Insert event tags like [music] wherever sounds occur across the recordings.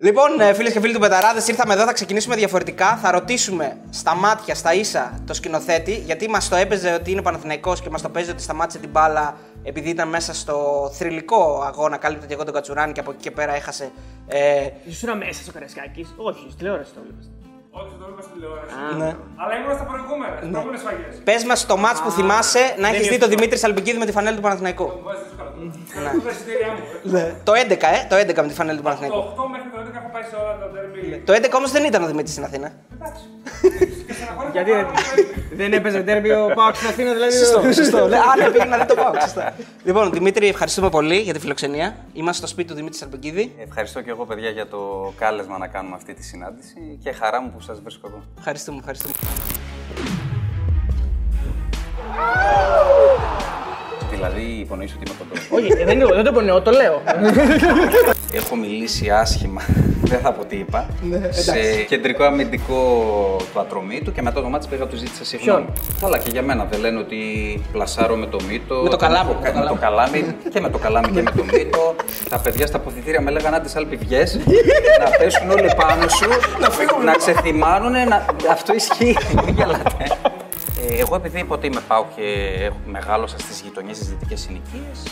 Λοιπόν, φίλες και φίλοι του Betarades, ήρθαμε εδώ, θα ξεκινήσουμε διαφορετικά. Θα ρωτήσουμε στα μάτια, στα ίσα, το σκηνοθέτη, γιατί μας το έπαιζε ότι είναι Παναθηναϊκός και μας το παίζει ότι σταμάτησε την μπάλα επειδή ήταν μέσα στο θρηλυκό αγώνα. Κάλυπτε και καλά εγώ τον Κατσουράνη και από εκεί και πέρα έχασε. Ε, Ήσουν μέσα στο Καραϊσκάκη. Όχι, στη τηλεόραση το έβλεπε. Όχι, το έβλεπα στην τηλεόραση. ναι. Αλλά ήμουν στα προηγούμενα, στις προηγούμενες σφαγές. Πες μας το ματς που θυμάσαι να έχεις δει τον Δημήτρης Σαλπιγγίδη με τη φανέλη του Παναθηναϊκού. Βάζεις δύσκολα. Κρατούσα τα εισιτήριά μου. ε. Το 11, ε, το 11 με τη φανέλη του Παναθηναϊκού. Το 8 μέχρι το 11 έχω πάει σε όλα τα τέρμι. Το 11 όμως δεν ήταν ο Δημήτρης στην Αθήνα. Εντάξει. [laughs] Και στεναχώρησα Γιατί πάρα πολύ. δεν έπαιζε τέρμι ο Πάοξ στην Αθήνα, δηλαδή. Σωστό, σωστό. Ναι, Α, ναι, πήγε να δει το πάω. Σωστά. Λοιπόν, Δημήτρη, ευχαριστούμε πολύ για τη φιλοξενία. Είμαστε στο σπίτι του Δημήτρη Σαλπικίδη. Ευχαριστώ και εγώ, παιδιά, για το κάλεσμα να κάνουμε αυτή τη συνάντηση και χαρά μου που σας βρίσκω εδώ. Ευχαριστούμε, ευχαριστούμε. Δηλαδή, υπονοείς ότι είμαι κοντός. Όχι, δεν είναι- δεν το πονεώ, το λέω. Έχω μιλήσει άσχημα, δεν θα πω τι είπα, σε κεντρικό αμυντικό του ατρωμίτου και μετά το μάτι πήγα του ζήτησα συγγνώμη. Καλά, και για μένα δεν λένε ότι πλασάρω με το μύτο. Με το καλάμι, Με το, με το καλάμι και με το καλάμι και με το μύτο. Τα παιδιά στα αποθητήρια με λέγανε άντε σάλπι βγες, να πέσουν όλοι πάνω σου, να, φύγουν, να ξεθυμάνουνε, να... αυτό ισχύει, μην γελάτε. Ε, εγώ επειδή είπα ότι είμαι πάω και έχω μεγάλωσα στις γειτονιές στις δυτικές συνοικίες,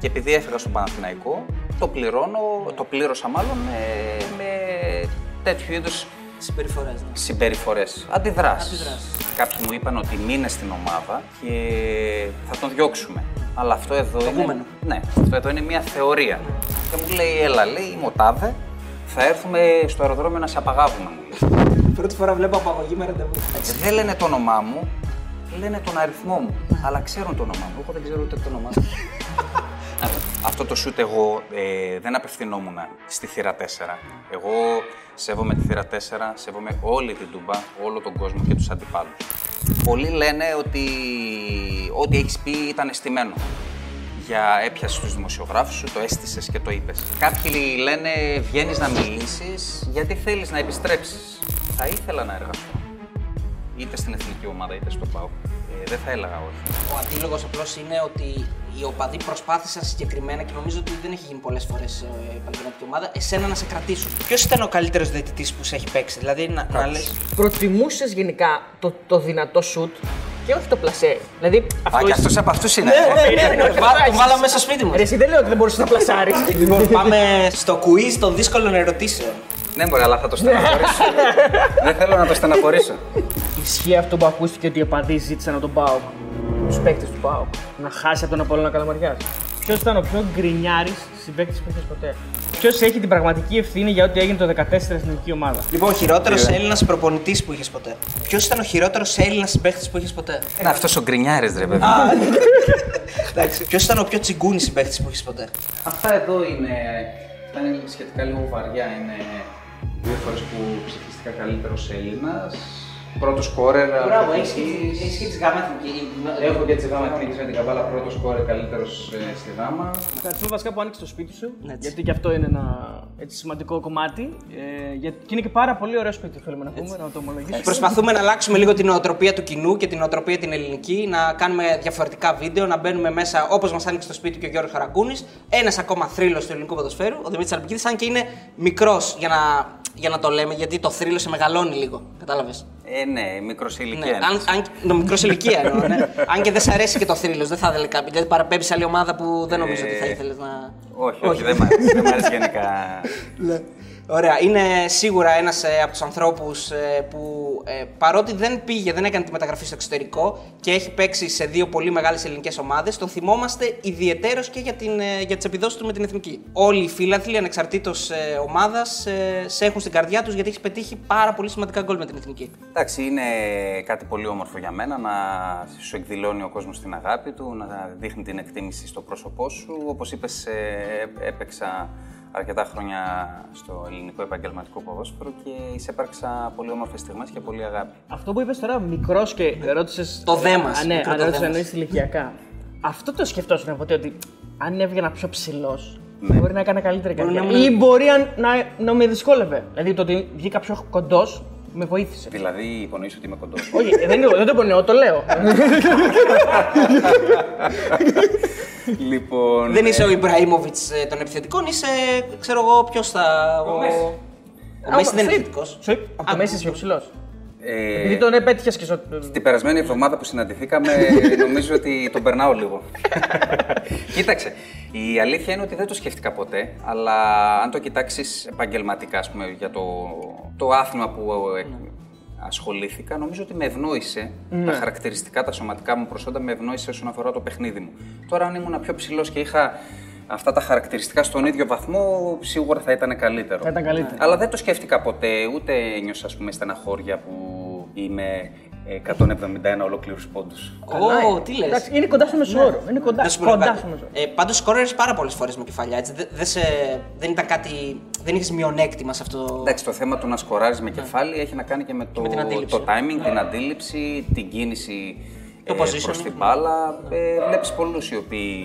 και επειδή έφυγα στον Παναθηναϊκό, το πληρώνω, το πλήρωσα μάλλον με, με τέτοιου είδους Συμπεριφορές. συμπεριφορές, αντιδράσεις. Αντιδράσεις. Κάποιοι μου είπαν ότι μείνε στην ομάδα και θα τον διώξουμε. Αλλά αυτό εδώ είναι, Προηγούμενο. ναι, αυτό εδώ είναι μια θεωρία. Και μου λέει, έλα, λέει, είμαι ο Τάδε, θα έρθουμε στο αεροδρόμιο να σε απαγάγουμε, μου λέει. Πρώτη φορά βλέπω απαγωγή με ραντεβού. Έτσι, δεν λένε το όνομά μου, λένε τον αριθμό μου. Αλλά ξέρουν το όνομά μου. Εγώ δεν ξέρω ούτε το όνομά μου. [laughs] Αυτό το σουτ εγώ ε, δεν απευθυνόμουν στη θύρα 4. Εγώ σέβομαι τη θύρα 4, σέβομαι όλη την τούμπα, όλο τον κόσμο και τους αντιπάλους. Πολλοί λένε ότι ό,τι έχεις πει ήταν αισθημένο. Για έπιασες τους δημοσιογράφους σου, το έστησες και το είπες. Κάποιοι λένε βγαίνεις να μιλήσεις γιατί θέλεις να επιστρέψεις. Θα ήθελα να εργαστώ. Είτε στην εθνική ομάδα είτε στο ΠΑΟ. Ε, δεν θα έλεγα όχι. Ο αντίλογος απλώς είναι ότι οι οπαδοί προσπάθησαν συγκεκριμένα και νομίζω ότι δεν έχει γίνει πολλές φορές η επαγγελματική ομάδα εσένα να σε κρατήσουν. Ποιος ήταν ο καλύτερος διαιτητής που σε έχει παίξει, Δηλαδή να, να λε. Προτιμούσες γενικά το, το δυνατό σουτ και όχι το πλασέ. Δηλαδή αυτό. Α, και είσαι- αυτός από αυτούς είναι. Ναι, ναι, ναι, όχι, Βά- τώρα Το έχεις- βάλαμε μέσα στο σπίτι μας. Ρε, εσύ δεν λέω ότι δεν μπορούσες να πλασάρεις. [laughs] Λοιπόν, πάμε στο quiz των δύσκολων ερωτήσεων. Ναι, μπορεί, αλλά θα το στεναχωρήσω. [laughs] δεν θέλω να το στεναχωρήσω. Ισχύει αυτό που ακούστηκε ότι οι οπαδοί ζήτησαν από τον Πάοκ, τους παίκτες του Πάοκ, να χάσει από τον Απόλλωνα Καλαμαριάς. Ποιος ήταν ο πιο γκρινιάρης συμπαίκτης που είχε ποτέ; Ποιος έχει την πραγματική ευθύνη για ό,τι έγινε το 14 στην εθνική ομάδα; Λοιπόν, χειρότερος Έλληνας προπονητής που είχε ποτέ. Ποιος ήταν ο χειρότερος Έλληνας συμπαίχτη που είχε ποτέ; Είναι αυτός ο γκρινιάρης, ρε παιδί. Ποιος ήταν ο πιο τσιγκούνι συμπαίχτη που είχε ποτέ; Αυτά εδώ είναι. Ήταν σχετικά λίγο βαριά. Είναι δύο φορές που ψηφίστηκα καλύτερος Έλληνας. Πρώτο σκόρερ. αθλητικής. και τη γάμα εθνική. Έχω και τη γάμα εθνικής με την καβάλα. Πρώτο σκόρερ καλύτερος στη γάμα. Ευχαριστούμε βασικά που άνοιξε το σπίτι σου. Έτσι. Γιατί και αυτό είναι ένα έτσι, σημαντικό κομμάτι. Ε, γιατί, και είναι και πάρα πολύ ωραίο σπίτι, θέλουμε να πούμε, να το ομολογήσουμε. Προσπαθούμε να αλλάξουμε λίγο την νοοτροπία του κοινού και την νοοτροπία την ελληνική, να κάνουμε διαφορετικά βίντεο, να μπαίνουμε μέσα όπως μας άνοιξε το σπίτι και ο Γιώργος Χαρακούνη. Ένας ακόμα θρύλος του ελληνικού ποδοσφαίρου, ο Δημήτρης Αλπικίδη, αν και είναι μικρός για να, για να το λέμε, γιατί το θρύλο σε μεγαλώνει λίγο. Κατάλαβες. Ε, ναι, μικρό σε Ναι, ηλικία. αν, αν, το μικρό σε ηλικία εννοώ, ναι. αν και δεν σ' αρέσει και το θρύλος, δεν θα ήθελε κάποιο. Δηλαδή παραπέμπεις σε άλλη ομάδα που δεν νομίζω ότι θα Ε, ήθελες να. Όχι, όχι, δεν μ' αρέσει. Δεν μ' αρέσει γενικά. Ωραία. Είναι σίγουρα ένας από τους ανθρώπους που ε, παρότι δεν πήγε, δεν έκανε τη μεταγραφή στο εξωτερικό και έχει παίξει σε δύο πολύ μεγάλες ελληνικές ομάδες, τον θυμόμαστε ιδιαιτέρως και για, την, ε, για τις επιδόσεις του με την εθνική. Όλοι οι φίλαθλοι, ανεξαρτήτως ε, ομάδας, ε, σε έχουν στην καρδιά τους γιατί έχει πετύχει πάρα πολύ σημαντικά γκολ με την εθνική. Εντάξει, είναι κάτι πολύ όμορφο για μένα να σου εκδηλώνει ο κόσμος την αγάπη του, να δείχνει την εκτίμηση στο πρόσωπό σου. Όπως είπες, ε, έπαιξα αρκετά χρόνια στο ελληνικό επαγγελματικό ποδόσφαιρο και εισέπαρξα πολύ όμορφες στιγμές και πολύ αγάπη. Αυτό που είπες τώρα, μικρός και ρώτησε. Το δε μας, Α, ναι, μικρό αν το ρώτησες δε να μας. είσαι ηλικιακά. Αυτό το σκεφτόσουν ποτέ ότι αν έβγαινα πιο ψηλός, Ναι. μπορεί να έκανα καλύτερη Μπορεί καριέρα. να ήμουν- Ή μπορεί αν- να, να με δυσκόλευε. Δηλαδή το ότι βγήκα πιο κοντός με βοήθησε. Δηλαδή, υπονοείς ότι είμαι κοντός. [laughs] Όχι, ε, δεν, είναι- δεν το πονεώ, το λέω. λοιπόν. Δεν είσαι ε, ο Ιμπραήμοβιτς των επιθετικών, είσαι, ξέρω εγώ, ποιος θα. Ο, Μέση. ο Μέσης δεν είναι Φι- επιθετικός. Σου- Από το Μέσης είσαι πιο ψηλός. Ε, Επειδή τον επέτυχες και στο. Την περασμένη εβδομάδα που συναντηθήκαμε, [laughs] νομίζω ότι τον περνάω λίγο. [laughs] Κοίταξε, η αλήθεια είναι ότι δεν το σκέφτηκα ποτέ, αλλά αν το κοιτάξεις επαγγελματικά, ας πούμε, για το, το άθλημα που ε, ασχολήθηκα, νομίζω ότι με ευνόησε τα χαρακτηριστικά, τα σωματικά μου προσόντα, με ευνόησε όσον αφορά το παιχνίδι μου. Τώρα, αν ήμουν πιο ψηλός και είχα αυτά τα χαρακτηριστικά στον ίδιο βαθμό, σίγουρα θα ήταν καλύτερο. Θα ήταν καλύτερο. Αλλά δεν το σκέφτηκα ποτέ, ούτε νιώσα ας πούμε στεναχώρια που είμαι ε, 171 ολόκληρους πόντους. Ω, τι λες. Εντάξει, είναι κοντά στο μεσόωρο. Είναι κοντά, Να σου πω κοντά κάτι. στο μεσόωρο. Ε, Πάντως σκόρερε πάρα πολλές φορές με κεφαλιά. Έτσι. Δεν, δεν, σε, δεν ήταν κάτι. Δεν είχες μειονέκτημα σε αυτό. Εντάξει, το θέμα του να σκοράρεις με κεφάλι έχει να κάνει και με το, με την αντίληψη. το timing, την αντίληψη, την κίνηση Το ε, positioning. προς την μπάλα. Ε, βλέπεις πολλούς οι οποίοι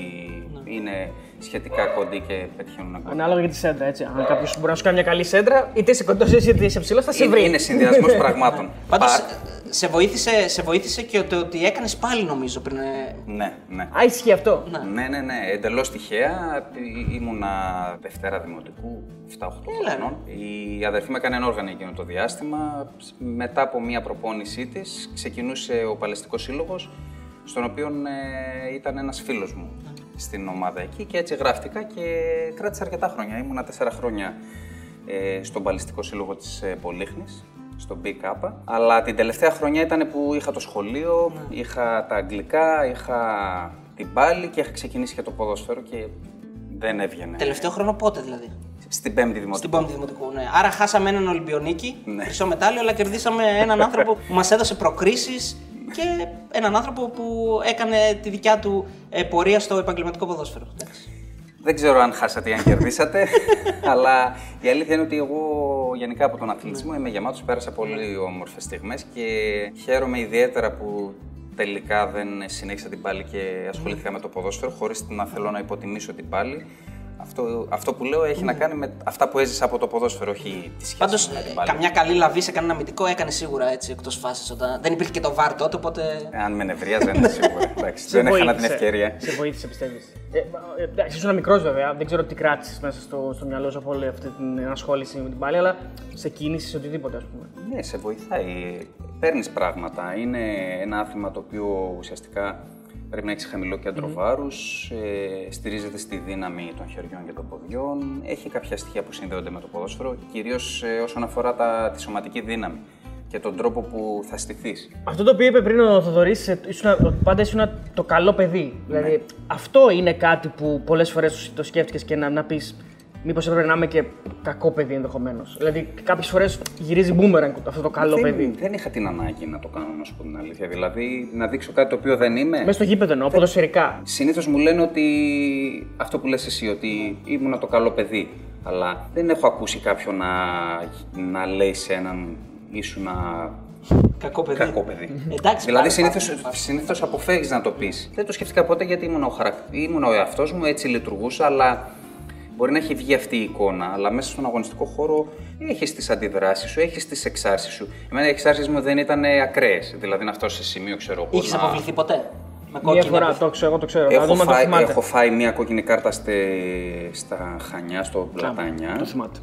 είναι σχετικά κοντοί και πετυχαίνουν γκολ. Ανάλογα για τη σέντρα, έτσι. Αν κάποιος μπορεί να σου κάνει μια καλή σέντρα, είτε είσαι κοντός είτε είσαι ψηλό, θα σε Είναι, βρει. είναι συνδυασμός [laughs] πραγμάτων. Πάντως Παρ- σε, βοήθησε, σε βοήθησε και το ότι έκανες πάλι νομίζω πριν. ε, Ναι, ναι. Α, ισχύει αυτό. Ναι, ναι, ναι. Εντελώς τυχαία. Ή- Ήμουνα Δευτέρα Δημοτικού, 7-8 Έλα, χρονών. Η αδερφή με έκανε ένα όργανο εκείνο το διάστημα. Μετά από μία προπόνησή της, ξεκινούσε ο Παλαιστικός Σύλλογος, στον οποίο ε, ήταν ένας φίλος μου στην ομάδα εκεί και έτσι γράφτηκα και κράτησε αρκετά χρόνια. Ήμουνα τέσσερα χρόνια ε, στον Παλαιστικό Σύλλογο της ε, Πολύχνης, στο BK. Αλλά την τελευταία χρονιά ήταν που είχα το σχολείο, είχα τα αγγλικά, είχα την πάλη και είχα ξεκινήσει και το ποδόσφαιρο και δεν έβγαινε. Τελευταίο χρόνο πότε δηλαδή; Στην πέμπτη δημοτική. Στην πέμπτη δημοτικού. Ναι. Άρα χάσαμε έναν Ολυμπιονίκη, Ναι. χρυσό μετάλλιο, αλλά κερδίσαμε έναν [laughs] άνθρωπο που μας έδωσε προκρίσεις και έναν άνθρωπο που έκανε τη δικιά του ε, πορεία στο επαγγελματικό ποδόσφαιρο. Εντάξει. Δεν ξέρω αν χάσατε ή αν κερδίσατε, [laughs] αλλά η αλήθεια είναι ότι εγώ γενικά από τον αθλητισμό είμαι γεμάτος, πέρασα πολύ όμορφες στιγμές και χαίρομαι ιδιαίτερα που τελικά δεν συνέχισα την πάλη και ασχολήθηκα με το ποδόσφαιρο χωρίς να θέλω να υποτιμήσω την πάλη. Αυτό, αυτό που λέω έχει να κάνει με αυτά που έζησα από το ποδόσφαιρο, όχι τη σχέση Πάντως, με την πάλη. καμιά καλή λαβή σε κανένα αμυντικό έκανε σίγουρα έτσι εκτός φάσης. Όταν... Δεν υπήρχε και το βάρ τότε, οπότε. Αν με νευρίαζε, είναι σίγουρα. [laughs] Εντάξει, Σε δεν έκανα την βοήθησε. ευκαιρία. Σε βοήθησε, πιστεύεις. Ε, ε, εντάξει, ήσουν μικρός βέβαια. Δεν ξέρω τι κράτησες μέσα στο, στο μυαλό σου από όλη αυτή την ενασχόληση με την πάλη, αλλά σε κίνηση, σε οτιδήποτε, ας πούμε. Ναι, σε βοηθάει. Παίρνεις πράγματα. Είναι ένα άθλημα το οποίο ουσιαστικά πρέπει να έχει χαμηλό κέντρο βάρους, ε, στηρίζεται στη δύναμη των χεριών και των ποδιών. Έχει κάποια στοιχεία που συνδέονται με το ποδόσφαιρο, κυρίως όσον αφορά τα, τη σωματική δύναμη και τον τρόπο που θα στηθείς. Αυτό το οποίο είπε πριν ο Θοδωρής, ότι πάντα ήσουν το καλό παιδί. Δηλαδή, αυτό είναι κάτι που πολλές φορές το σκέφτηκες και να, να πεις, Μήπως έπρεπε να είμαι και κακό παιδί ενδεχομένως. Δηλαδή, κάποιες φορές γυρίζει boomerang αυτό το καλό δεν, παιδί. δεν είχα την ανάγκη να το κάνω, να σου πω την αλήθεια. Δηλαδή, να δείξω κάτι το οποίο δεν είμαι. Μέσα στο γήπεδο εννοώ, ποδοσφαιρικά. Συνήθως μου λένε ότι αυτό που λες εσύ, ότι ήμουν το καλό παιδί. Αλλά δεν έχω ακούσει κάποιον να, να λέει σε έναν ήσουν Κακό παιδί. κακό παιδί. Εντάξει, δηλαδή πάρα- συνήθως, συνήθως αποφεύγεις να το πεις. Δεν το σκέφτηκα ποτέ γιατί ήμουν ο, χαρακ... ήμουν ο εαυτός μου, έτσι λειτουργούσα, αλλά μπορεί να έχει βγει αυτή η εικόνα. Αλλά μέσα στον αγωνιστικό χώρο έχεις τις αντιδράσεις σου, έχεις τις εξάρσεις σου. Εμένα οι εξάρσεις μου δεν ήταν ακραίες. Δηλαδή να φτάσω σε σημείο, ξέρω εγώ, Είχε να- αποβληθεί ποτέ; Με Μία κόκκινη φορά, αποβλή- το ξέρω, εγώ το ξέρω. να Έχω δούμε αν το φάει, θυμάται. έχω φάει μία κόκκινη κάρτα στε, στα Χανιά, στο Πλατάνια. Το θυμάται.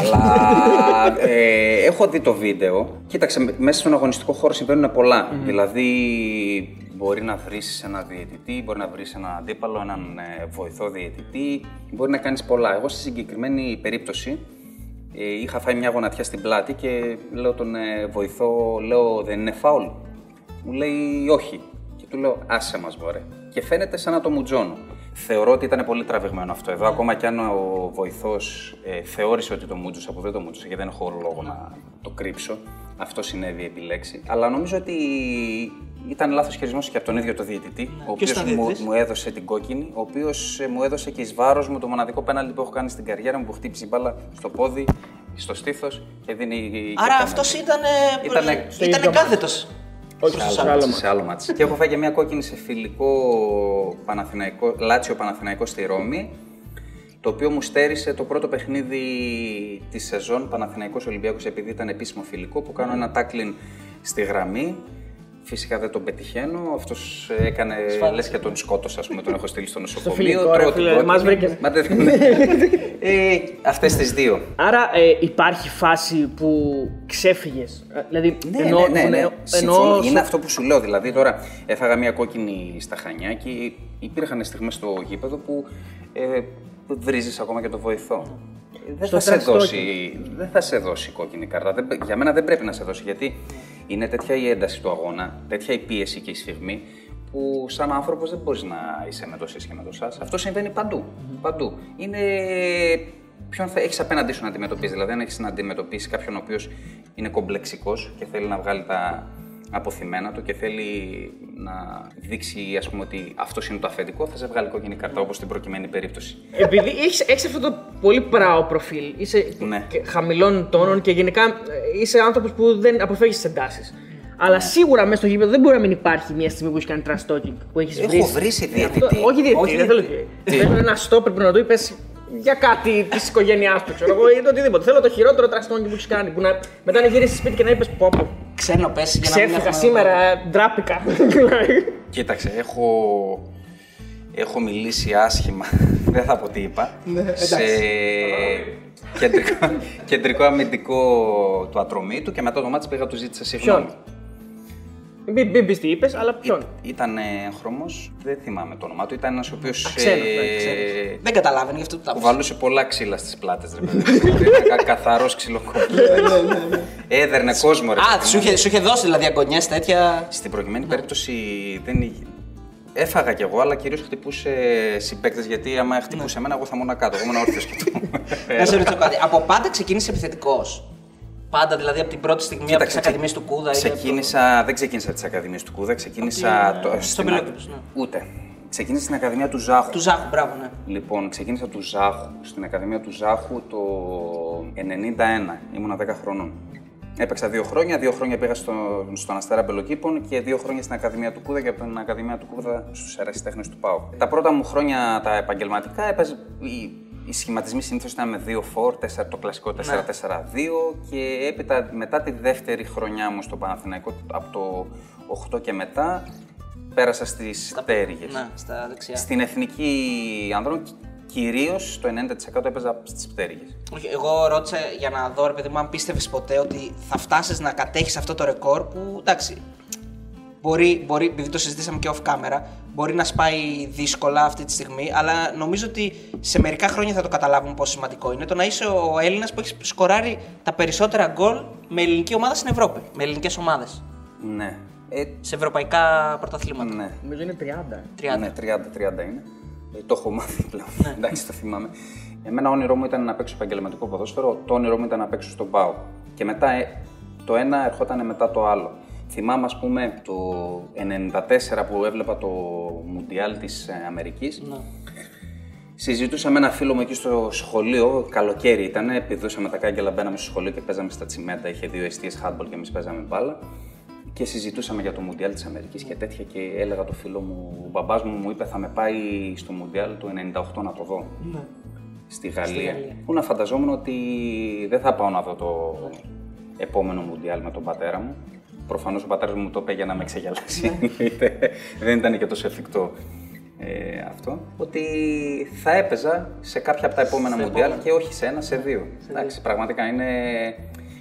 Αλλά ε, έχω δει το βίντεο. Κοίταξε, με- μέσα στον αγωνιστικό χώρο συμβαίνουν πολλά. Δηλαδή, μπορεί να βρεις ένα διαιτητή, μπορεί να βρεις έναν αντίπαλο, έναν ε, βοηθό διαιτητή. Μπορεί να κάνεις πολλά. Εγώ στη συγκεκριμένη περίπτωση ε, είχα φάει μια γονατιά στην πλάτη και λέω τον ε, βοηθό, λέω δεν είναι φάουλ. Μου λέει όχι. Και του λέω άσε μας μωρέ. Και φαίνεται σαν να το μουτζώνω. Θεωρώ ότι ήταν πολύ τραβηγμένο αυτό εδώ. Ακόμα κι αν ο βοηθός ε, θεώρησε ότι το μούτζουσα, που δεν το μούτζουσα και δεν έχω λόγο να το κρύψω. Αυτό συνέβη επί λέξη. Αλλά νομίζω ότι ήταν λάθος χειρισμός και από τον ίδιο το διαιτητή, ο Ποιος οποίος ήταν μου, διαιτητής; μου έδωσε την κόκκινη, ο οποίος μου έδωσε και εις βάρος μου το μοναδικό πέναλτι που έχω κάνει στην καριέρα μου που χτύπησε η μπάλα στο πόδι, στο στήθος και δίνει. και Άρα πέναλτι. αυτός ήταν. Ήτανε- στο Ήταν ίδιο κάθετος. Όχι, Σε σε άλλο, άλλο μάτς, μάτς. σε άλλο μάτς. και έχω φάει και μια κόκκινη σε φιλικό Παναθηναϊκό, Λάτσιο Παναθηναϊκό στη Ρώμη, το οποίο μου στέρισε το πρώτο παιχνίδι της σεζόν Παναθηναϊκός Ολυμπιακός επειδή ήταν επίσημο φιλικό που κάνω ένα τάκλιν στη γραμμή Φυσικά δεν τον πετυχαίνω. Αυτός έκανε λες και τον σκότωσα, ας πούμε. Τον έχω στείλει στο νοσοκομείο. φιλικό, ρε τρώω την φίλε, πρώτη. μας βρήκες. Μα δεν- [laughs] ε, Αυτές τις δύο. Άρα ε, υπάρχει φάση που ξέφυγες. Δηλαδή, Ναι, εννοώ- ναι, ναι, ναι. εννοώ- Συμφωνώ. εννοώ- Είναι αυτό που σου λέω. Δηλαδή, τώρα έφαγα μια κόκκινη στα χανιά και υπήρχαν στιγμές στο γήπεδο που ε, βρίζεις ακόμα και το βοηθό. Δεν Στο θα, σε trash δώσει, δεν θα σε δώσει κόκκινη κάρτα. Δεν, για μένα δεν πρέπει να σε δώσει γιατί είναι τέτοια η ένταση του αγώνα, τέτοια η πίεση και η σφιγμή που σαν άνθρωπος δεν μπορείς να είσαι με το σεις και με το σας. Αυτό συμβαίνει παντού. παντού. Είναι ποιον θα έχεις απέναντί σου να αντιμετωπίσεις. Δηλαδή, αν έχεις να αντιμετωπίσεις κάποιον ο οποίος είναι κομπλεξικός και θέλει να βγάλει τα αποθυμένα του και θέλει να δείξει ας πούμε, ότι αυτός είναι το αφεντικό, θα σε βγάλει κόκκινη καρτά όπως στην προκειμένη περίπτωση. Επειδή έχεις έχεις αυτό το πολύ πράο προφίλ, είσαι Ναι. και χαμηλών τόνων και γενικά ε, είσαι άνθρωπος που δεν αποφεύγεις τις εντάσεις. Αλλά σίγουρα μέσα στο γήπεδο δεν μπορεί να μην υπάρχει μια στιγμή που έχεις κάνει trash talking, που έχεις Έχω βρει. βρήσει Αυτό- διαιτητή. Όχι διαιτητή, Όχι δεν θέλω διαιτητή. διαιτητή. Θέλω ένα στόπερ που να του είπες για κάτι της οικογένειάς του, ξέρω εγώ, ή το οτιδήποτε. Θέλω το χειρότερο trash talking που έχεις κάνει. Που να, μετά να γυρίσεις σπίτι και να είπες πω, πω Ξένο πες για να μην Ξέφυγα έχουμε- σήμερα, ντράπηκα. [laughs] Κοίταξε, έχω, έχω μιλήσει άσχημα, [laughs] δεν θα πω τι είπα, σε κεντρικό, κεντρικό αμυντικό του ατρωμίτου και μετά το μάτι πήγα του ζήτησα συγγνώμη. Ποιον; Μην μην πεις τι είπες, αλλά ποιον; Ήταν έγχρωμο, δεν θυμάμαι το όνομά του. Ήταν ένας ο οποίος. ξένος, ναι, Ξέρεις. Δεν καταλάβαινε γι' αυτό που τα πες. Βαλούσε πολλά ξύλα στις πλάτες, ρε παιδί. Ήταν καθαρός ξυλοκόπη. Έδερνε κόσμο, ρε. Α, παιδί σου μου. είχε, σου είχε δώσει δηλαδή αγωνιές τέτοια. Στην προκειμένη περίπτωση δεν είχε. Έφαγα κι εγώ, αλλά κυρίως χτυπούσε συμπαίκτες γιατί άμα χτυπούσε εμένα, εγώ θα ήμουν κάτω. Εγώ ήμουν όρθιος και του. Να σε ρωτήσω κάτι. Από πάντα ξεκίνησε επιθετικός. Πάντα δηλαδή από την πρώτη στιγμή από τις Κοίταξε, ακαδημίες του Κούδα. ή από το- Ξεκίνησα, δεν ξεκίνησα από τις Ακαδημίες του Κούδα, ξεκίνησα. Από την, το- ε, στο στην- Πελόπουλος, ναι. Ούτε. Ξεκίνησα στην Ακαδημία του Ζάχου. Του Ζάχου, μπράβο, ναι. Λοιπόν, ξεκίνησα του Ζάχου, στην Ακαδημία του Ζάχου το 91. Ήμουνα 10 χρονών. Έπαιξα δύο χρόνια. Δύο χρόνια πήγα στο, στον Αστέρα Πελοκήπων και δύο χρόνια στην Ακαδημία του Κούδα και από την Ακαδημία του Κούδα στους Ερασιτέχνε του ΠΑΟ. Τα πρώτα μου χρόνια τα επαγγελματικά έπαιζε. Οι, οι σχηματισμοί συνήθως ήταν με 2 4, 4 το κλασικό 4-4-2 και έπειτα μετά τη δεύτερη χρονιά μου στο Παναθηναϊκό από το 8 και μετά πέρασα στις πτέρυγες. Ναι, στα δεξιά. Στην εθνική ανδρών κυρίως το 90% έπαιζα στις πτέρυγε. Όχι, εγώ ρώτησα για να δω, ρε παιδί μου, αν πίστευες ποτέ ότι θα φτάσεις να κατέχεις αυτό το ρεκόρ που εντάξει. Μπορεί, μπορεί, επειδή το συζητήσαμε και off camera, μπορεί να σπάει δύσκολα αυτή τη στιγμή, αλλά νομίζω ότι σε μερικά χρόνια θα το καταλάβουμε πόσο σημαντικό είναι το να είσαι ο Έλληνας που έχεις σκοράρει τα περισσότερα γκολ με ελληνική ομάδα στην Ευρώπη. Με ελληνικές ομάδες. Ναι. Ε, Σε ευρωπαϊκά πρωταθλήματα. ναι. Νομίζω είναι 30. 30. Ναι, 30-30 είναι. Ε, το έχω μάθει πλέον. Εντάξει, το θυμάμαι. Εμένα όνειρό μου ήταν να παίξω επαγγελματικό ποδόσφαιρο, το όνειρό μου ήταν να παίξω στον ΠΑΟ. Και μετά ε, το ένα ερχόταν μετά το άλλο. Θυμάμαι, ας πούμε, το 94 που έβλεπα το Μουντιάλ της ε, Αμερικής. Συζητούσα με ένα φίλο μου εκεί στο σχολείο, καλοκαίρι ήταν, πηδούσαμε τα κάγκελα, μπαίναμε στο σχολείο και παίζαμε στα τσιμέντα. Είχε δύο αιστείες handball και εμείς παίζαμε μπάλα. Και συζητούσαμε για το Μουντιάλ της Αμερικής και τέτοια. Και έλεγα το φίλο μου, ο μπαμπάς μου μου είπε θα με πάει στο Μουντιάλ του 98 να το δω. Στη Γαλλία. Που να φανταζόμουν ότι δεν θα πάω να δω το επόμενο Μουντιάλ με τον πατέρα μου. Προφανώς ο πατέρας μου το είπε για να με ξεγελάσει. Εννοείται. δεν ήταν και τόσο εφικτό ε, αυτό. Ότι θα έπαιζα σε κάποια από τα επόμενα Μουντιάλ και όχι σε ένα, σε δύο. Εντάξει, πραγματικά είναι,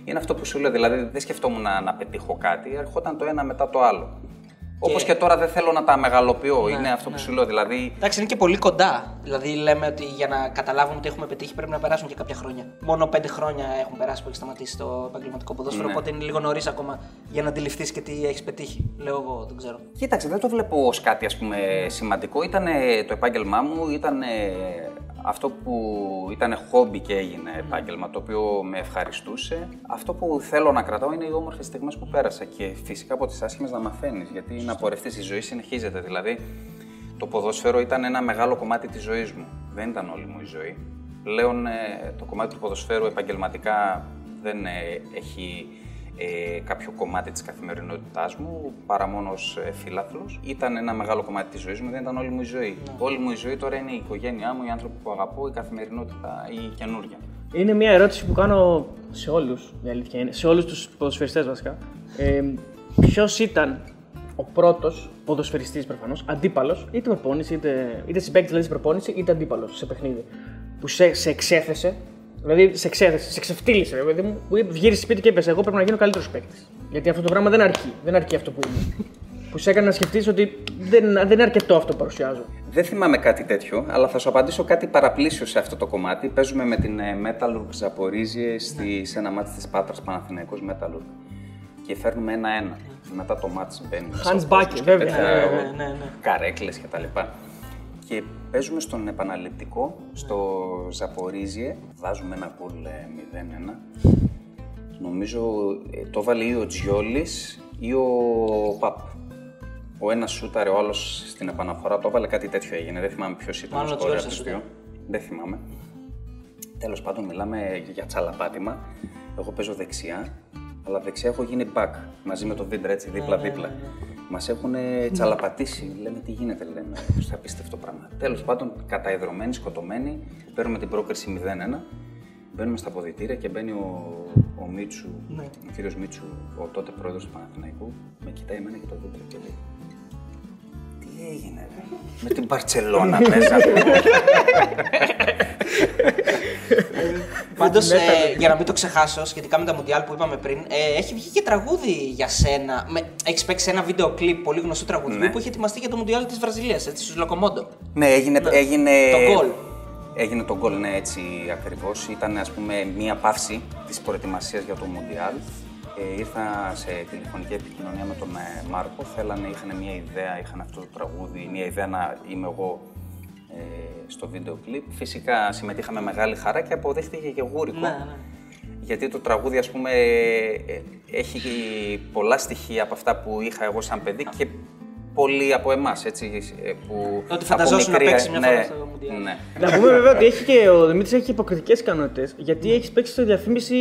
είναι αυτό που σου λέω. Δηλαδή δεν σκεφτόμουν να, να πετύχω κάτι, ερχόταν το ένα μετά το άλλο. Όπως και τώρα δεν θέλω να τα μεγαλοποιώ. είναι αυτό που σου λέω. Δηλαδή Εντάξει, είναι και πολύ κοντά. Δηλαδή, λέμε ότι για να καταλάβουμε ότι έχουμε πετύχει πρέπει να περάσουν και κάποια χρόνια. Μόνο πέντε χρόνια έχουν περάσει που έχει σταματήσει το επαγγελματικό ποδόσφαιρο. Ναι. Οπότε είναι λίγο νωρίς ακόμα για να αντιληφθείς και τι έχεις πετύχει. Λέω εγώ, δεν ξέρω. Κοίταξε, δεν το βλέπω ως κάτι ας πούμε σημαντικό. Ήταν το επάγγελμά μου, ήταν αυτό που ήταν χόμπι και έγινε επάγγελμα, το οποίο με ευχαριστούσε. Αυτό που θέλω να κρατάω είναι οι όμορφες στιγμές που πέρασα και φυσικά από τις άσχημες να μαθαίνεις, γιατί να πορευτείς η ζωή συνεχίζεται. Δηλαδή, το ποδόσφαιρο ήταν ένα μεγάλο κομμάτι της ζωής μου. Δεν ήταν όλη μου η ζωή. Πλέον ε, το κομμάτι του ποδοσφαίρου επαγγελματικά δεν ε, έχει ε, κάποιο κομμάτι της καθημερινότητάς μου, παρά μόνο ως ε, φίλαθλος. Ήταν ένα μεγάλο κομμάτι της ζωής μου, δεν ήταν όλη μου η ζωή. Όλη μου η ζωή τώρα είναι η οικογένειά μου, οι άνθρωποι που αγαπώ, η καθημερινότητα, η καινούργια. Είναι μια ερώτηση που κάνω σε όλους. Η αλήθεια είναι. Σε όλους τους ποδοσφαιριστές βασικά. Ε, Ποιος ήταν ο πρώτος ποδοσφαιριστής προφανώς, αντίπαλος, είτε προπόνηση, είτε, είτε συμπαίκτη δηλαδή στην προπόνησης, είτε αντίπαλος σε παιχνίδι. Που σε, σε εξέθεσε, δηλαδή σε εξέθεσε, σε ξεφτύλισε, ρε παιδί μου, που γύρισε σπίτι και είπες: Εγώ πρέπει να γίνω καλύτερος παίκτης. Γιατί αυτό το πράγμα δεν αρκεί. Δεν αρκεί αυτό που είμαι. [laughs] που σε έκανε να σκεφτείς ότι δεν, δεν είναι αρκετό αυτό που παρουσιάζω. Δεν θυμάμαι κάτι τέτοιο, αλλά θα σου απαντήσω κάτι παραπλήσιο σε αυτό το κομμάτι. Παίζουμε με την ε, Metalurg Ζαπορίζιε στη, σε ένα μάτι της Πάτρας Παναθηναϊκός Metalurg. Και φέρνουμε ένα-ένα. Μετά το μάτς μπαίνει. μέσα Hans ο κόσμος Backe, και βέβαια. τέτοια, Ναι, ναι, ναι, ναι. Καρέκλες και τα λοιπά. Και παίζουμε στον επαναληπτικό, στο Ζαπορίζιε. Βάζουμε ένα γκολ ε, 0-1. Νομίζω ε, το έβαλε ή ο Τζιόλης ή ο Παπ. Ο ένας σούταρε, ο άλλος στην επαναφορά το έβαλε κάτι τέτοιο έγινε. Δεν θυμάμαι ποιος ήταν Μάλλον ο ο σκόρερ Τζιόλης του θα δύο. Δεν θυμάμαι. Τέλος πάντων, μιλάμε για τσαλαπάτημα. Εγώ παίζω δεξιά, αλλά δεξιά έχω γίνει back μαζί με το Βίντρα έτσι δίπλα-δίπλα. Μας έχουν τσαλαπατήσει. Λέμε τι γίνεται, λέμε. Στο απίστευτο πράγμα. Τέλος πάντων, καταεδρωμένοι, σκοτωμένοι, παίρνουμε την πρόκριση 0-1. Μπαίνουμε στα ποδητήρια και μπαίνει ο, ο Μίτσου, ο κύριος Μίτσου, ο τότε πρόεδρος του Παναθηναϊκού, με κοιτάει εμένα και το Βίντρα και λέει τι έγινε, ρε; Με την Μπαρτσελώνα [laughs] παίζαμε. Πάντως, για να μην το ξεχάσω, σχετικά με τα Μουντιάλ που είπαμε πριν, ε, έχει βγει και τραγούδι για σένα. Έχεις παίξει ένα βίντεο κλιπ πολύ γνωστό τραγουδιού Ναι. που είχε ετοιμαστεί για το Μουντιάλ της Βραζιλίας, έτσι, στους Λοκομόντο. ναι, έγινε, έγινε... Το γκολ. Έγινε το γκολ, ναι, έτσι ακριβώς. Ήταν, ας πούμε, μία παύση της προετοιμασίας για το Μουντιάλ. Ε, ήρθα σε τηλεφωνική επικοινωνία με τον ε, Μάρκο. Θέλανε, είχαν μία ιδέα, είχαν αυτό το τραγούδι, μία ιδέα να είμαι εγώ ε, στο βίντεο κλιπ. Φυσικά συμμετείχα με μεγάλη χαρά και αποδέχτηκε και γούρικο. Ναι, ναι. Γιατί το τραγούδι, ας πούμε, ε, έχει πολλά στοιχεία από αυτά που είχα εγώ σαν παιδί και πολλοί από εμάς, έτσι, ε, που... Ότι από φανταζόσουν να μικρή- παίξει μια ναι, φορά στο Μουντιάλ. Ναι. Να πούμε βέβαια ότι έχει και ο Δημήτρης έχει και υποκριτικέ ικανότητες. Γιατί έχεις παίξει στη διαφήμιση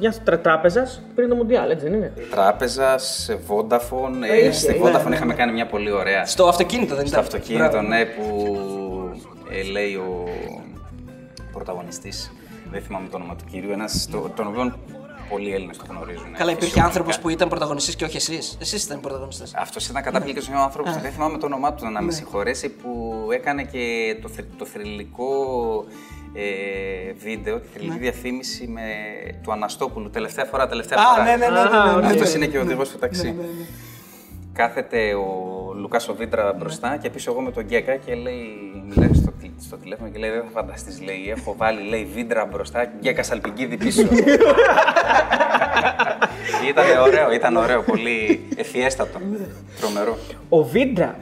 μιας τράπεζας πριν το Μουντιάλ, έτσι δεν είναι; Τράπεζα, σε Vodafone. Ε, Ε, στη ναι, Vodafone ναι, ναι. είχαμε κάνει μια πολύ ωραία. Στο αυτοκίνητο δεν Στο ήταν. αυτοκίνητο, Μπράβο. ναι, που ε, λέει ο πρωταγωνιστής. Δεν θυμάμαι το όνομα του κυρίου. Ένας τον οποίο πολλοί Έλληνες το γνωρίζουν. Καλά, υπήρχε φυσιολογικά. άνθρωπος που ήταν πρωταγωνιστής και όχι εσείς. Εσείς ήταν οι πρωταγωνιστές. Αυτό ήταν καταπληκτικό ο άνθρωπος. Δεν θυμάμαι το όνομά του, να με συγχωρέσει, που έκανε και το, θρη- το θρηλυκό ε, βίντεο, τη θρηλυκή διαφήμιση με, του Αναστόπουλου. Τελευταία φορά, τελευταία φορά. Α, ναι, ναι, ναι. ναι, ναι, ναι. Αυτός είναι και ο οδηγός του ταξί. Κάθεται ο Λουκάς ο Βίτρα μπροστά και πίσω εγώ με τον Γκέκα και λέει, μιλάει στο, τηλ- στο τηλέφωνο και λέει: Δεν θα φανταστείς, λέει. Έχω βάλει, λέει, Βίντρα μπροστά και Γκέκα Σαλπικίδη πίσω. ήταν ωραίο, ήταν ωραίο, πολύ ευφιέστατο. Τρομερό. Ο Βίντρα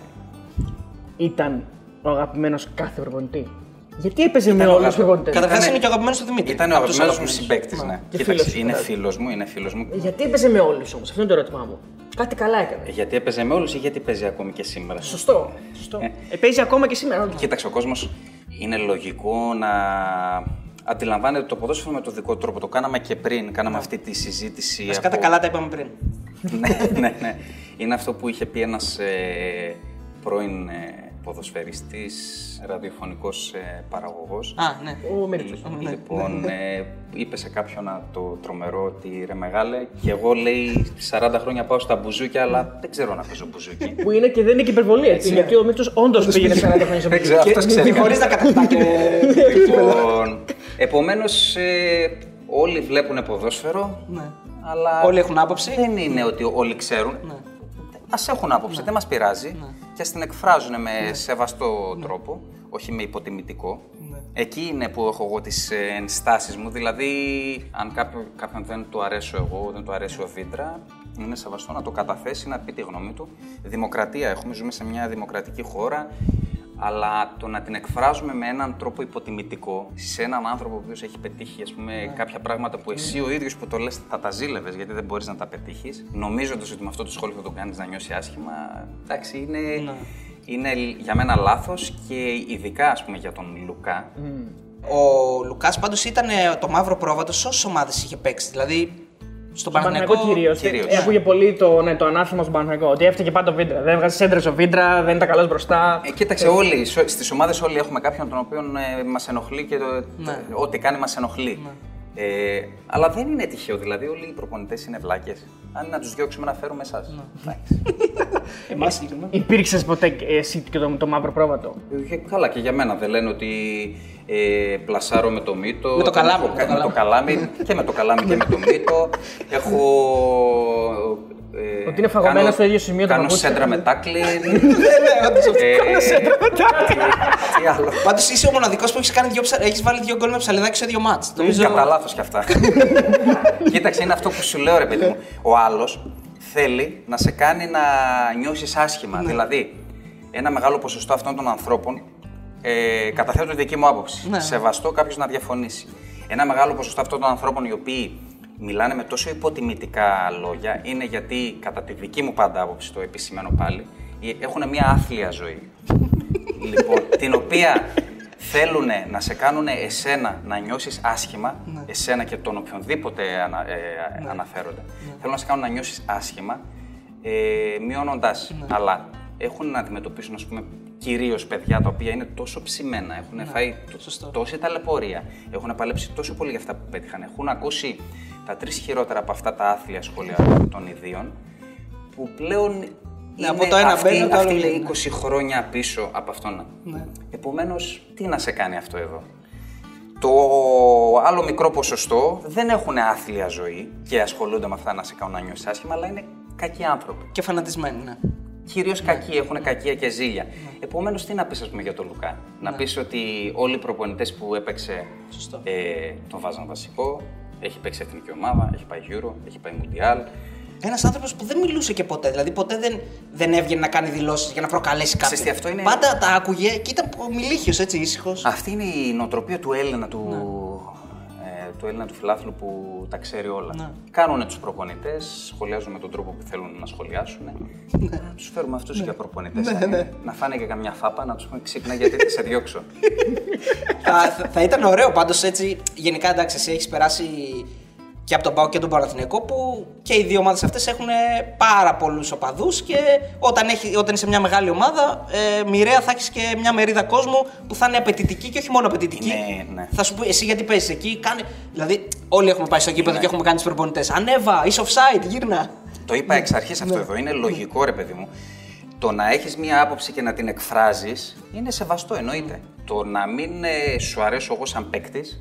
ήταν ο αγαπημένος κάθε προπονητή. Γιατί έπαιζε με ο όλους του αγαπη- προπονητέ. Καταρχάς Ήτανε- είναι και ο αγαπημένος του Δημήτρη. Ήταν ο από τους αγαπημένος μου αγαπημένους. συμπαίκτης, ναι. Και Κοίταξε, φίλος σου, είναι φαντάζομαι. φίλος μου, είναι φίλος μου. Γιατί έπαιζε με όλους όμως, αυτό είναι το ερώτημά μου. Κάτι καλά έκανε. Γιατί έπαιζε με όλους ή γιατί παίζει ακόμη και σήμερα; Σωστό. Σωστό. Ε, παίζει ακόμα και σήμερα. Κοίταξε, ο κόσμος είναι λογικό να αντιλαμβάνεται το ποδόσφαιρο με το δικό του τρόπο. Το κάναμε και πριν, κάναμε αυτή τη συζήτηση. Βασικά τα καλά τα είπαμε πριν. [laughs] ναι, ναι, ναι. Είναι αυτό που είχε πει ένας ε, πρώην ε, ποδοσφαιριστής, ραδιοφωνικός ε, παραγωγός. Α, ναι. Ο Μίρτσος. Λοιπόν, ε, είπε σε κάποιον να το τρομερό ότι ρε μεγάλε και εγώ λέει 40 χρόνια πάω στα μπουζούκια αλλά δεν ξέρω να παίζω μπουζούκι. Που είναι και δεν είναι και υπερβολή έτσι. γιατί ο Μίρτσος όντως πήγαινε 40 χρόνια στο Δεν ξέρω, παιχνίδι. αυτός ξέρει. Χωρίς να κατακτά και. λοιπόν, επομένως ε, όλοι βλέπουν ποδόσφαιρο, Ναι. αλλά Όλοι έχουν άποψη. δεν είναι ότι όλοι ξέρουν. Ας έχουν άποψη, δεν μας πειράζει. Και ας την εκφράζουν με σεβαστό τρόπο, όχι με υποτιμητικό. Εκεί είναι που έχω εγώ τις ε, ενστάσεις μου, δηλαδή αν κάποιο, κάποιον δεν του αρέσω εγώ, δεν του αρέσει ο Βίντρα, είναι σεβαστό να το καταθέσει, να πει τη γνώμη του. Δημοκρατία έχουμε, ζούμε σε μια δημοκρατική χώρα, αλλά το να την εκφράζουμε με έναν τρόπο υποτιμητικό σε έναν άνθρωπο ο οποίος έχει πετύχει ας πούμε, κάποια πράγματα που εσύ ο ίδιος που το λες θα τα ζήλευες γιατί δεν μπορείς να τα πετύχεις, νομίζοντας ότι με αυτό το σχόλιο θα το κάνεις να νιώσει άσχημα, εντάξει, είναι, είναι για μένα λάθος και ειδικά ας πούμε για τον Λουκά. Ο Λουκάς πάντως ήταν ε, το μαύρο πρόβατο σε όσε ομάδες είχε παίξει. Δηλαδή στον Στον Παναγενικό Παναγενικό. κυρίως. κυρίως. Ακούγε πολύ το, ναι, το ανάθεμα στον Παναγενικό. Ότι έφταιγε πάντα ο Βίντρα. Δεν έβγαζε έντρε ο Βίντρα, δεν ήταν καλός μπροστά. Ε, κοίταξε, όλοι στις ομάδες όλοι έχουμε κάποιον τον οποίο ε, μας ενοχλεί και το, Ναι. ό,τι κάνει μας ενοχλεί. Ε, αλλά δεν είναι τυχαίο, δηλαδή όλοι οι προπονητές είναι βλάκες. Αν να τους διώξουμε να φέρουμε εσάς. [laughs] Εμάς συγκεκριμένα. Υπήρξες ποτέ ε, εσύ και το, το μαύρο πρόβατο; Ε, Καλά και για μένα δεν λένε ότι ε, πλασάρω με το μύτο. Με το δεν καλάμι, έχω με το κα- με το καλάμι και με το καλάμι και με το μύτο. [laughs] Έχω. Ε, Ότι είναι φαγωμένα κάνω- στο ίδιο σημείο τα Κάνω παπούτσια. σέντρα με τάκλιν. [laughs] Ναι, όντως αυτό. ε, Τι άλλο. Πάντως είσαι ο μοναδικός που έχεις κάνει δύο ψα... έχεις βάλει δύο γκολ με ψαλιδάκι σε δύο μάτς. Νομίζω κατά λάθος κι αυτά. [laughs] Κοίταξε, είναι αυτό που σου λέω, ρε παιδί μου. Ο άλλος θέλει να σε κάνει να νιώσεις άσχημα. Ναι. Δηλαδή, ένα μεγάλο ποσοστό αυτών των ανθρώπων ε, καταθέτω τη δική μου άποψη. Ναι. Σεβαστό κάποιος να διαφωνήσει. Ένα μεγάλο ποσοστό αυτών των ανθρώπων οι οποίοι μιλάνε με τόσο υποτιμητικά λόγια είναι γιατί, κατά τη δική μου πάντα άποψη, το επισημαίνω πάλι, έχουν μια άθλια ζωή. [laughs] λοιπόν, την οποία θέλουν να σε κάνουν εσένα να νιώσεις άσχημα, εσένα και τον οποιονδήποτε ανα, ε, αναφέρονται. Θέλουν να σε κάνουν να νιώσεις άσχημα, ε, μειώνοντας. Αλλά έχουν να αντιμετωπίσουν, ας πούμε, κυρίως παιδιά τα οποία είναι τόσο ψημένα, έχουν φάει τ- σωστό. τόση ταλαιπωρία, έχουν παλέψει τόσο πολύ για αυτά που πέτυχαν, έχουν ακούσει τα τρεις χειρότερα από αυτά τα άθλια σχόλια των ιδίων, που πλέον Ναι, από το ένα αυτή, μπαίνουν, το άλλο αυτή είναι βγαίνουν. 20 χρόνια πίσω από αυτόν. Ναι. Επομένως, τι να σε κάνει αυτό εδώ; Το άλλο μικρό ποσοστό δεν έχουν άθλια ζωή και ασχολούνται με αυτά να σε κάνουν να νιώσεις άσχημα, αλλά είναι κακοί άνθρωποι. Και φανατισμένοι, ναι. Κυρίως κακοί, έχουν κακία και ζήλια. Ναι. Επομένως, τι να πεις, ας πούμε, για τον Λουκά; Να πεις ότι όλοι οι προπονητές που έπαιξε Σωστό. ε, τον βάζαν βασικό, έχει παίξει εθνική ομάδα, έχει πάει Euro, έχει πάει Mundial. Ένας άνθρωπος που δεν μιλούσε και ποτέ. Δηλαδή ποτέ δεν, δεν έβγαινε να κάνει δηλώσεις για να προκαλέσει κάποιον. Ξέρεις τι, αυτό είναι- Πάντα τα άκουγε και ήταν μιλίχιο έτσι, ήσυχος. Αυτή είναι η νοοτροπία του Έλληνα του, Ναι. ε, του Έλληνα του φιλάθλου που τα ξέρει όλα. Ναι. Κάνουν τους προπονητές, σχολιάζουν με τον τρόπο που θέλουν να σχολιάσουν. Ναι. Να τους φέρουμε αυτούς για προπονητές. Να φάνε και καμιά φάπα, να τους πούμε ξύπνα γιατί θα σε διώξω. θα, [laughs] θα- θα ήταν ωραίο πάντως έτσι. Γενικά εντάξει, εσύ έχεις περάσει και από τον Πάο και τον Παναθηναϊκό που και οι δύο ομάδες αυτές έχουν πάρα πολλούς οπαδούς και όταν, έχει, όταν είσαι μια μεγάλη ομάδα, ε, μοιραία θα έχεις και μια μερίδα κόσμου που θα είναι απαιτητική και όχι μόνο απαιτητική. Είναι, ναι. Θα σου πει εσύ γιατί παίζεις εκεί, κάνε. Δηλαδή, όλοι έχουμε πάει στο γήπεδο Είναι. και έχουμε κάνει τους προπονητές. Ανέβα, είσαι offside, γύρνα. Το είπα εξ αρχής αυτό εδώ. Είναι λογικό, ρε παιδί μου. Το να έχεις μία άποψη και να την εκφράζεις είναι σεβαστό, εννοείται. Το να μην ε, σου αρέσω εγώ σαν παίκτης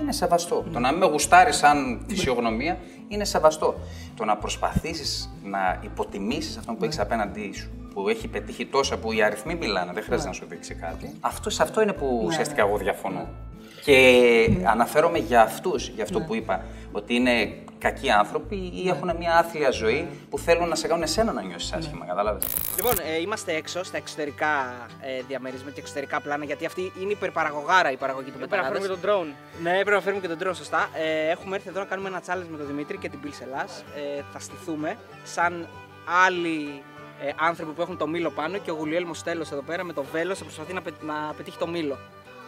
είναι σεβαστό. Το να μην με γουστάρεις σαν φυσιογνωμία είναι σεβαστό. Το να προσπαθήσεις να υποτιμήσεις αυτόν που έχεις απέναντί σου, που έχει πετύχει τόσα που οι αριθμοί μιλάνε, δεν χρειάζεται να σου δείξει κάτι. Αυτό, σε αυτό είναι που ουσιαστικά εγώ διαφωνώ. Και αναφέρομαι για αυτούς, για αυτό που είπα, ότι είναι κακοί άνθρωποι ή έχουν μια άθλια ζωή που θέλουν να σε κάνουν εσένα να νιώσεις άσχημα, κατάλαβες; Λοιπόν, ε, είμαστε έξω στα εξωτερικά ε, διαμερίσματα και εξωτερικά πλάνα γιατί αυτή είναι υπερπαραγωγάρα η παραγωγή του Πρέπει να Μετανάδες. φέρουμε τον drone. Ναι, πρέπει να φέρουμε και τον drone σωστά. Ε, έχουμε έρθει εδώ να κάνουμε ένα challenge με τον Δημήτρη και την Pils Ελλάς. Ε, θα στηθούμε σαν άλλοι ε, άνθρωποι που έχουν το μήλο πάνω και ο Γουλιέλμος τέλο εδώ πέρα με το βέλος θα προσπαθεί να, πε- να πετύχει το μήλο.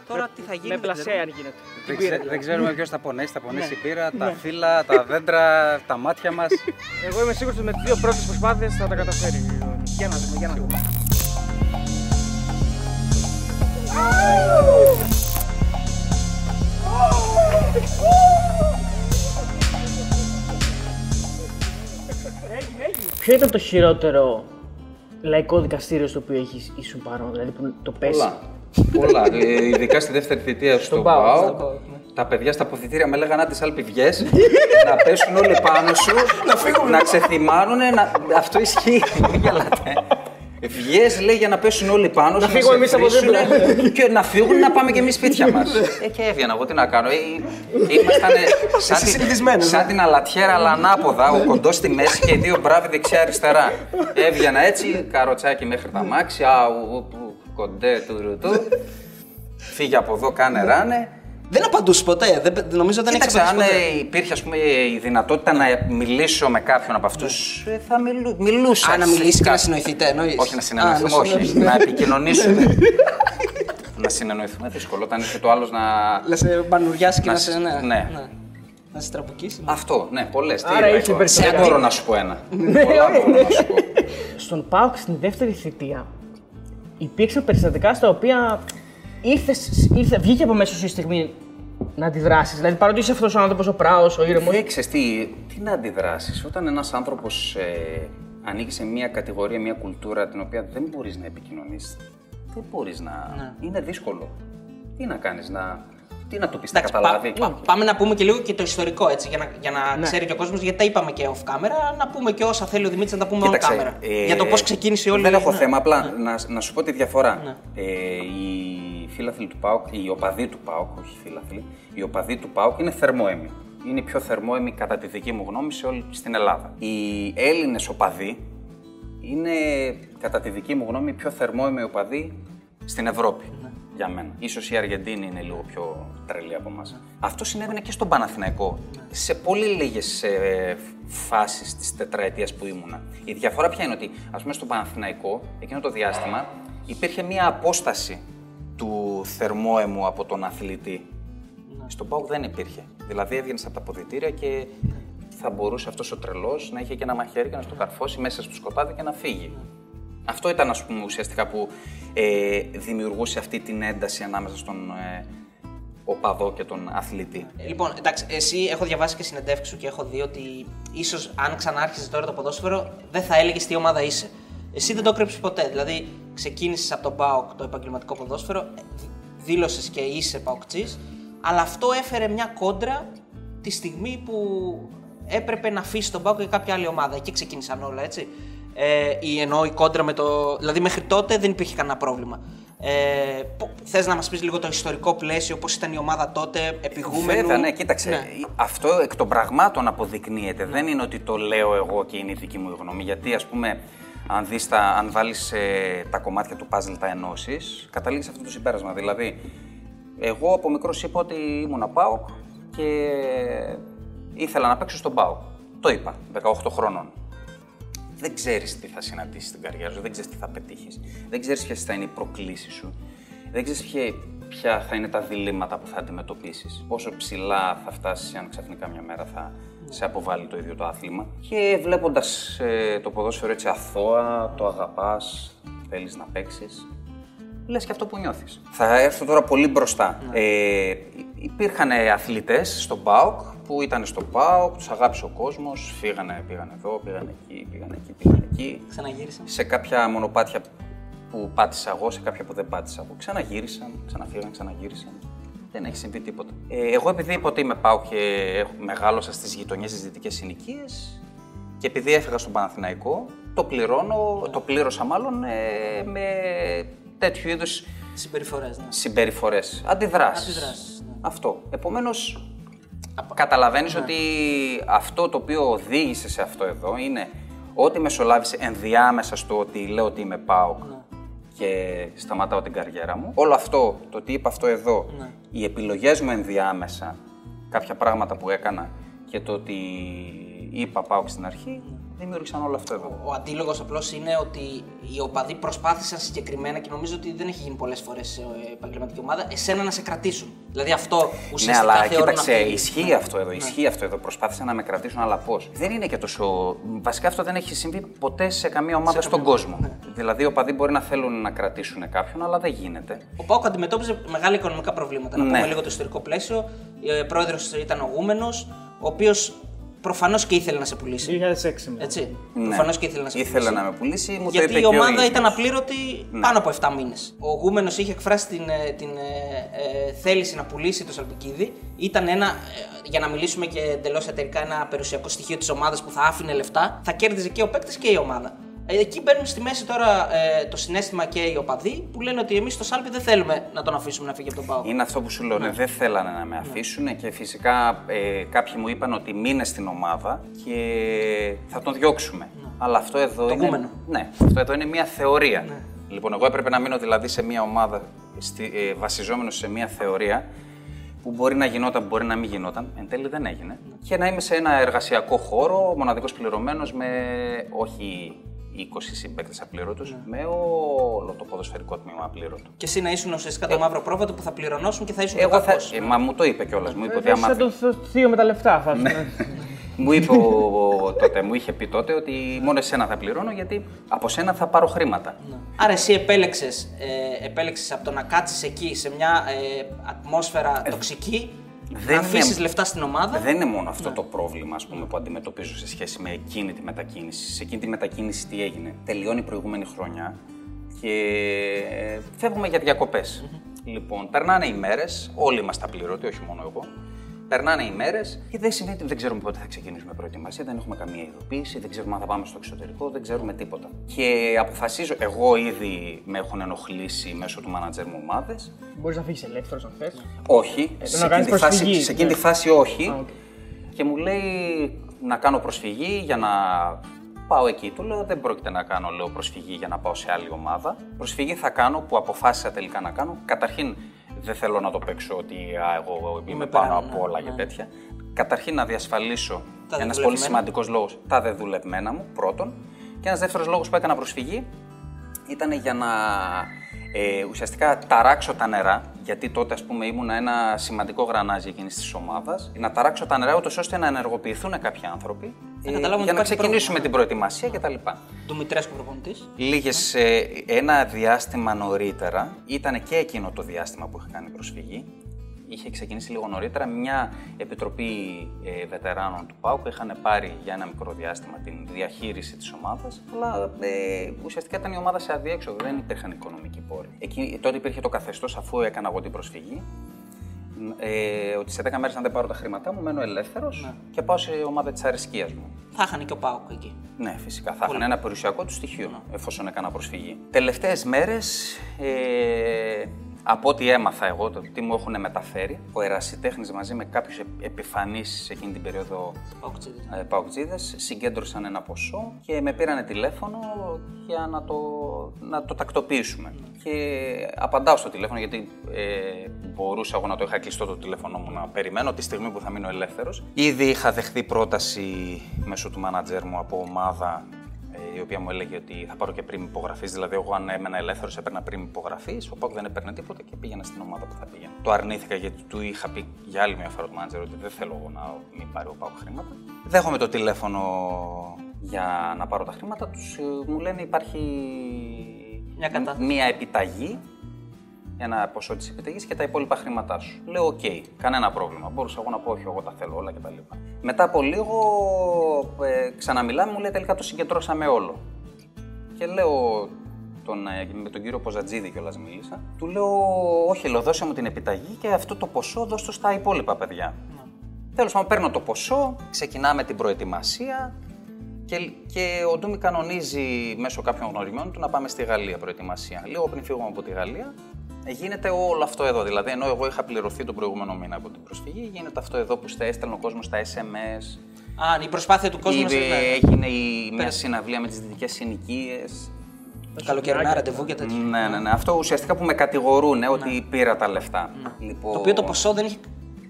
Τώρα τι θα γίνει. Με δεν ξέρω. πλασέ αν γίνεται. Δεν, πήρα, ξέ- δηλαδή. δεν ξέρουμε ποιος θα πονέσει. Θα πονέσει Ναι. η πύρα, τα φύλλα, τα δέντρα, τα μάτια μας. [laughs] Εγώ είμαι σίγουρος ότι με τις δύο πρώτες προσπάθειες θα τα καταφέρει. Για να δούμε, για να δούμε. Ποιο ήταν το χειρότερο λαϊκό δικαστήριο στο οποίο έχεις ήσουν παρόν, δηλαδή που το πέσει; Πολλά. Πολλά. Ε, ειδικά στη δεύτερη θητεία στον ΠΑΟΚ, ΠΑΟΚ. στον ΠΑΟΚ, ναι. Τα παιδιά στα αποδητήρια με λέγανε τι αλπιβιές, να πέσουν όλοι πάνω σου, να φύγουν. Να ξεθυμάνουν. Να... Αυτό ισχύει. Μην γελάτε. Βγες λέει για να πέσουν όλοι πάνω σου, φύγουμε σε εμείς από βρίσουνε δίπλα. και να φύγουν να πάμε και εμείς σπίτια μας. ε, και έβγαινα εγώ τι να κάνω. Ε, ήμασταν σαν, Εσύ τη- συνηθισμένος, σαν ε. την αλατιέρα αλλά ανάποδα, ο κοντός στη μέση και οι δύο μπράβοι δεξιά-αριστερά. Έβγαινα έτσι, καροτσάκι μέχρι τα μάξι, αου, ου, ου, κοντέ, του, ρου, του. Φύγε από εδώ, κάνε ράνε. Δεν απαντούσε ποτέ. Δεν, νομίζω δεν έχει Κοίταξε, αν απαντήσει ποτέ. ε, υπήρχε ας πούμε, η δυνατότητα να μιλήσω με κάποιον από αυτούς, θα μιλού, μιλούσα. Α, να μιλήσει και να Κάτι. συνοηθείτε, εννοείς. Όχι να Α, συνεννοηθούμε, να όχι. συνοηθείτε. να επικοινωνήσουμε. [laughs] να συνεννοηθούμε δύσκολο. Όταν έρχεται ο άλλος να. Να σε μπανουριάσει και Να να, σε- σε. Ναι, ναι. Να σε τραπουκίσει. Αυτό, ναι, πολλές. Άρα είχε περισσότερα. Δεν μπορώ να σου πω ένα. Πολλά μπορώ να σου πω. Στον ΠΑΟΚ στην δεύτερη θητεία υπήρξαν περιστατικά στα οποία ήρθες, ήρθε, βγήκε από μέσα σου η στιγμή να αντιδράσεις. Δηλαδή, παρότι είσαι αυτός ο άνθρωπος, ο πράος, ο ήρεμος. Δεν ξέρεις τι, τι να αντιδράσεις. Όταν ένας άνθρωπος ε, ανήκει σε μια κατηγορία, μια κουλτούρα την οποία δεν μπορείς να επικοινωνείς, δεν μπορείς να... Ναι. Είναι δύσκολο. Τι να κάνεις, να... Τι να το πεις, να Εντάξει, πα- καταλάβει. πα- πάμε να πούμε και λίγο και το ιστορικό έτσι, για να, για να Ναι. ξέρει και ο κόσμος, γιατί τα είπαμε και off camera, να πούμε και όσα θέλει ο Δημήτρης να τα πούμε on Κοίταξε, camera. ε, για το πώς ξεκίνησε όλη Δεν έχω ναι. θέμα, απλά να, να σου πω τη διαφορά. Ναι. Ε, οι φίλαθλοι του ΠΑΟΚ, οι οπαδοί του ΠΑΟΚ, όχι οι φίλαθλοι, οι οπαδοί του ΠΑΟΚ είναι θερμόαιμοι. Είναι οι πιο θερμόαιμοι κατά τη δική μου γνώμη σε όλη στην Ελλάδα. Οι Έλληνες οπαδοί είναι κατά τη δική μου γνώμη οι πιο θερμόαιμοι οπαδοί στην Ευρώπη. Ναι. Για μένα. Ίσως η Αργεντίνη είναι λίγο πιο τρελή από εμάς. Αυτό συνέβαινε και στον Παναθηναϊκό. Ναι. Σε πολύ λίγες ε, φάσεις της τετραετίας που ήμουνα. Η διαφορά ποια είναι ότι, ας πούμε, στον Παναθηναϊκό, εκείνο το διάστημα, υπήρχε μια απόσταση του θερμόαιμου από τον αθλητή. Ναι. Στον ΠΑΟΚ δεν υπήρχε. Δηλαδή έβγαινες από τα αποδητήρια και θα μπορούσε αυτός ο τρελός να είχε και ένα μαχαίρι και να στο καρφώσει μέσα στο σκοτάδι και να φύγει. Αυτό ήταν, ας πούμε, ουσιαστικά που ε, δημιουργούσε αυτή την ένταση ανάμεσα στον ε, οπαδό και τον αθλητή. Ε, Λοιπόν, εντάξει, εσύ έχω διαβάσει και συνεντεύξεις σου και έχω δει ότι ίσως αν ξανάρχιζε τώρα το ποδόσφαιρο, δεν θα έλεγες τι ομάδα είσαι. Εσύ δεν το κρύψει ποτέ. Δηλαδή, ξεκίνησες από τον ΠΑΟΚ το επαγγελματικό ποδόσφαιρο, δήλωσες και είσαι ΠΑΟΚΤζή, αλλά αυτό έφερε μια κόντρα τη στιγμή που έπρεπε να αφήσει τον ΠΑΟΚ για κάποια άλλη ομάδα. Εκεί ξεκίνησαν όλα, έτσι. Ε, ή εννοώ η κόντρα με το. Δηλαδή, μέχρι τότε δεν υπήρχε κανένα πρόβλημα. Ε, Θες να μας πεις λίγο το ιστορικό πλαίσιο, πώς ήταν η ομάδα τότε, επιγούμενο. Βέβαια, ναι, κοίταξε. Αυτό εκ των πραγμάτων αποδεικνύεται. Δεν είναι ότι το λέω εγώ και είναι η δική μου γνώμη. Γιατί, ας πούμε, αν, δεις τα, αν βάλεις ε, τα κομμάτια του puzzle τα ενώσεις, καταλήγεις σε αυτό το συμπέρασμα. Δηλαδή, εγώ από μικρός είπα ότι ήμουν ΠΑΟΚ και ήθελα να παίξω στον ΠΑΟΚ. Το είπα, 18 χρονών. Δεν ξέρεις τι θα συναντήσεις στην καριέρα σου, δεν ξέρεις τι θα πετύχεις, δεν ξέρεις ποιες θα είναι οι προκλήσεις σου, δεν ξέρεις ποια θα είναι τα διλήμματα που θα αντιμετωπίσεις, πόσο ψηλά θα φτάσεις αν ξαφνικά μια μέρα θα σε αποβάλει το ίδιο το άθλημα. Και βλέποντας το ποδόσφαιρο έτσι αθώα, το αγαπάς, θέλεις να παίξεις, λες και αυτό που νιώθεις. Θα έρθω τώρα πολύ μπροστά. Ε, υπήρχαν αθλητές στον ΠΑΟΚ που ήταν στο ΠΑΟΚ, τους αγάπησε ο κόσμος, φύγανε, πήγαν εδώ, πήγαν εκεί, πήγαν εκεί, πήγαν εκεί. Ξαναγύρισαν. Σε κάποια μονοπάτια που πάτησα εγώ, σε κάποια που δεν πάτησα εγώ. Ξαναγύρισαν, ξαναφύγαν, ξαναγύρισαν. Δεν έχει συμβεί τίποτα. Ε, εγώ επειδή είπα ότι είμαι ΠΑΟΚ και έχω- μεγάλωσα στις γειτονιές τη δυτικές συνοικίες και επειδή έφυγα στον Παναθηναϊκό, το πληρώνω, το πλήρωσα μάλλον ε, με τέτοιου είδους Συμπεριφορές, ναι. συμπεριφορές. Αντιδράσεις. Αντιδράσεις, ναι. Αυτό. Επομένως, καταλαβαίνεις ότι αυτό το οποίο οδήγησε σε αυτό εδώ είναι ότι μεσολάβησε ενδιάμεσα στο ότι λέω ότι είμαι ΠΑΟΚ Ναι. και σταματάω την καριέρα μου. Όλο αυτό, το ότι είπα αυτό εδώ, Ναι. οι επιλογές μου ενδιάμεσα, κάποια πράγματα που έκανα και το ότι είπα ΠΑΟΚ στην αρχή, δημιούργησαν όλο αυτό εδώ. Ο αντίλογος απλώς είναι ότι οι οπαδοί προσπάθησαν συγκεκριμένα και νομίζω ότι δεν έχει γίνει πολλές φορές σε ε, επαγγελματική ομάδα εσένα να σε κρατήσουν. Δηλαδή αυτό Ναι, ουσιαστικά αλλά θεωρούν κοίταξε, αυτοί. ισχύει αυτό Ναι. εδώ. Ισχύει αυτό εδώ. Προσπάθησαν να με κρατήσουν, αλλά πώς; Δεν είναι και τόσο. Βασικά αυτό δεν έχει συμβεί ποτέ σε καμία ομάδα στον καμία κόσμο. ομάδα, Δηλαδή, οι οπαδοί μπορεί να θέλουν να κρατήσουν κάποιον, αλλά δεν γίνεται. Ο Πάουκ αντιμετώπιζε μεγάλα οικονομικά προβλήματα. Να Ναι. πούμε λίγο το ιστορικό πλαίσιο. Ο πρόεδρος ήταν ο Γούμενος, ο οποίος προφανώς και ήθελε να σε πουλήσει. 2006 μετά. Έτσι. Ναι. Προφανώς και ήθελε να σε Ήθελε πουλήσει. να με πουλήσει, μου το Γιατί είπε η και ο ομάδα ίδιος. ήταν απλήρωτη Ναι. πάνω από 7 μήνες. Ο Γούμενος είχε εκφράσει την, ε, την ε, ε, θέληση να πουλήσει το Σαλπικίδη. Ήταν ένα, ε, για να μιλήσουμε και εντελώς εταιρικά, ένα περιουσιακό στοιχείο της ομάδας που θα άφηνε λεφτά. Θα κέρδιζε και ο παίκτης και η ομάδα. Ε, Εκεί μπαίνουν στη μέση τώρα ε, το συνέστημα και οι οπαδοί που λένε ότι εμείς στο Σάλπι δεν θέλουμε να τον αφήσουμε να φύγει από τον Πάο. Είναι αυτό που σου λέω. ναι, Δεν θέλανε να με αφήσουν και φυσικά ε, κάποιοι μου είπαν ότι μείνε στην ομάδα και θα τον διώξουμε. Αλλά αυτό εδώ Το είναι. κούμενο. Ναι, αυτό εδώ είναι μια θεωρία. Λοιπόν, εγώ έπρεπε να μείνω δηλαδή σε μια ομάδα στη, ε, βασιζόμενος σε μια θεωρία που μπορεί να γινόταν, μπορεί να μην γινόταν. Εν τέλει δεν έγινε. Και να είμαι σε ένα εργασιακό χώρο, μοναδικός πληρωμένος με όχι 20 συμπαίκτες απλήρωτους, με όλο το ποδοσφαιρικό τμήμα απλήρωτο. Και εσύ να ήσουν ουσιαστικά το μαύρο πρόβατο που θα πληρωνώσουν και θα ήσουν Εγώ το θα. κακός. Ε, μα μου το είπε κιόλας. Μου είπε ότι Ε, άμα. Σαν το θ- θείο με τα λεφτά, θα Ναι. Μου είπε ο, τότε, μου είχε πει τότε ότι μόνο εσένα θα πληρώνω γιατί από σένα θα πάρω χρήματα. Άρα εσύ επέλεξες, ε, επέλεξες από το να κάτσεις εκεί σε μια ε, ατμόσφαιρα τοξική να αφήσεις λεφτά στην ομάδα. Δεν είναι μόνο αυτό το πρόβλημα ας πούμε, που αντιμετωπίζω σε σχέση με εκείνη τη μετακίνηση. Σε εκείνη τη μετακίνηση τι έγινε. Τελειώνει η προηγούμενη χρονιά και φεύγουμε για διακοπες Λοιπόν, περνάνε οι μέρες, όλοι είμαστε απληρωτοί, όχι μόνο εγώ. Περνάνε οι μέρες και δεν σημαίνει ότι δεν ξέρουμε πότε θα ξεκινήσουμε προετοιμασία, δεν έχουμε καμία ειδοποίηση, δεν ξέρουμε αν θα πάμε στο εξωτερικό, δεν ξέρουμε τίποτα. Και αποφασίζω, εγώ ήδη με έχουν ενοχλήσει μέσω του μάνατζερ μου ομάδες. Μπορείς να φύγεις ελεύθερος αν θες. Όχι, Ε, σε, να κάνεις εκείνη τη φάση, προσφυγή, σε εκείνη τη ναι. φάση όχι. Α, οκ. Και μου λέει να κάνω προσφυγή για να πάω εκεί. Του λέω δεν πρόκειται να κάνω λέω, προσφυγή για να πάω σε άλλη ομάδα. Προσφυγή θα κάνω που αποφάσισα τελικά να κάνω. Καταρχήν δεν θέλω να το παίξω ότι α, εγώ είμαι πάνω πέρα, από ναι, όλα ναι. και τέτοια. Καταρχήν να διασφαλίσω Τα ένας πολύ δεδουλευμένα. σημαντικός λόγος τα δεδουλευμένα μου πρώτον. Και ένας δεύτερος λόγος που έκανα προσφυγή ήταν για να ε, ουσιαστικά ταράξω τα νερά, γιατί τότε ας πούμε ήμουν ένα σημαντικό γρανάζι εκείνης της ομάδας, να ταράξω τα νερά ούτως ώστε να ενεργοποιηθούν κάποιοι άνθρωποι Να ε, καταλάβουν για ότι να υπάρχει ξεκινήσουμε την πρόβλημα. προετοιμασία κτλ. Δημητρέσκου προπονητής. Λίγες, ε, ένα διάστημα νωρίτερα, ήταν και εκείνο το διάστημα που είχα κάνει προσφυγή, είχε ξεκινήσει λίγο νωρίτερα μια επιτροπή ε, βετεράνων του ΠΑΟΚ. Είχαν πάρει για ένα μικρό διάστημα την διαχείριση της ομάδας, αλλά ε, ουσιαστικά ήταν η ομάδα σε αδιέξοδο, δεν υπήρχαν οικονομικοί πόροι. Εκεί, τότε υπήρχε το καθεστώς, αφού έκανα εγώ την προσφυγή, ε, ότι σε 10 μέρες αν δεν πάρω τα χρήματά μου, μένω ελεύθερος Ναι. και πάω σε ομάδα της αρισκίας μου. Θα είχαν και ο Πάουκ εκεί. Ναι, φυσικά. Θα είχαν ένα περιουσιακό του στοιχείο εφόσον έκανα προσφυγή. Τελευταίες μέρες, ε, από ό,τι έμαθα εγώ, το τι μου έχουν μεταφέρει, ο ερασιτέχνης μαζί με κάποιους επιφανείς σε εκείνη την περίοδο Πάουκτσίδες. ε, παουτζίδες συγκέντρωσαν ένα ποσό και με πήρανε τηλέφωνο για να το, να το τακτοποιήσουμε. Και απαντάω στο τηλέφωνο γιατί ε, μπορούσα εγώ να το είχα κλειστό το τηλέφωνο μου να περιμένω τη στιγμή που θα μείνω ελεύθερος. Ήδη είχα δεχθεί πρόταση μέσω του μάνατζερ μου από ομάδα ε, η οποία μου έλεγε ότι θα πάρω και πριν υπογραφής. Δηλαδή, εγώ αν έμενα ελεύθερος, έπαιρνα πριν υπογραφής. Ο Πάκ δεν έπαιρνε τίποτα και πήγαινα στην ομάδα που θα πήγαινα. Το αρνήθηκα γιατί του είχα πει για άλλη μια φορά του μάνατζερ ότι δεν θέλω εγώ να μην πάρει ο Πάκ χρήματα. Δέχομαι το τηλέφωνο για να πάρω τα χρήματα. Τους, ε, μου λένε υπάρχει Μια κατάθεση. μία επιταγή ένα ποσό της επιταγής και τα υπόλοιπα χρήματά σου. Λέω: Οκ, κανένα πρόβλημα. Μπορούσα εγώ να πω: Όχι, εγώ τα θέλω όλα κτλ. Μετά από λίγο ε, ξαναμιλάμε, μου λέει: Τελικά το συγκεντρώσαμε όλο. Και λέω τον, ε, με τον κύριο Πουρνατζίδη κιόλας μίλησα. Του λέω: Όχι, λέω, δώσε μου την επιταγή και αυτό το ποσό δώσ' το στα υπόλοιπα παιδιά. Τέλος πάντων, παίρνω το ποσό, ξεκινάμε την προετοιμασία και, και ο Ντούμι κανονίζει μέσω κάποιων γνωριμιών του να πάμε στη Γαλλία προετοιμασία. Λίγο πριν φύγουμε από τη Γαλλία, ε, γίνεται όλο αυτό εδώ. Δηλαδή, ενώ εγώ είχα πληρωθεί τον προηγούμενο μήνα από την προσφυγή, γίνεται αυτό εδώ που στα έστελνε ο κόσμος στα SMS. Α, η προσπάθεια του κόσμου. Ήδη να σε- έγινε η, μια συναυλία με τις δυτικές συνοικίες. Καλοκαιρινά ραντεβού και τέτοια. Ναι, ναι, ναι. Αυτό ουσιαστικά που με κατηγορούν ότι πήρα τα λεφτά. Λοιπόν, Το οποίο το ποσό δεν, είχε,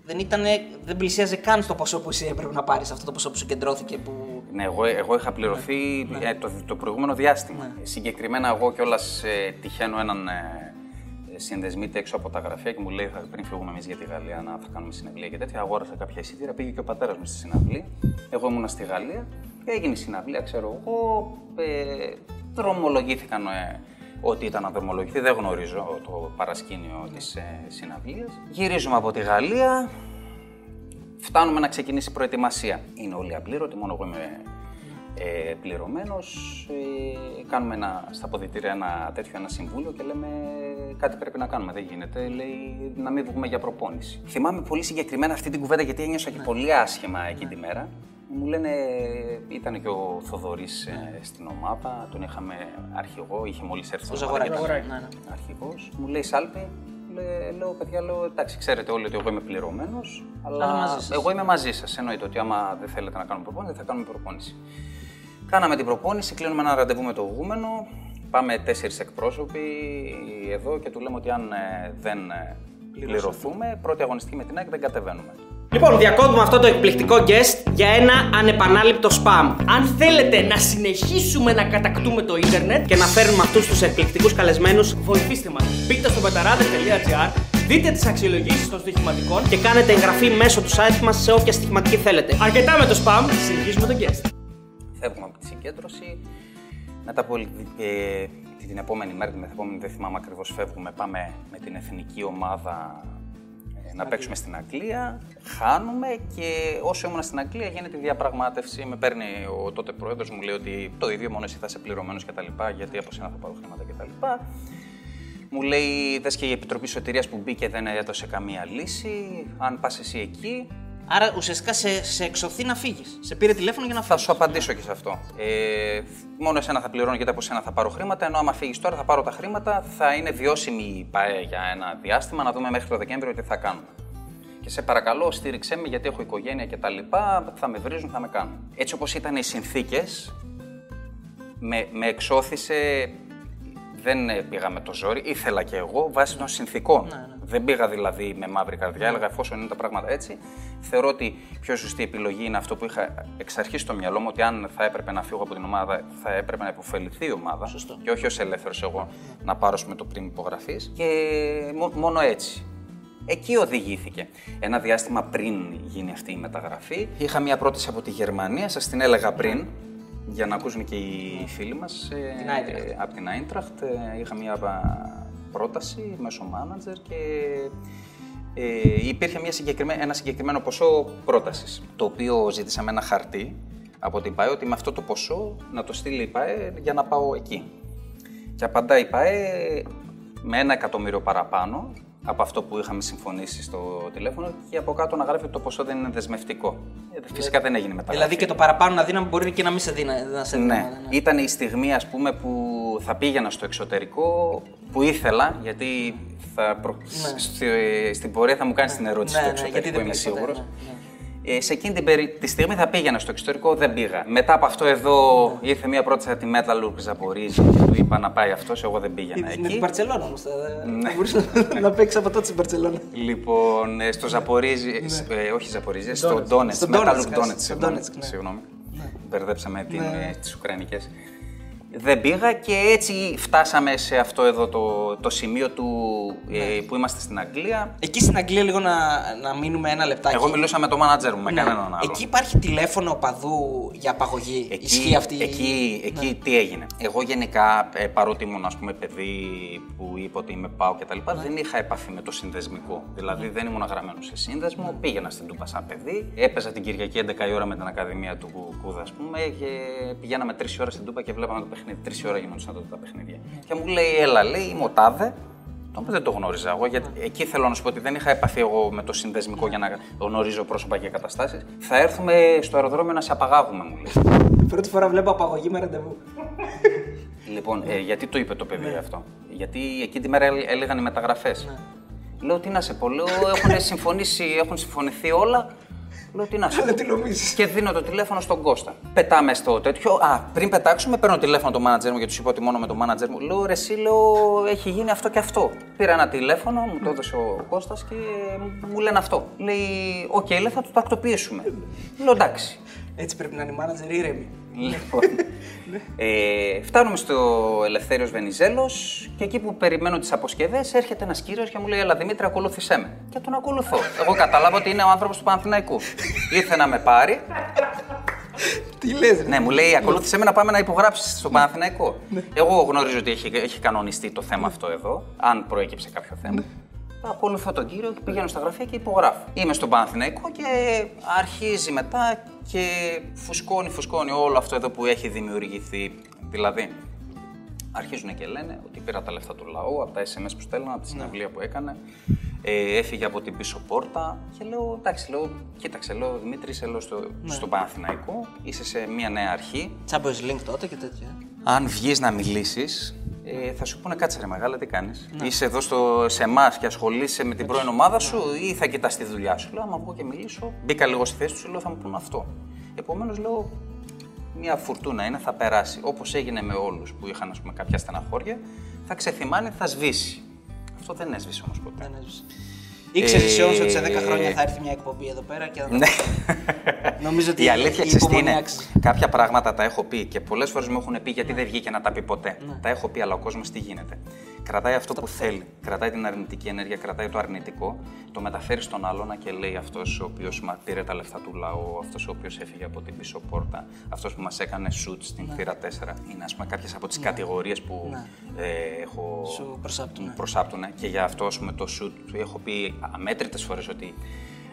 δεν, ήταν, δεν πλησίαζε καν στο ποσό που εσύ έπρεπε να πάρεις, αυτό το ποσό που συγκεντρώθηκε. Που... Ναι, εγώ, εγώ είχα πληρωθεί ε, το, το προηγούμενο διάστημα. Συγκεκριμένα, εγώ κιόλας ε, τυχαίνω έναν ε, συνδεσμίτη έξω από τα γραφεία και μου λέει: θα, Πριν φύγουμε εμείς για τη Γαλλία να θα κάνουμε συναυλία και τέτοια, αγόρασα κάποια εισιτήρια. Πήγε και ο πατέρας μου στη συναυλία. Εγώ ήμουνα στη Γαλλία. Έγινε η συναυλία, ξέρω εγώ. Ε, δρομολογήθηκαν ε, ό,τι ήταν να δρομολογηθεί. Δεν γνωρίζω το παρασκήνιο της ε, συναυλίας. Γυρίζουμε από τη Γαλλία. Φτάνουμε να ξεκινήσει η προετοιμασία. Είναι όλοι απλήρωτοι, μόνο εγώ είμαι ε, πληρωμένος. Ε, κάνουμε ένα, στα αποδητήρια ένα τέτοιο ένα συμβούλιο και λέμε κάτι πρέπει να κάνουμε. Δεν γίνεται. Λέει να μην βγούμε για προπόνηση. Θυμάμαι πολύ συγκεκριμένα αυτή την κουβέντα γιατί ένιωσα και πολύ άσχημα εκείνη τη μέρα. Μου λένε, ήταν και ο Θοδωρής στην ομάδα, τον είχαμε αρχηγό, είχε μόλις έρθει Ο στην ομάδα και Ζαγοράκη. Ζαγοράκη. Ναι, ναι. αρχηγός. Μου λέει Σάλπη, λέ- λέω παιδιά, λέω εντάξει, ξέρετε όλοι ότι εγώ είμαι πληρωμένος, αλλά Αλλά μαζί σας. εγώ είμαι μαζί σας. Εννοείται ότι άμα δεν θέλετε να κάνουμε προπόνηση, δεν θα κάνουμε προπόνηση. Κάναμε την προπόνηση, κλείνουμε ένα ραντεβού με το γούμενο. Πάμε τέσσερις εκπρόσωποι εδώ και του λέμε ότι αν ε, δεν ε, πληρωθούμε, πρώτη αγωνιστική με την ΑΕΚ δεν κατεβαίνουμε. Λοιπόν, διακόπτουμε αυτό το εκπληκτικό guest για ένα ανεπανάληπτο spam. Αν θέλετε να συνεχίσουμε να κατακτούμε το ίντερνετ και να φέρνουμε αυτούς τους εκπληκτικούς καλεσμένους, βοηθήστε μας. Μπείτε στο πεταράδε.gr, δείτε τις αξιολογήσεις των στοιχηματικών και κάνετε εγγραφή μέσω του site μας σε όποια στοιχηματική θέλετε. Αρκετά με το spam, συνεχίζουμε το guest. Φεύγουμε από τη συγκέντρωση. Μετά από ε, την επόμενη μέρα, την μεθεπόμενη, δεν θυμάμαι ακριβώς, φεύγουμε. Πάμε με την εθνική ομάδα να παίξουμε στην Αγγλία. Χάνουμε και όσο ήμουν στην Αγγλία γίνεται η διαπραγμάτευση. Με παίρνει ο τότε πρόεδρος, μου λέει ότι το ίδιο μόνο εσύ θα είσαι πληρωμένος κτλ. Γιατί από σένα θα πάρω χρήματα κτλ. Μου λέει, δες και η Επιτροπή Σωτηρίας που μπήκε δεν έδωσε καμία λύση. Αν πας εσύ εκεί, Άρα ουσιαστικά σε, σε εξωθεί να φύγεις. Σε πήρε τηλέφωνο για να θα φύγεις. σου απαντήσω και σε αυτό. Ε, μόνο εσένα θα πληρώνω γιατί από σένα θα πάρω χρήματα. Ενώ άμα φύγεις τώρα θα πάρω τα χρήματα, θα είναι βιώσιμη η ΠΑΕ για ένα διάστημα να δούμε μέχρι το Δεκέμβριο τι θα κάνουμε. Και σε παρακαλώ, στήριξέ με γιατί έχω οικογένεια και τα λοιπά. Θα με βρίζουν, θα με κάνουν. Έτσι όπως ήταν οι συνθήκες, με, με εξώθησε. Δεν ε, πήγα με το ζόρι, ήθελα και εγώ βάσει των συνθήκων. Δεν πήγα δηλαδή με μαύρη καρδιά, έλεγα εφόσον είναι τα πράγματα έτσι. Θεωρώ ότι η πιο σωστή επιλογή είναι αυτό που είχα εξ αρχής στο μυαλό μου, ότι αν θα έπρεπε να φύγω από την ομάδα, θα έπρεπε να υποφεληθεί η ομάδα. Σωστό. Και όχι ως ελεύθερος εγώ να πάρω με το πριν υπογραφής. Και μό- μόνο έτσι. Εκεί οδηγήθηκε. Ένα διάστημα πριν γίνει αυτή η μεταγραφή, είχα μια πρόταση από τη Γερμανία, σας την έλεγα πριν, για να ακούσουν και οι φίλοι μας. Την Eintracht. από την Eintracht ε, είχα μια α, πρόταση μέσω manager και ε, υπήρχε μια συγκεκριμέ- ένα συγκεκριμένο ποσό πρότασης, το οποίο ζήτησαμε ένα χαρτί από την ΠΑΕ ότι με αυτό το ποσό να το στείλει η ΠΑΕ για να πάω εκεί. Και απαντάει η ΠΑΕ με ένα εκατομμύριο παραπάνω από αυτό που είχαμε συμφωνήσει στο τηλέφωνο και από κάτω να γράφει ότι το ποσό δεν είναι δεσμευτικό. Ε, Φυσικά δεν έγινε μεταγραφή. Δηλαδή και το παραπάνω να δίναμε μπορεί και να μην σε δίνει. Να σε Ναι. δίνανε, Ήταν η στιγμή ας πούμε που θα πήγαινα στο εξωτερικό που ήθελα γιατί θα προ... στη- στην πορεία θα μου κάνεις την ερώτηση Ναι, στο ναι, εξωτερικό γιατί δεν είμαι πήγες ποτέ, σίγουρος. ναι, ναι. Ε, σε εκείνη την περι... τη στιγμή θα πήγαινα στο εξωτερικό, δεν πήγα. Μετά από αυτό εδώ Ναι. ήρθε μια πρόταση από τη Metalurg Ζαπορίζη και του είπα να πάει αυτός, εγώ δεν πήγαινα Με εκεί. την Παρσελόνα όμως. Ναι. Θα μπορούσε να- να παίξει από τότε στην Παρσελόνα. Λοιπόν, ε, στο Ζαπορίζη, ε, όχι Ζαπορίζη, στο Ντόνετς, Στο Metalurg Donetsk, Donetsk, στο συγγνώμη, Donetsk, ναι. συγγνώμη. Μπερδέψαμε την, Ναι. Ε, τις Ουκρανικές. Δεν πήγα και έτσι φτάσαμε σε αυτό εδώ το, το σημείο του, ε, που είμαστε στην Αγγλία. Εκεί στην Αγγλία λίγο να, να μείνουμε ένα λεπτάκι. Εγώ μιλούσα με τον μάνατζερ μου, με Ναι. κανέναν άλλο. Εκεί υπάρχει τηλέφωνο οπαδού για απαγωγή. Ισχύει αυτή η- εκεί, εκεί τι έγινε. Εγώ γενικά, ε, παρότι ήμουν ας πούμε παιδί που είπε ότι είμαι πάω και τα λοιπά, δεν είχα επαφή με το συνδεσμικό. Δηλαδή δεν ήμουν γραμμένος σε σύνδεσμο, πήγαινα στην Τούπα σαν παιδί, έπαιζα την Κυριακή 11 η ώρα με την Ακαδημία του Κούδα, ας πούμε, και πηγαίναμε 3 ώρα στην Τούπα και βλέπαμε το παιχνίδι. 3 ώρα γινόντουσαν τότε τα παιχνίδια. Και μου λέει, έλα, λέει, είμαι ο Τάδε, τον οποίο δεν το γνώριζα εγώ, γιατί εκεί θέλω να σου πω ότι δεν είχα επαφή εγώ με το συνδεσμικό για να γνωρίζω πρόσωπα και καταστάσεις. Θα έρθουμε στο αεροδρόμιο να σε απαγάγουμε, μου λέει. [laughs] Πρώτη φορά βλέπω απαγωγή με ραντεβού. [laughs] Λοιπόν, ε, γιατί το είπε το παιδί αυτό; Γιατί εκείνη τη μέρα έλ- έλεγαν οι μεταγραφές. Λέω τι να σε πω, λέω έχουν συμφωνήσει, έχουν συμφωνηθεί όλα. Λέω τι να σε πω. τι νομίζεις. Και δίνω το τηλέφωνο στον Κώστα. Πετάμε στο τέτοιο. Α, πριν πετάξουμε, παίρνω τηλέφωνο τον μάνατζερ μου γιατί του είπα ότι μόνο με τον μάνατζερ μου. Λέω ρε, εσύ, λέω, έχει γίνει αυτό και αυτό. Πήρα ένα τηλέφωνο, μου το έδωσε ο Κώστας και μου λένε αυτό. Λέει, οκ, λέει, θα το τακτοποιήσουμε. Λέω εντάξει. Έτσι πρέπει να είναι οι μάνατζερ ήρεμοι. Λοιπόν, ε, φτάνουμε στο Ελευθέριος Βενιζέλος και εκεί που περιμένω τις αποσκευές έρχεται ένας κύριος και μου λέει «Έλα Δημήτρη, ακολούθησέ με». Και τον ακολουθώ. Εγώ κατάλαβα ότι είναι ο άνθρωπος του Παναθηναϊκού. Ήρθε να με πάρει. Τι λες, ρε; Ναι, μου λέει «Ακολούθησέ με να πάμε να υπογράψεις στο Παναθηναϊκό». Εγώ γνωρίζω ότι έχει, έχει κανονιστεί το θέμα αυτό εδώ, αν προέκυψε κάποιο θέμα. Ακολουθώ τον κύριο και πηγαίνω στα γραφεία και υπογράφω. Είμαι στον Παναθηναϊκό και αρχίζει μετά και φουσκώνει, φουσκώνει όλο αυτό εδώ που έχει δημιουργηθεί. Δηλαδή, αρχίζουν και λένε ότι πήρα τα λεφτά του λαού από τα SMS που στέλνω, από τη συναυλία που έκανε. Ε, έφυγε από την πίσω πόρτα και λέω: Εντάξει, λέω, κοίταξε, λέω Δημήτρης, είσαι λέω, στο, στον Παναθηναϊκό, είσαι σε μια νέα αρχή. Champions Link τότε και τέτοια. Αν βγεις να μιλήσεις, ε, θα σου πούνε κάτσε ρε μεγάλα, τι κάνεις; Είσαι εδώ στο, σε εμάς και ασχολείσαι με την πρώην ομάδα σου ή θα κοιτάς τη δουλειά σου; Λέω: Άμα βγω και μιλήσω, μπήκα λίγο στη θέση του, λέω: Θα μου πούνε αυτό. Επομένως, λέω: Μια φουρτούνα είναι, θα περάσει. Όπως έγινε με όλους που είχαν ας πούμε, κάποια στεναχώρια, θα ξεθυμάνει, θα σβήσει. Αυτό δεν έσβησε όμως ποτέ. Δεν έσβησε. Ήξερε Ε, όμω ότι σε 10 χρόνια θα έρθει μια εκπομπή εδώ πέρα και θα. Ναι. [laughs] Νομίζω ότι η αλήθεια η ξέρεις τι υπομονή είναι; άξιζε. Κάποια πράγματα τα έχω πει και πολλές φορές μου έχουν πει Ναι. γιατί δεν βγήκε να τα πει ποτέ. Τα έχω πει, αλλά ο κόσμος τι γίνεται. Κρατάει αυτό που θέλει. Κρατάει την αρνητική ενέργεια, κρατάει το αρνητικό, το μεταφέρεις στον άλλον και λέει αυτός ο οποίος πήρε τα λεφτά του λαού, αυτός ο οποίος έφυγε από την πίσω πόρτα, αυτός που μας έκανε shoot στην Ναι. θύρα 4. Είναι ας πούμε κάποιες από τις κατηγορίες που ε, έχω Σου προσάπτουν, ναι. προσάπτουν και για αυτό ας πούμε, το shoot του έχω πει αμέτρητες φορές ότι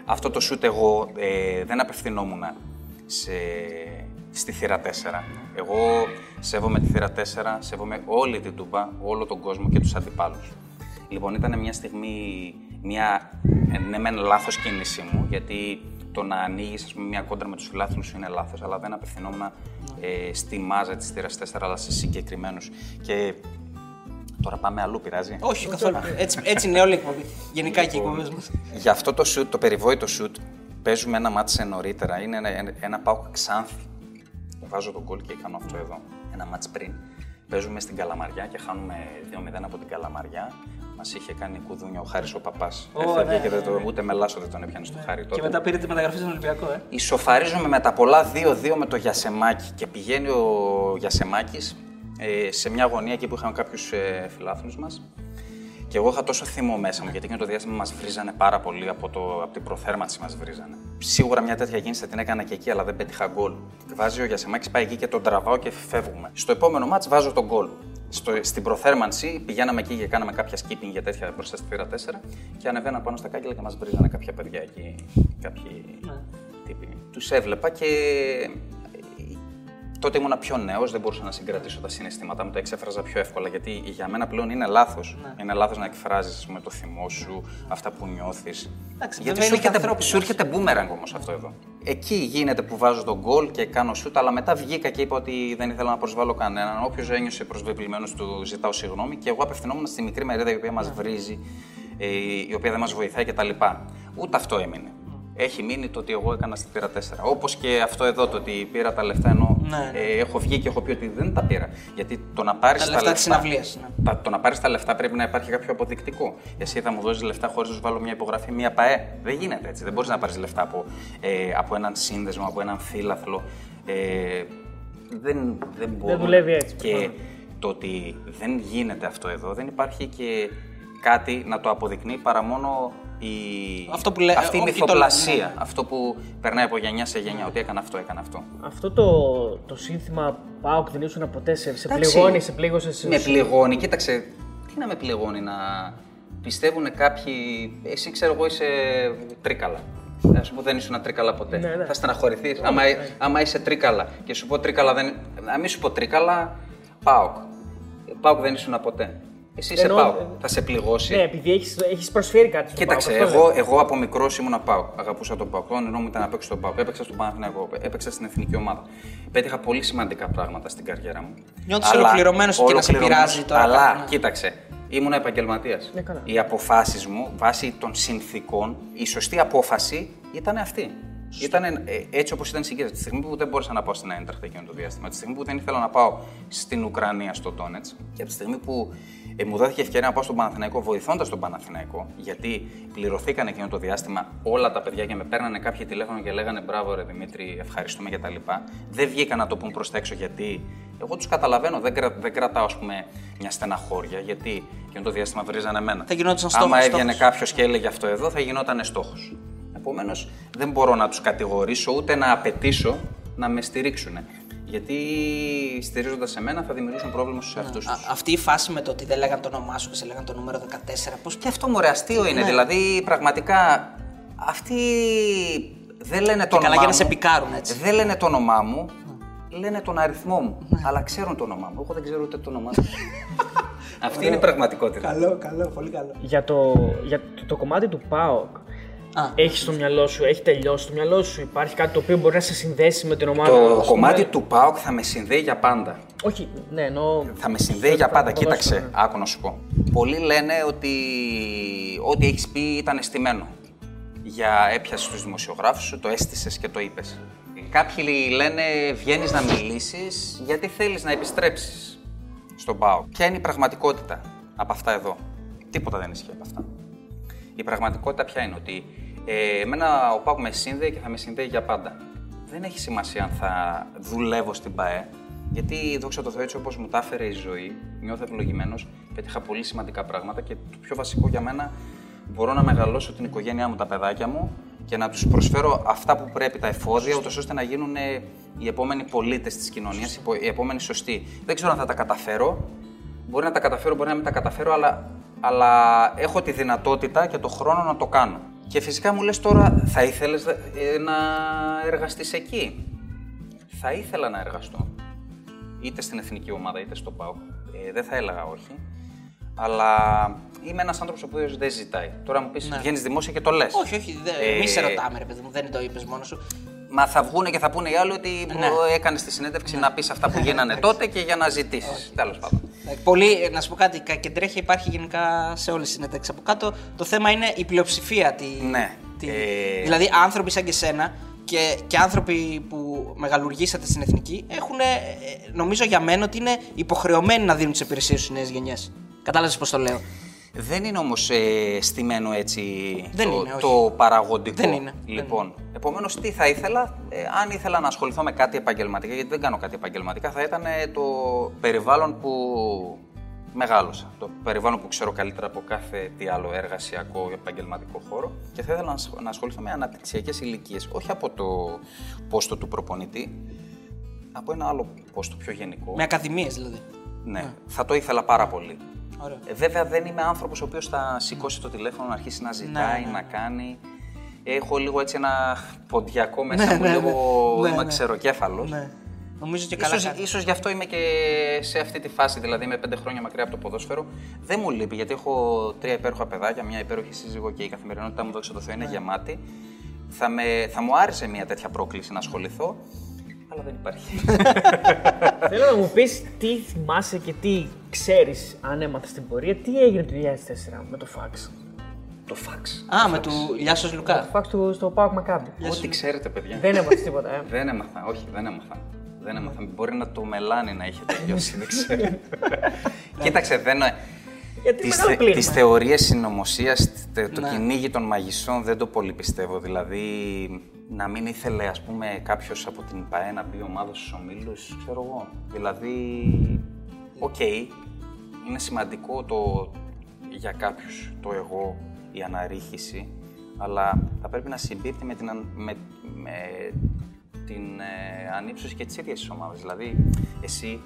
αυτό το shoot εγώ ε, δεν απευθυνόμουν σε, στη θύρα 4. Εγώ σέβομαι τη θύρα 4, σέβομαι όλη την τούμπα, όλο τον κόσμο και τους αντιπάλους. Λοιπόν, ήταν μια στιγμή, μια ε, ναι μεν λάθος κίνησή μου, γιατί το να ανοίγεις μια κόντρα με τους φιλάθλους σου είναι λάθος, αλλά δεν απευθυνόμουν ε, στη μάζα της θύρας 4, αλλά σε συγκεκριμένους. Και τώρα πάμε αλλού, πειράζει; Όχι, καθόλου. Έτσι, έτσι είναι όλη η εκπομπή. Γενικά και οι εκπομπές μας. Για αυτό το shoot, το περιβόητο shoot, παίζουμε ένα μάτς νωρίτερα. Είναι ένα, ένα, ένα πάω ξάνθη. Βάζω τον κόλ και κάνω αυτό εδώ. Ένα μάτς πριν. Παίζουμε στην Καλαμαριά και χάνουμε 2-0 από την Καλαμαριά. Μας είχε κάνει κουδούνια ο Χάρης ο παπάς. Έφευγε ναι, και δεν ναι, το, ούτε με λάσο δεν τον έπιανε στο χάρι τότε. Και μετά πήρε τη μεταγραφή στον Ολυμπιακό, ε. Ισοφαρίζουμε με τα πολλά 2-2 με το Γιασεμάκη και πηγαίνει ο Γιασεμάκης ε, σε μια γωνία εκεί που είχαν κάποιους ε, φιλάθλους μας και εγώ είχα τόσο θυμό μέσα μου γιατί εκείνο το διάστημα μας βρίζανε πάρα πολύ από, το, από την προθέρμανση μας βρίζανε. Σίγουρα μια τέτοια κίνηση θα την έκανα και εκεί αλλά δεν πέτυχα γκολ. Βάζει ο Γιασεμάκης, πάει εκεί και τον τραβάω και φεύγουμε. Στο επόμενο μάτς βάζω τον γκολ. Στο, στην προθέρμανση πηγαίναμε εκεί και κάναμε κάποια skipping για τέτοια μπροστά στη θύρα 4 και ανεβαίναν πάνω στα κάγκελα και μας βρίζανε κάποια παιδιά εκεί, κάποιοι τύποι. Τους έβλεπα και Τότε ήμουνα πιο νέος, δεν μπορούσα να συγκρατήσω τα συναισθήματά μου, τα εξέφραζα πιο εύκολα. Γιατί για μένα πλέον είναι λάθος. Είναι λάθος να εκφράζεις με το θυμό σου, αυτά που νιώθεις. Εντάξει, Γιατί βέβαια σου είναι και έρχεται, ανθρώπινος. σου έρχεται boomerang όμως αυτό εδώ. Εκεί γίνεται που βάζω τον γκολ και κάνω σουτ, αλλά μετά βγήκα και είπα ότι δεν ήθελα να προσβάλλω κανέναν. Όποιος ένιωσε προσβεβλημένος του ζητάω συγγνώμη και εγώ απευθυνόμουν στη μικρή μερίδα η οποία μας βρίζει, ε, η οποία δεν μας βοηθάει κτλ. Ούτε αυτό έμεινε. Έχει μείνει το ότι εγώ έκανα στη πήρα 4. Όπως και αυτό εδώ το ότι πήρα τα λεφτά ενώ Ναι. ε, έχω βγει και έχω πει ότι δεν τα πήρα. Γιατί το να πάρεις Τα τα, λεφτά της συναυλίας, ναι. τα- το να πάρεις τα λεφτά πρέπει να υπάρχει κάποιο αποδεικτικό. Εσύ θα μου δώσεις λεφτά χωρίς να σου βάλω μια υπογραφή, μια ΠαΕ. Δεν γίνεται έτσι. Δεν μπορείς να πάρεις λεφτά από, ε, από έναν σύνδεσμο, από έναν φύλαθλο. Ε, δεν, δεν μπορώ. δουλεύει έτσι, Και προφανώς. το ότι δεν γίνεται αυτό εδώ, δεν υπάρχει και κάτι να το αποδεικνύει παρά μόνο η... Αυτό που λέ- αυτή η όποιοι το μυθοπλασία. λένε, ναι. Αυτό που περνάει από γενιά σε γενιά. Ότι έκανα αυτό, έκανα αυτό. Αυτό το, το σύνθημα Πάοκ δεν ήσουν ποτέ σε, σε Εντάξει. πληγώνει, σε πλήγωσες. Σε... Με πληγώνει, κοίταξε. Τι να με πληγώνει να πιστεύουν κάποιοι. Εσύ ξέρω εγώ είσαι τρίκαλα. Θα σου πω δεν ήσουν τρίκαλα ποτέ. Ναι, ναι. Θα στεναχωρηθείς. Άμα, άμα είσαι τρίκαλα και σου πω τρίκαλα δεν. Να μην σου πω τρίκαλα, πάοκ. Πάοκ δεν ήσουν ποτέ. Εσύ είσαι Ενώ- πάοκ. Θα σε πληγώσει. Ναι, επειδή έχει έχεις προσφέρει κάτι στον Κοίταξε, ΠΑΟΚ, αυτό εγώ, λέω. εγώ από μικρός ήμουν πάω. Αγαπούσα τον Πάο. Το όνειρό μου ήταν να παίξω στον Πάο. Έπαιξα στον Παναθηναϊκό, έπαιξα στην εθνική ομάδα. Πέτυχα πολύ σημαντικά πράγματα στην καριέρα μου. Νιώθεις Αλλά- ολοκληρωμένος και να σε ολοκληρωμένος, πειράζει τώρα Αλλά κάτι, ναι. κοίταξε, ήμουν επαγγελματίας. Ναι, καλά. Οι αποφάσεις μου βάσει των συνθήκων, η σωστή απόφαση ήταν αυτή. Ήταν ε, έτσι όπως ήταν η συγκέντρωση. Τη στιγμή που δεν μπόρεσα να πάω στην Άιντραχτ εκείνο το διάστημα, τη στιγμή που δεν ήθελα να πάω στην Ουκρανία, στο Τόνετ, και από τη στιγμή που ε, μου δόθηκε ευκαιρία να πάω στον Παναθηναϊκό, βοηθώντας τον Παναθηναϊκό, γιατί πληρωθήκαν εκείνο το διάστημα όλα τα παιδιά και με παίρνανε κάποιοι τηλέφωνο και λέγανε Μπράβο, ρε Δημήτρη, ευχαριστούμε κτλ. Δεν βγήκαν να το πούν προς τα έξω γιατί εγώ τους καταλαβαίνω, δεν, κρα, δεν κρατάω ας πούμε, μια στεναχώρια γιατί εκείνο το διάστημα βρίζανε εμένα. Θα γινόταν Άμα στόχος, έβγαινε στόχος. κάποιος και έλεγε αυτό εδώ, θα γινόταν στόχος. Επομένως, δεν μπορώ να τους κατηγορήσω ούτε να απαιτήσω να με στηρίξουν. Γιατί στηρίζοντας εμένα θα δημιουργήσουν πρόβλημα στους εαυτούς τους. Α- Αυτή η φάση με το ότι δεν λέγανε το όνομά σου και σε λέγανε το νούμερο 14, πώς Και αυτό μου αστείο είναι. Ναι. Δηλαδή, πραγματικά αυτοί δεν λένε το καλά όνομά για να μου. σε πικάρουν, έτσι. Δεν λένε το όνομά μου, λένε τον αριθμό μου. Αλλά ξέρουν το όνομά μου. Εγώ δεν ξέρω ούτε το όνομά τους. [laughs] Αυτή είναι η πραγματικότητα. Καλό, καλό, πολύ καλό. Για το, για το, το κομμάτι του ΠΑΟΚ, Α, έχεις στο μυαλό σου, έχει τελειώσει στο μυαλό σου, υπάρχει κάτι το οποίο μπορεί να σε συνδέσει με την ομάδα. Το ας πούμε; κομμάτι του ΠΑΟΚ θα με συνδέει για πάντα. Όχι, ναι, εννοώ. Θα με συνδέει για πάντα. ποδόσφαιρο, Κοίταξε, ναι. άκου να σου πω. Πολλοί λένε ότι ό,τι έχεις πει ήταν αισθημένο. Για έπιασες τους δημοσιογράφους σου, το έστησες και το είπες. Κάποιοι λένε βγαίνεις να μιλήσεις γιατί θέλεις να επιστρέψεις στον ΠΑΟ. Ποια είναι η πραγματικότητα από αυτά εδώ; Τίποτα δεν ισχύει από αυτά. Η πραγματικότητα ποια είναι; Ότι ε, εμένα ο ΠΑΟΚ με συνδέει και θα με συνδέει για πάντα. δεν έχει σημασία αν θα δουλεύω στην ΠαΕ. Γιατί δόξα τω Θεώ, έτσι όπως μου τα έφερε η ζωή, νιώθω ευλογημένος, πέτυχα πολύ σημαντικά πράγματα και το πιο βασικό για μένα, μπορώ να μεγαλώσω την οικογένειά μου, τα παιδάκια μου και να τους προσφέρω αυτά που πρέπει, τα εφόδια, ούτως ώστε να γίνουν ε, οι επόμενοι πολίτες της κοινωνίας, οι επόμενοι σωστοί. Δεν ξέρω αν θα τα καταφέρω. Μπορεί να τα καταφέρω, μπορεί να μην τα καταφέρω, αλλά, αλλά έχω τη δυνατότητα και το χρόνο να το κάνω. Και φυσικά μου λες τώρα, θα ήθελες ε, να εργαστείς εκεί; Θα ήθελα να εργαστώ. Είτε στην εθνική ομάδα, είτε στο ΠΑΟ. Ε, δεν θα έλεγα όχι. Αλλά είμαι ένας άνθρωπος ο οποίος δεν ζητάει. Τώρα μου πεις: Ναι. Βγαίνεις δημόσια και το λες. Όχι, όχι, δε, Ε, μη σε ρωτάμε, ρε παιδί μου, δεν το είπες μόνος σου. Μα θα βγούνε και θα πούνε οι άλλοι ότι Ναι. έκανες τη συνέντευξη να πεις αυτά που γίνανε τότε και για να ζητήσεις. Τέλος πάντων. Εντάξει, Πολύ, ε, να σου πω κάτι, κακεντρέχεια υπάρχει γενικά σε όλες τις συνέντευξεις από κάτω. Το θέμα είναι η πλειοψηφία. Τη, Ναι. τη- Ε, Δηλαδή, άνθρωποι σαν και σένα και, και άνθρωποι που μεγαλουργήσατε στην εθνική έχουν, νομίζω για μένα, ότι είναι υποχρεωμένοι να δίνουν τις υπηρεσίες στι νέες γενιές. Κατάλαβες πώς το λέω. Δεν είναι όμως ε, στημένο έτσι Δεν το, είναι, όχι. το παραγωγικό. Δεν είναι, δεν Λοιπόν, επομένως, τι θα ήθελα, ε, αν ήθελα να ασχοληθώ με κάτι επαγγελματικά, γιατί δεν κάνω κάτι επαγγελματικά, θα ήταν ε, το περιβάλλον που μεγάλωσα. Το περιβάλλον που ξέρω καλύτερα από κάθε τι άλλο εργασιακό επαγγελματικό χώρο και θα ήθελα να ασχ- να ασχοληθώ με αναπτυξιακές ηλικίες. Όχι από το πόστο του προπονητή, από ένα άλλο πόστο πιο γενικό. Με ακαδημίες δηλαδή. Ναι, θα το ήθελα πάρα πολύ. Ωραία. Ε, βέβαια δεν είμαι άνθρωπος ο οποίος θα σηκώσει το τηλέφωνο να αρχίσει να ζητάει, Ναι, ναι. να κάνει. Έχω λίγο έτσι ένα ποντιακό μέσα Ναι, μου, ναι, ναι. λίγο Ναι, είμαι ναι. ξεροκέφαλος. Ναι. Νομίζω και καλά. Ίσως, κάνεις. ίσως γι' αυτό είμαι και σε αυτή τη φάση, δηλαδή είμαι πέντε χρόνια μακριά από το ποδόσφαιρο. Δεν μου λείπει, γιατί έχω τρία υπέροχα παιδάκια, μια υπέροχη σύζυγο και η καθημερινότητά μου, δόξα τω Θεώ, είναι Ναι. γεμάτη. Θα, με, θα μου άρεσε μια τέτοια πρόκληση να ασχοληθώ, αλλά δεν υπάρχει. Θέλω να μου πεις τι θυμάσαι και τι ξέρεις αν έμαθες στην πορεία, τι έγινε το 2004 με το fax. το φαξ. Α, με του Λιάσος Λουκά. Το fax του στο Πάοκ Μακάμπι. Ό,τι ξέρετε, παιδιά. Δεν έμαθες τίποτα, ε. Δεν έμαθα, όχι, δεν έμαθα. Δεν έμαθα. Μπορεί να το μελάνι να είχε τελειώσει, δεν [laughs] ξέρω. Κοίταξε, δεν. Γιατί Τις, μεγάλο θε, πλήγμα. τις θεωρίες συνωμοσίας, τε- το Ναι. κυνήγι των μαγισσών δεν το πολύ πιστεύω. Δηλαδή, να μην ήθελε, ας πούμε, κάποιος από την ΠαΕ να μπει ομάδα στους ομίλους, ξέρω εγώ. Δηλαδή, οκ, είναι σημαντικό το για κάποιους το εγώ, η αναρρίχηση, αλλά θα πρέπει να συμπίπτει με την, αν- με, με την ε, ανύψωση και τις ίδιες τις ομάδες. Δηλαδή, εσύ,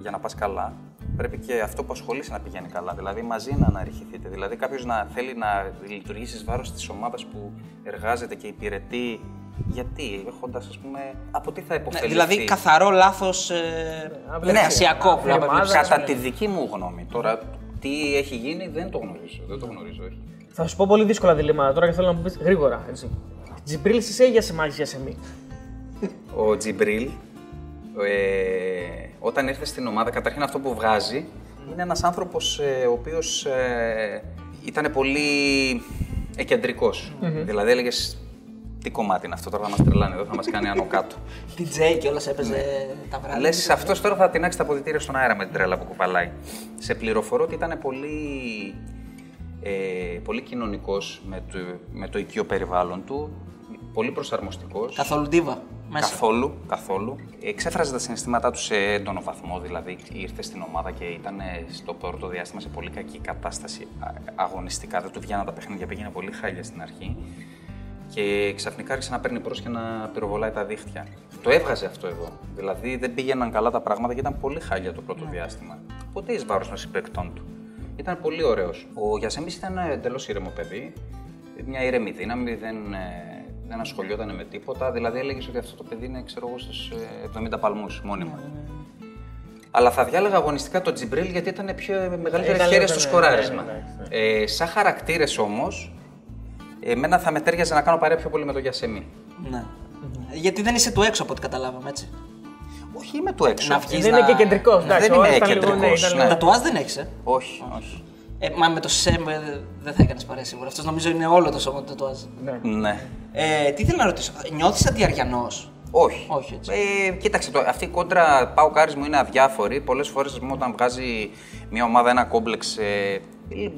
για να πας καλά, πρέπει και αυτό που ασχολείσαι να πηγαίνει καλά. Δηλαδή, μαζί να αναρριχηθείτε. Δηλαδή, κάποιος να θέλει να λειτουργήσει εις βάρος της ομάδας που εργάζεται και υπηρετεί. Γιατί, έχοντας, ας πούμε, από τι θα Ναι, υποφεληθεί; δηλαδή καθαρό λάθος. αυλεξία. ναι, ασιακό που λέμε. Εβδομάδα. Κατά τη δική μου γνώμη. Τώρα, τι έχει γίνει δεν το γνωρίζω. Δεν το γνωρίζω, όχι. Θα σου πω πολύ δύσκολα διλήμματα τώρα και θέλω να μου πεις γρήγορα. Έτσι. Τζιμπρίλ σε ή σε μάγια σε μη. Ο Τζιμπρίλ, ε, όταν ήρθε στην ομάδα, καταρχήν αυτό που βγάζει, είναι ένας άνθρωπος ε, ο οποίος ε, ήταν πολύ εκεντρικός. Δηλαδή έλεγες, τι κομμάτι είναι αυτό, τώρα θα μας τρελάνει εδώ, θα μας κάνει άνω κάτω. DJ και όλα έπαιζε Ναι. τα βράδια. Λες, αυτός τώρα θα τεινάξεις τα αποδητήρια στον αέρα με την τρέλα που κουπαλάει. Σε πληροφορώ ότι ήταν πολύ, ε, πολύ κοινωνικός με το, με το οικείο περιβάλλον του, πολύ προσαρμοστικός. Καθόλου ντίβα. Μέσα. Καθόλου, καθόλου. Εξέφραζε τα συναισθήματά του σε έντονο βαθμό, δηλαδή ήρθε στην ομάδα και ήταν ε, στο πρώτο διάστημα σε πολύ κακή κατάσταση α- αγωνιστικά. Δεν του βγαίναν τα παιχνίδια, πήγαινε πολύ χάλια στην αρχή. Και ξαφνικά άρχισε να παίρνει μπρος και να πυροβολάει τα δίχτυα. Το έβγαζε αυτό εδώ. Δηλαδή δεν πήγαιναν καλά τα πράγματα και ήταν πολύ χάλια το πρώτο διάστημα. Ποτέ εις βάρος των συμπεκτών του. Ήταν πολύ ωραίος. Ο Γιασέμι ήταν εντελώς ήρεμο παιδί. Μια ήρεμη δύναμη, δεν, ε, δεν ασχολιόταν με τίποτα. Δηλαδή έλεγες ότι αυτό το παιδί είναι, ξέρω εγώ, στους 70 παλμούς μόνιμα. Αλλά θα διάλεγα αγωνιστικά το Τζιμπρίλ γιατί ήταν πιο μεγαλύτερη Ήταν χέρια λίγο, στο ναι, σκοράρισμα. ναι, ναι, Ε, σαν χαρακτήρες όμως, εμένα θα με τέριαζε να κάνω παρέα πιο πολύ με τον Γιασεμί. Ναι. Γιατί δεν είσαι του έξω από ό,τι καταλάβαμε έτσι. Όχι, είμαι του έξω. Να βγεις Δεν να- είναι και κεντρικός. Δεν είμαι κεντρικός, ναι. Τα τουάζ δεν έχεις, ε; Όχι, όχι. ε. Μα με το ΣΕΜ ε, δεν θα έκανες παρέα σίγουρα. Αυτός νομίζω είναι όλο το σώμα του τατουάζ. Ναι. Ε, τι θέλω να ρωτήσω, νιώθεις αντιαριανό. Όχι. Όχι, έτσι. Ε, κοίταξε, το, αυτή η κόντρα πάω κάρις μου είναι αδιάφορη. Πολλές φορές όταν βγάζει μια ομάδα ένα κόμπλεξ, ε, Ε,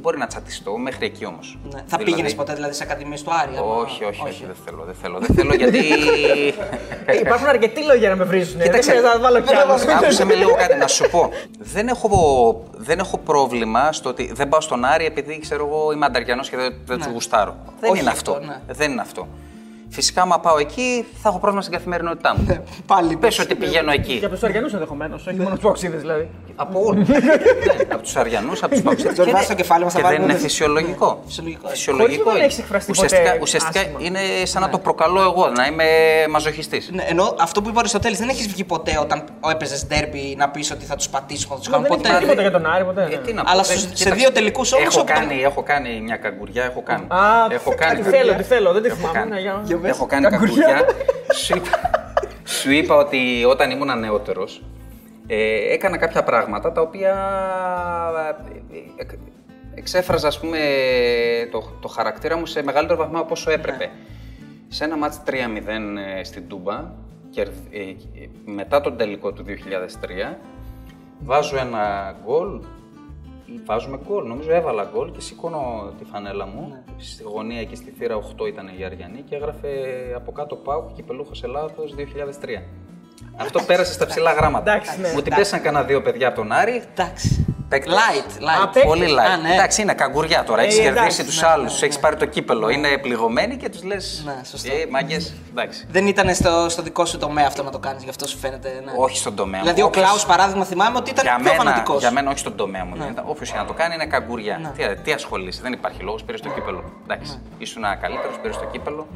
Μπορεί να τσατιστώ, μέχρι εκεί όμως. Ναι. Θα πήγαινες ποτέ δηλαδή σε ακαδημίε του Άρη. άμα- Όχι, όχι, όχι, δεν θέλω, δεν θέλω. Δεν θέλω γιατί. Ε, Υπάρχουν αρκετοί λόγοι για να με βρίζουν. Δεν Κοίταξε. χρειάζεται να βάλω κι άλλους. Άκουσε με λίγο κάτι να σου πω. Δεν έχω, δεν έχω πρόβλημα στο ότι δεν πάω στον Άρη επειδή ξέρω εγώ είμαι ανταριανό και δεν, δεν τους γουστάρω. Δεν Όχι είναι αυτό, αυτό. ναι. Δεν είναι αυτό. Φυσικά, άμα πάω εκεί, θα έχω πρόβλημα στην καθημερινότητά μου. Πάλι Πες ότι πηγαίνω Και εκεί. από τους Αριανούς ενδεχομένως, όχι μόνο τους οξύδε δηλαδή. από όλους. από τους Αριανούς, από τους Παουξίδε. Τον βάζω στο κεφάλι μας, θα Και δεν βάλουμε είναι όλες. φυσιολογικό. Φυσιολογικό. Χωρίς να είναι. έχεις εκφραστεί ουσιαστικά, ποτέ ουσιαστικά άσχημα. είναι σαν να το προκαλώ εγώ, να είμαι μαζοχιστής. Ναι, ενώ αυτό που είπε ο Αριστοτέλης δεν έχεις βγει ποτέ όταν έπαιζες ντέρμπι να πεις ότι θα τους πατήσουμε, θα τους κάνουμε Δεν έχει πει ποτέ. τίποτα για τον Άρη, ποτέ. Ε, ναι. τι να πω, Αλλά δεν- στους- σε κοίταξε, δύο τελικούς όμως, Έχω όπου- κάνει, έχω κάνει μια καγκουριά, έχω κάνει. Α, έχω κάνει τι θέλω, τι θέλω, δεν τη Έχω θυμάμαι. Κάνει. ναι, για- Έχω κάνει Καγκουριά. καγκουριά. σου, είπα, σου είπα ότι όταν ήμουν νεότερος ε, έκανα κάποια πράγματα τα οποία ε, ε, εκ- εξέφραζα ας πούμε το, το χαρακτήρα μου σε μεγαλύτερο βαθμό από όσο έπρεπε. Σε ένα μάτς 3-0 ε, στην Τούμπα, κερδ- ε, ε, μετά τον τελικό του 2003, βάζω ένα γκολ ή βάζουμε γκολ. Νομίζω έβαλα γκολ και σηκώνω τη φανέλα μου. Στη γωνία εκεί στη θύρα 8 ήταν η Αριανή και έγραφε από κάτω Πάουκ και Πελούχος Ελλάδος 2003. Αυτό πέρασε στα ψηλά γράμματα. Εντάξει, ναι. Μου την πέσαν κανένα δύο παιδιά από τον Άρη. Εντάξει. Παίκτες. Light, light. Α, παίκτες. Πολύ light. Α, ναι. Εντάξει, είναι καγκουριά τώρα. Έχεις Ε, κερδίσει εντάξει, τους ναι, άλλους, ναι, του έχει πάρει το κύπελο. Είναι πληγωμένοι και τους λες. Ναι, σωστό. Ε, μάγκες. Εντάξει. Δεν ήταν στο, στο δικό σου τομέα αυτό να το κάνεις, γι' αυτό σου φαίνεται. Ναι. Όχι στον τομέα μου. Δηλαδή, ο Όποιος- Κλάους, παράδειγμα, θυμάμαι ότι ήταν για πιο μένα, φανατικός. για μένα, όχι στον τομέα μου. Ναι. Όποιος και να το κάνει είναι καγκουριά. Ναι. Τι, τι ασχολείσαι, δεν υπάρχει λόγος. Πήρες το κύπελο. Εντάξει. Ήσουν καλύτερος, πήρες το κύπελο.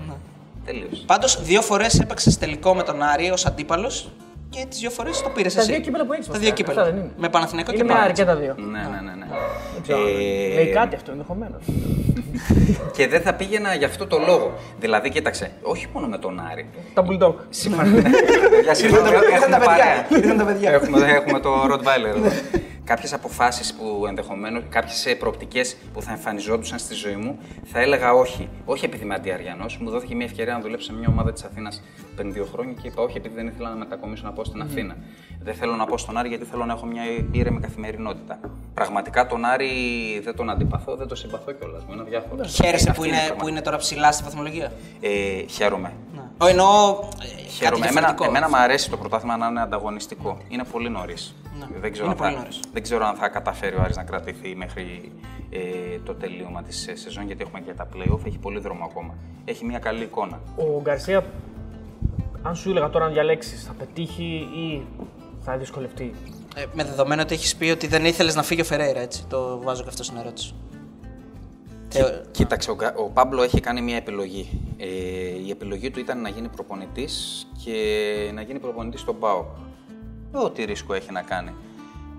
Τελείωσε. Πάντως, δύο φορές έπαιξες τελικό με τον Άρη ως αντίπαλος και τις δύο φορές το πήρες εσύ. Τα δύο κύπελα που έχεις, Τα βασικά. δύο Αυτά δεν κύπελα. είναι. Με Παναθηναϊκό Είναι και με Άρη Πάο. και τα δύο. Ναι, ναι, ναι. ναι. Δεν ξέρω. Ε, Λέει κάτι αυτό ενδεχομένως. [laughs] Και δεν θα πήγαινα γι' αυτό το λόγο. Δηλαδή, κοίταξε, όχι μόνο με τον Άρη. Τα bulldog. Συμφωνώ. [laughs] Για συμφωνώ, Ήρθαν τα έχουμε παιδιά. παρέα. Ήρθαν τα παιδιά. Έχουμε, έχουμε το Rottweiler εδώ. Κάποιες αποφάσεις που ενδεχομένω, κάποιες προοπτικές που θα εμφανιζόντουσαν στη ζωή μου, θα έλεγα όχι. Όχι επειδή είμαι αντιαριανός. Μου δόθηκε μια ευκαιρία να δουλέψω σε μια ομάδα της Αθήνας πριν δύο χρόνια και είπα όχι επειδή δεν ήθελα να μετακομίσω να πάω στην Αθήνα. Δεν θέλω να πάω στον Άρη γιατί θέλω να έχω μια ήρεμη καθημερινότητα. Πραγματικά τον Άρη δεν τον αντιπαθώ, δεν τον συμπαθώ κιόλας. Μου είναι αδιάφορο. Χαίρεσαι Αυτή που είναι, πραγματικά. που είναι τώρα ψηλά στη βαθμολογία; Ε, χαίρομαι. Ο εννοώ. ε, κάτι Χαίρομαι. Εμένα, διαφορετικό. εμένα μου αρέσει το πρωτάθλημα να είναι ανταγωνιστικό. Είναι πολύ νωρίς. Δεν, ξέρω είναι αν πολύ θα- νωρίς. δεν ξέρω αν θα καταφέρει ο Άρης να κρατηθεί μέχρι ε, το τελείωμα της σεζόν, γιατί έχουμε και τα playoff. Έχει πολύ δρόμο ακόμα. Έχει μια καλή εικόνα. Ο Γκαρσία, αν σου έλεγα τώρα να διαλέξεις, θα πετύχει ή θα δυσκολευτεί; Ε, με δεδομένο ότι έχεις πει ότι δεν ήθελες να φύγει ο Φεραίρα, έτσι. Το βάζω και αυτό στην ερώτηση. Θεω- Κοίταξε, ο, Κα- ο Πάμπλο έχει κάνει μια επιλογή. Ε, η επιλογή του ήταν να γίνει προπονητής και να γίνει προπονητής στον ΠΑΟΚ. Ό,τι ρίσκο έχει να κάνει.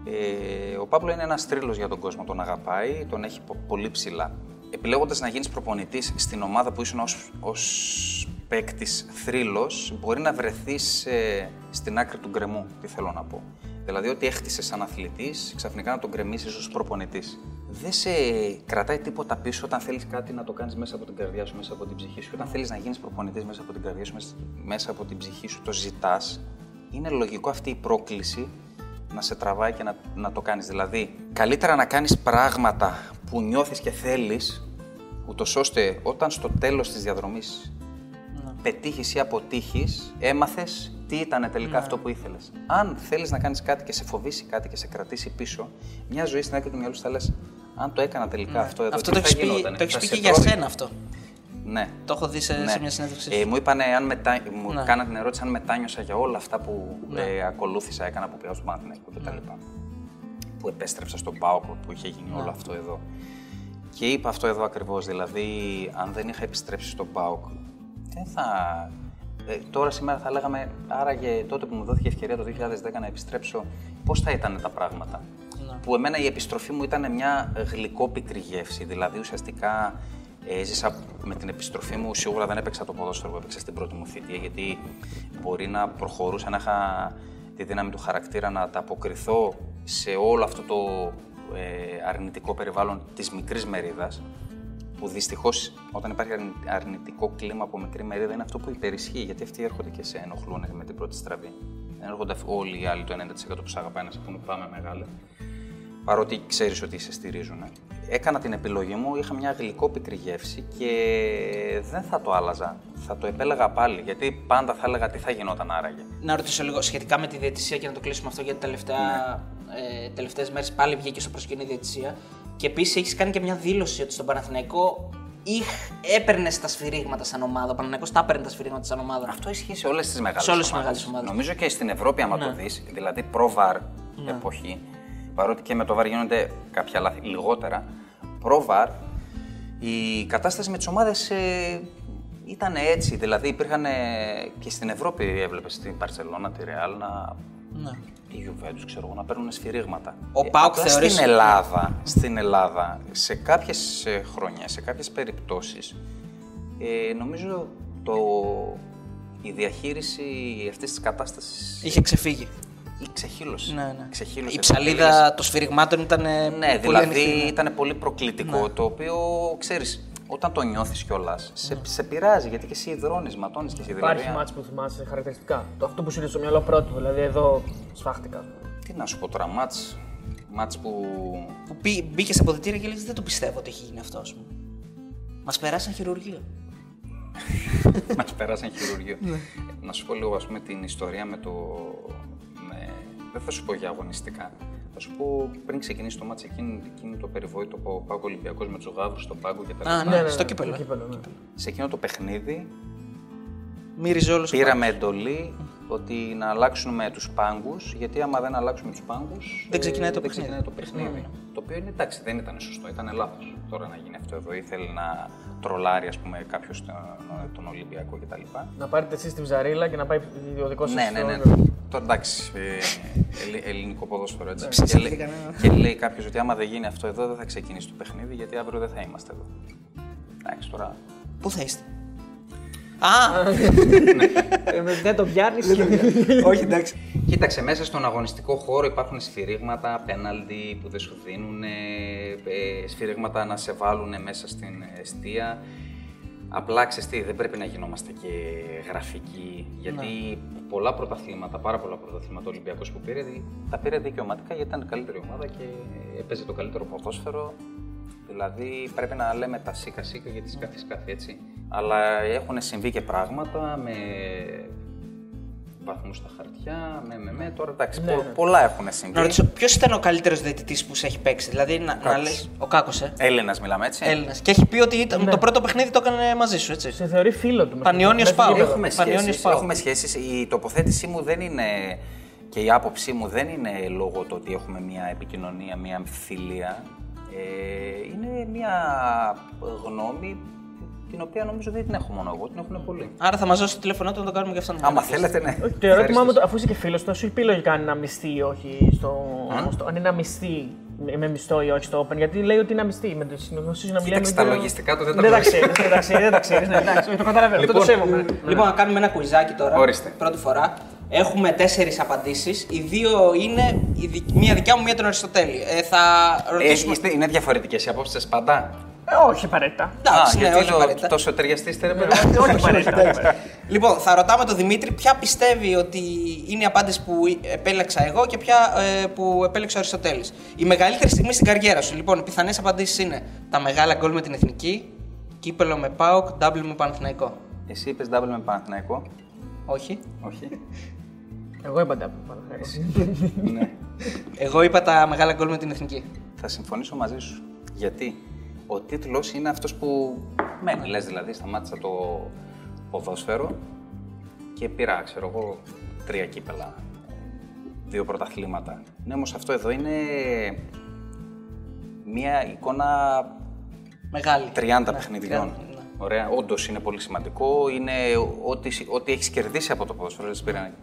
Ε, ο Παύλο είναι ένας τρίλο για τον κόσμο. Τον αγαπάει, τον έχει πο- πολύ ψηλά. Επιλέγοντας να γίνεις προπονητής στην ομάδα που ήσουν ως παίκτης θρύλος, μπορεί να βρεθείς στην άκρη του γκρεμού. Τι θέλω να πω. Δηλαδή, ότι έχτισες σαν αθλητής, ξαφνικά να τον γκρεμίσεις ως προπονητής. Δεν σε κρατάει τίποτα πίσω όταν θέλεις κάτι να το κάνεις μέσα από την καρδιά σου, μέσα από την ψυχή σου. Όταν θέλεις να γίνεις προπονητής μέσα από την καρδιά σου, μέσα- μέσα από την ψυχή σου, το ζητάς. Είναι λογικό αυτή η πρόκληση να σε τραβάει και να, να το κάνεις. Δηλαδή, καλύτερα να κάνεις πράγματα που νιώθεις και θέλεις, ούτως ώστε όταν στο τέλος της διαδρομής πετύχεις ή αποτύχεις, έμαθες τι ήταν τελικά αυτό που ήθελες. Αν θέλεις να κάνεις κάτι και σε φοβήσει κάτι και σε κρατήσει πίσω, μια ζωή στην άκρη του μυαλού σου θα λες, αν το έκανα τελικά αυτό εδώ, αυτό τι το θα έχει πει, γινότανε, το έχεις θα πει σε και για πρόβει- σένα αυτό. Ναι. Το έχω δει σε, Ναι. σε μια συνέντευξή Ε, σου. μου είπανε, αν μετά, μου Ναι. κάνανε την ερώτηση αν μετάνιωσα για όλα αυτά που Ναι. ε, ακολούθησα, έκανα που πήγα στο Παναθηναϊκό κτλ. Που επέστρεψα στον ΠΑΟΚ, που είχε γίνει Ναι. όλο αυτό εδώ. Και είπα αυτό εδώ ακριβώς, δηλαδή αν δεν είχα επιστρέψει στον ΠΑΟΚ, δεν θα... Ε, τώρα σήμερα θα λέγαμε, άραγε τότε που μου δόθηκε ευκαιρία το 2010 να επιστρέψω, πώς θα ήταν τα πράγματα. Ναι. Που εμένα η επιστροφή μου ήταν μια γλυκόπικρη γεύση, δηλαδή ουσιαστικά έζησα με την επιστροφή μου, σίγουρα δεν έπαιξα το ποδόσφαιρο που έπαιξα στην πρώτη μου θητεία, γιατί μπορεί να προχωρούσα, να είχα τη δύναμη του χαρακτήρα να ανταποκριθώ σε όλο αυτό το ε, αρνητικό περιβάλλον της μικρής μερίδας, που δυστυχώς όταν υπάρχει αρνη- αρνητικό κλίμα από μικρή μερίδα είναι αυτό που υπερισχύει, γιατί αυτοί έρχονται και σε ενοχλούν με την πρώτη στραβή. Δεν έρχονται αυ- όλοι οι άλλοι το 90% που σε αγαπάνε, να σε πούνε πάμε μεγάλε. Παρότι ξέρεις ότι σε στηρίζουν. έκανα την επιλογή μου, είχα μια γλυκόπικρη γεύση και δεν θα το άλλαζα. Θα το επέλεγα πάλι, γιατί πάντα θα έλεγα τι θα γινόταν άραγε. Να ρωτήσω λίγο σχετικά με τη διαιτησία και να το κλείσουμε αυτό γιατί τελευταία, Ναι. ε, τελευταίες μέρες πάλι βγήκε στο προσκήνιο η διαιτησία και επίσης έχεις κάνει και μια δήλωση ότι στον Παναθηναϊκό έπαιρνες τα σφυρίγματα σαν ομάδα. Ο Παναθηναϊκός τα έπαιρνε τα σφυρίγματα σαν ομάδα. Αυτό ισχύει σε όλες τις μεγάλες Σε όλες τις μεγάλες ομάδες. Νομίζω και στην Ευρώπη, άμα Ναι. το δεις, δηλαδή προ-βαρ εποχή, παρότι και με το βαρ γίνονται κάποια λάθη λιγότερα, προ-βαρ η κατάσταση με τις ομάδες ήταν έτσι. Δηλαδή υπήρχαν ε, και στην Ευρώπη, έβλεπες την Παρσελώνα, τη Ρεάλ, να. Ναι. τη Juventus, ξέρω εγώ, να παίρνουν σφυρίγματα. Ο ΠΑΟΚ απλά θεωρείς- Στην Ελλάδα, στην Ελλάδα, σε κάποιες ε, χρόνια, σε κάποιες περιπτώσεις, ε, νομίζω το, η διαχείριση αυτής της κατάστασης Είχε ξεφύγει. Η ξεχύλωση. Ναι, ναι. Ξεχύλωσε Η τελείως. ψαλίδα των σφυριγμάτων ήταν. ε, Ναι, πολύ δηλαδή ανοιχτή, ναι. ήταν πολύ προκλητικό, το οποίο, ξέρεις, όταν το νιώθεις κιόλας, σε, σε πειράζει, γιατί και εσύ υδρώνεις, ματώνεις και εσύ. Υπάρχει δηλαδή, μάτς που θυμάσαι χαρακτηριστικά. Το αυτό που σου ήρθε στο μυαλό πρώτο, δηλαδή εδώ σφάχτηκα. Τι να σου πω τώρα, μάτς, μάτς που Που μπή- μπήκες σε αποδητήρια και λέει Δεν το πιστεύω ότι έχει γίνει αυτό, ας πούμε. Μας περάσαν χειρουργείο. [laughs] Μας πέρασαν χειρουργείο. Να σου πω λίγο ας πούμε, την ιστορία με το. Με... Δεν θα σου πω για αγωνιστικά. Θα σου πω πριν ξεκινήσει το μάτς εκείνο, εκείνο το περιβόητο που ο Πάγκο Ολυμπιακός με τους γάβρου στο πάγκο και τα Α, λοιπά. ναι, στο κύπελο. ναι. Σε εκείνο το παιχνίδι Μύριζε όλο πήραμε εντολή ότι να αλλάξουμε τους πάγκους, γιατί άμα δεν αλλάξουμε τους πάγκους. Δεν ξεκινάει το δεν παιχνίδι. ξεκινάει το παιχνίδι. Το οποίο είναι εντάξει, δεν ήταν σωστό, ήταν λάθος. Τώρα να γίνει αυτό εδώ, ήθελε να τρολάρει ας πούμε, κάποιος τον, τον Ολυμπιακό κτλ. Να πάρετε εσείς την ψαρίλα και να πάει ο δικός σας. Ναι, ναι, ναι. Τώρα εντάξει, ε, ελλη- ελληνικό ποδόσφαιρο έτσι. και, λέει, και λέει κάποιος ότι άμα δεν γίνει αυτό εδώ δεν θα ξεκινήσει το παιχνίδι γιατί αύριο δεν θα είμαστε εδώ. Εντάξει, τώρα. Πού θα είστε; Α! Δεν το πιάνεις. Όχι, εντάξει. Κοίταξε, μέσα στον αγωνιστικό χώρο υπάρχουν σφυρίγματα, πέναλτι που δεν σου δίνουν, σφυρίγματα να σε βάλουν μέσα στην αιστεία. Απλά ξέρεις τι, δεν πρέπει να γινόμαστε και γραφικοί, γιατί πολλά πρωταθλήματα, πάρα πολλά πρωταθλήματα ο Ολυμπιακός που πήρε, τα πήρε δικαιωματικά γιατί ήταν η καλύτερη ομάδα και έπαιζε το καλύτερο ποδόσφαιρο. Δηλαδή πρέπει να λέμε τα σίκα σίκα γιατί σκάφη σκάφη έτσι. Αλλά έχουν συμβεί και πράγματα με βαθμούς στα χαρτιά, με με με. Τώρα εντάξει, πο- πολλά έχουν συμβεί. Να ρωτήσω, ποιος ήταν ο καλύτερος διαιτητής που σε έχει παίξει; Δηλαδή, να, να λες. Ο Κάκος, ε. Έλληνας μιλάμε έτσι. Έλληνας. Και έχει πει ότι ήταν, το πρώτο παιχνίδι το έκανε μαζί σου, έτσι. Σε θεωρεί φίλο του. Πανιόνιος Μέσα στο Πάο. γήπεδο. Έχουμε Πανιόνιος σχέσεις, Πάο. έχουμε σχέσεις. Η τοποθέτησή μου δεν είναι και η άποψή μου δεν είναι λόγω του ότι έχουμε μια επικοινωνία, μια αμφιθυλία. Ε, είναι μια γνώμη την οποία νομίζω δεν την έχω μόνο εγώ, την έχουν πολλοί. Άρα θα μας δώσει το τηλέφωνο του να το κάνουμε και αυτό. Άμα θέλετε, ναι. Όχι, Το ερώτημά μου, Ευχαριστώ. αφού είσαι και φίλος του, σου έχει πει λογικά αν είναι αμυστή ή όχι στο. στο- αν είναι αμυστή με- με μισθό ή όχι στο Open. Γιατί λέει ότι είναι αμυστή. Με τη συνογνωσία σου να μιλάμε. Κοίταξε, τα λογιστικά του δεν τα Δεν τα γνωρίζω. ξέρεις. Δεν τα ξέρεις. Δεν τα ξέρεις. Ναι, εντάξει, το [laughs] καταλαβαίνω. Αυτό το σέβομαι. Λοιπόν, να κάνουμε ένα κουιζάκι τώρα. Ορίστε. Πρώτη φορά. Έχουμε τέσσερις απαντήσεις. Οι δύο είναι η δι- μία δικιά μου, μία τον Αριστοτέλη. Ε, θα Ε, ρωτήσουμε. είστε- είναι διαφορετικές οι απόψεις πάντα; Ε, Όχι απαραίτητα. Εντάξει, ναι, γιατί όχι είναι απαραίτητα. τόσο ταιριαστή ρε παιδί. Όχι απαραίτητα. Λοιπόν, θα ρωτάμε τον Δημήτρη ποια πιστεύει ότι είναι η απάντηση που επέλεξα εγώ και ποια ε, που επέλεξε ο Αριστοτέλης. Η μεγαλύτερη στιγμή στην καριέρα σου. Λοιπόν, οι πιθανές απαντήσεις είναι τα μεγάλα γκολ με την εθνική, κύπελο με ΠΑΟΚ, double με Παναθηναϊκό. Εσύ είπες double με Παναθηναϊκό. Όχι. Όχι. [laughs] Εγώ είπα τα Παναθηναϊκός. ναι. Εγώ είπα τα μεγάλα γκολ με την εθνική. Θα συμφωνήσω μαζί σου. Γιατί; Ο τίτλος είναι αυτός που μένει. Λες δηλαδή, σταμάτησα το ποδόσφαιρο και πήρα, ξέρω εγώ, τρία κύπελα, δύο πρωταθλήματα. Ναι, όμως αυτό εδώ είναι μία εικόνα Μεγάλη. 30 Ναι, παιχνιδιών. ναι. Ωραία, όντως είναι πολύ σημαντικό. Είναι ό,τι, ό,τι έχεις κερδίσει από το ποδόσφαιρο. δεν σε πήραν.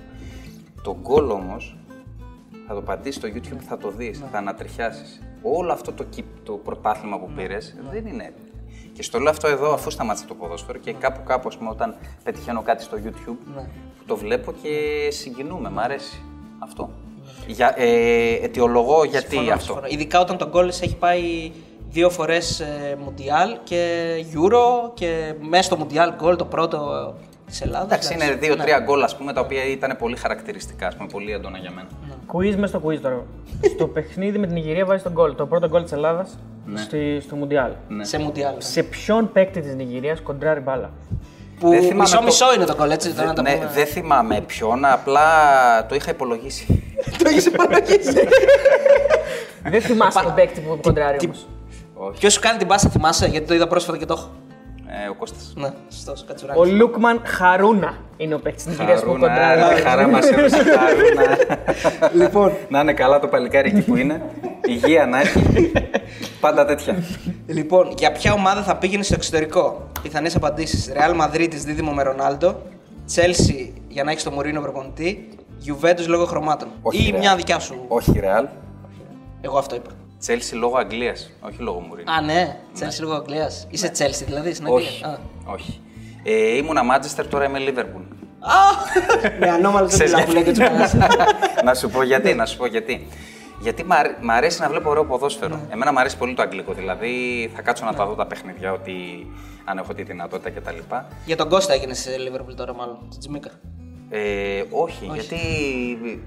Το γκολ όμως θα το πατήσεις στο YouTube, θα το δεις, Ναι. θα ανατριχιάσεις. Όλο αυτό το, κύπ- το πρωτάθλημα που πήρες δεν είναι. Και στο λέω αυτό εδώ αφού σταμάτησα το ποδόσφαιρο και κάπου κάπου ας πούμε, όταν πετυχαίνω κάτι στο YouTube Ναι. που το βλέπω και συγκινούμε, μ' αρέσει αυτό. Για, ε, αιτιολογώ γιατί Συμφωνώ, αυτό. συμφωνώ. Ειδικά όταν τον γκολ έχει πάει δύο φορές Μουντιάλ και Euro και μέσα στο Μουντιάλ γκολ το πρώτο της Ελλάδας. Εντάξει, είναι δύο-τρία γκολ ας πούμε, τα οποία ήταν πολύ χαρακτηριστικά, ας πούμε, πολύ έντονα για μένα. Quiz μέσα στο quiz τώρα. Στο παιχνίδι με την Ιγυρία βάζει τον γκολ. Το πρώτο γκολ της Ελλάδας στη- στο Μουντιάλ. Σε Μουντιάλ. Σε ποιον παίκτη της Νιγηρίας κοντράρει μπάλα; Που Δεν θυμάμαι το- μισό-μισό είναι το κολλ, έτσι. τώρα να τα ναι, πούμε. δεν θυμάμαι ποιον, απλά το είχα υπολογίσει. [laughs] Το έχει υπολογίσει. Δεν θυμάσαι τον παίκτη που κοντράρει όμως. Όχι. Ποιος σου κάνει την πάσα, θυμάσαι, γιατί το είδα πρόσφατα και το έχω. Ε, ο Κώστας. Ναι, σωστός, Ο κατσουράκι. Λούκμαν Χαρούνα είναι ο παίκτης της Νιγηρία που Χαρούνα, κοντράρει. τη χαρά μας [laughs] έδωσε χαρούνα. Λοιπόν, Να είναι καλά το παλικάρι εκεί που είναι. Υγεία να έχει. Πάντα τέτοια. λοιπόν, για ποια ομάδα θα πήγαινε στο εξωτερικό; Πιθανές απαντήσεις. Ρεάλ Μαδρίτη δίδυμο με Ρονάλντο. Τσέλσι για να έχεις το Μουρίνο προπονητή. Γιουβέντου λόγω χρωμάτων. Όχι, Ή Real. μια δικιά σου. Όχι Ρεάλ. Εγώ αυτό είπα. Τσέλσι λόγω Αγγλίας, όχι λόγω Μουρίνου. Α, ναι, Τσέλσι λόγω Αγγλίας. Είσαι Τσέλσι δηλαδή στην Αγγλία. Όχι. Α. όχι. Ε, ήμουνα Μάντσεστερ, τώρα είμαι Λίβερπουλ. Ναι, ανώμαλος δεν Ξέρεις μιλάω που λέει και γιατί. τσουπαλάς. να σου πω γιατί, να σου πω γιατί. Γιατί μ' αρ- μ' αρέσει να βλέπω ωραίο ποδόσφαιρο. Ναι. Εμένα μ' αρέσει πολύ το αγγλικό. Δηλαδή θα κάτσω να τα δω τα παιχνίδια, ότι αν έχω τη δυνατότητα κτλ. Για τον Κώστα έγινε σε Λίβερπουλ τώρα, μάλλον. Στην Τζιμίκα. Ε, όχι, Γιατί,